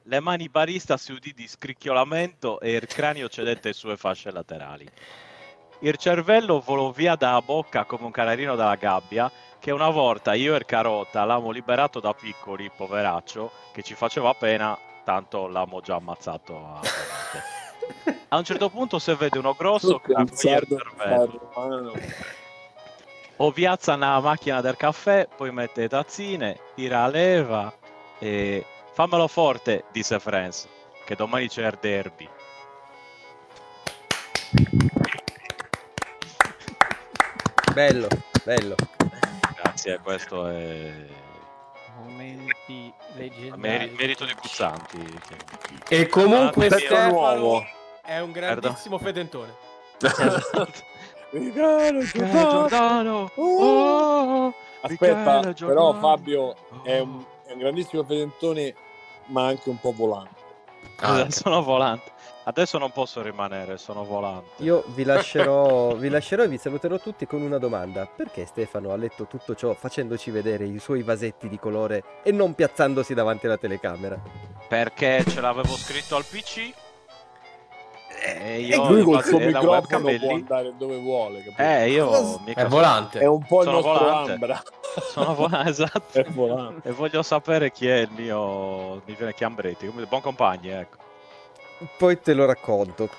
Le mani barista si udì di scricchiolamento e il cranio cedette le sue fasce laterali. Il cervello volò via dalla bocca come un canarino dalla gabbia che una volta io e il carota l'amo liberato da piccoli, poveraccio, che ci faceva pena, tanto l'amo già ammazzato [laughs] a A un certo punto se vede uno grosso raccoglie il cervello. O piazza nella macchina del caffè, poi mette tazzine, tira la leva e fammelo forte, disse Franz, che domani c'è il derby. Bello, bello. Grazie, questo è Momenti leggendari. meri- merito di Guzzanti. E comunque Ah, Stefano nuovo. è un grandissimo fedentone. Michele [laughs] Giordano! Oh! Aspetta, Michele però! Fabio è un, è un grandissimo fedentone, ma anche un po' volante. Eh, sono volante. Adesso non posso rimanere, sono volante. Io vi lascerò, [laughs] vi lascerò e vi saluterò tutti con una domanda. Perché Stefano ha letto tutto ciò facendoci vedere i suoi vasetti di colore e non piazzandosi davanti alla telecamera? Perché ce l'avevo scritto al PC e io Lui col suo microfono può andare dove vuole. capito? Eh, io È volante. È un po' il Sono nostro volante. Ambra. Sono [laughs] volante, esatto. È volante. E voglio sapere chi è il mio. Mi viene Chiambretti. come- Buon compagno, ecco. Poi te lo racconto.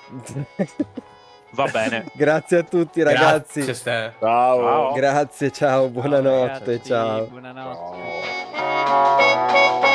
Va bene. [laughs] Grazie a tutti ragazzi. Grazie. Ciao. Ciao. Grazie, ciao, buonanotte, Ragazzi, ciao. Buonanotte. Ciao.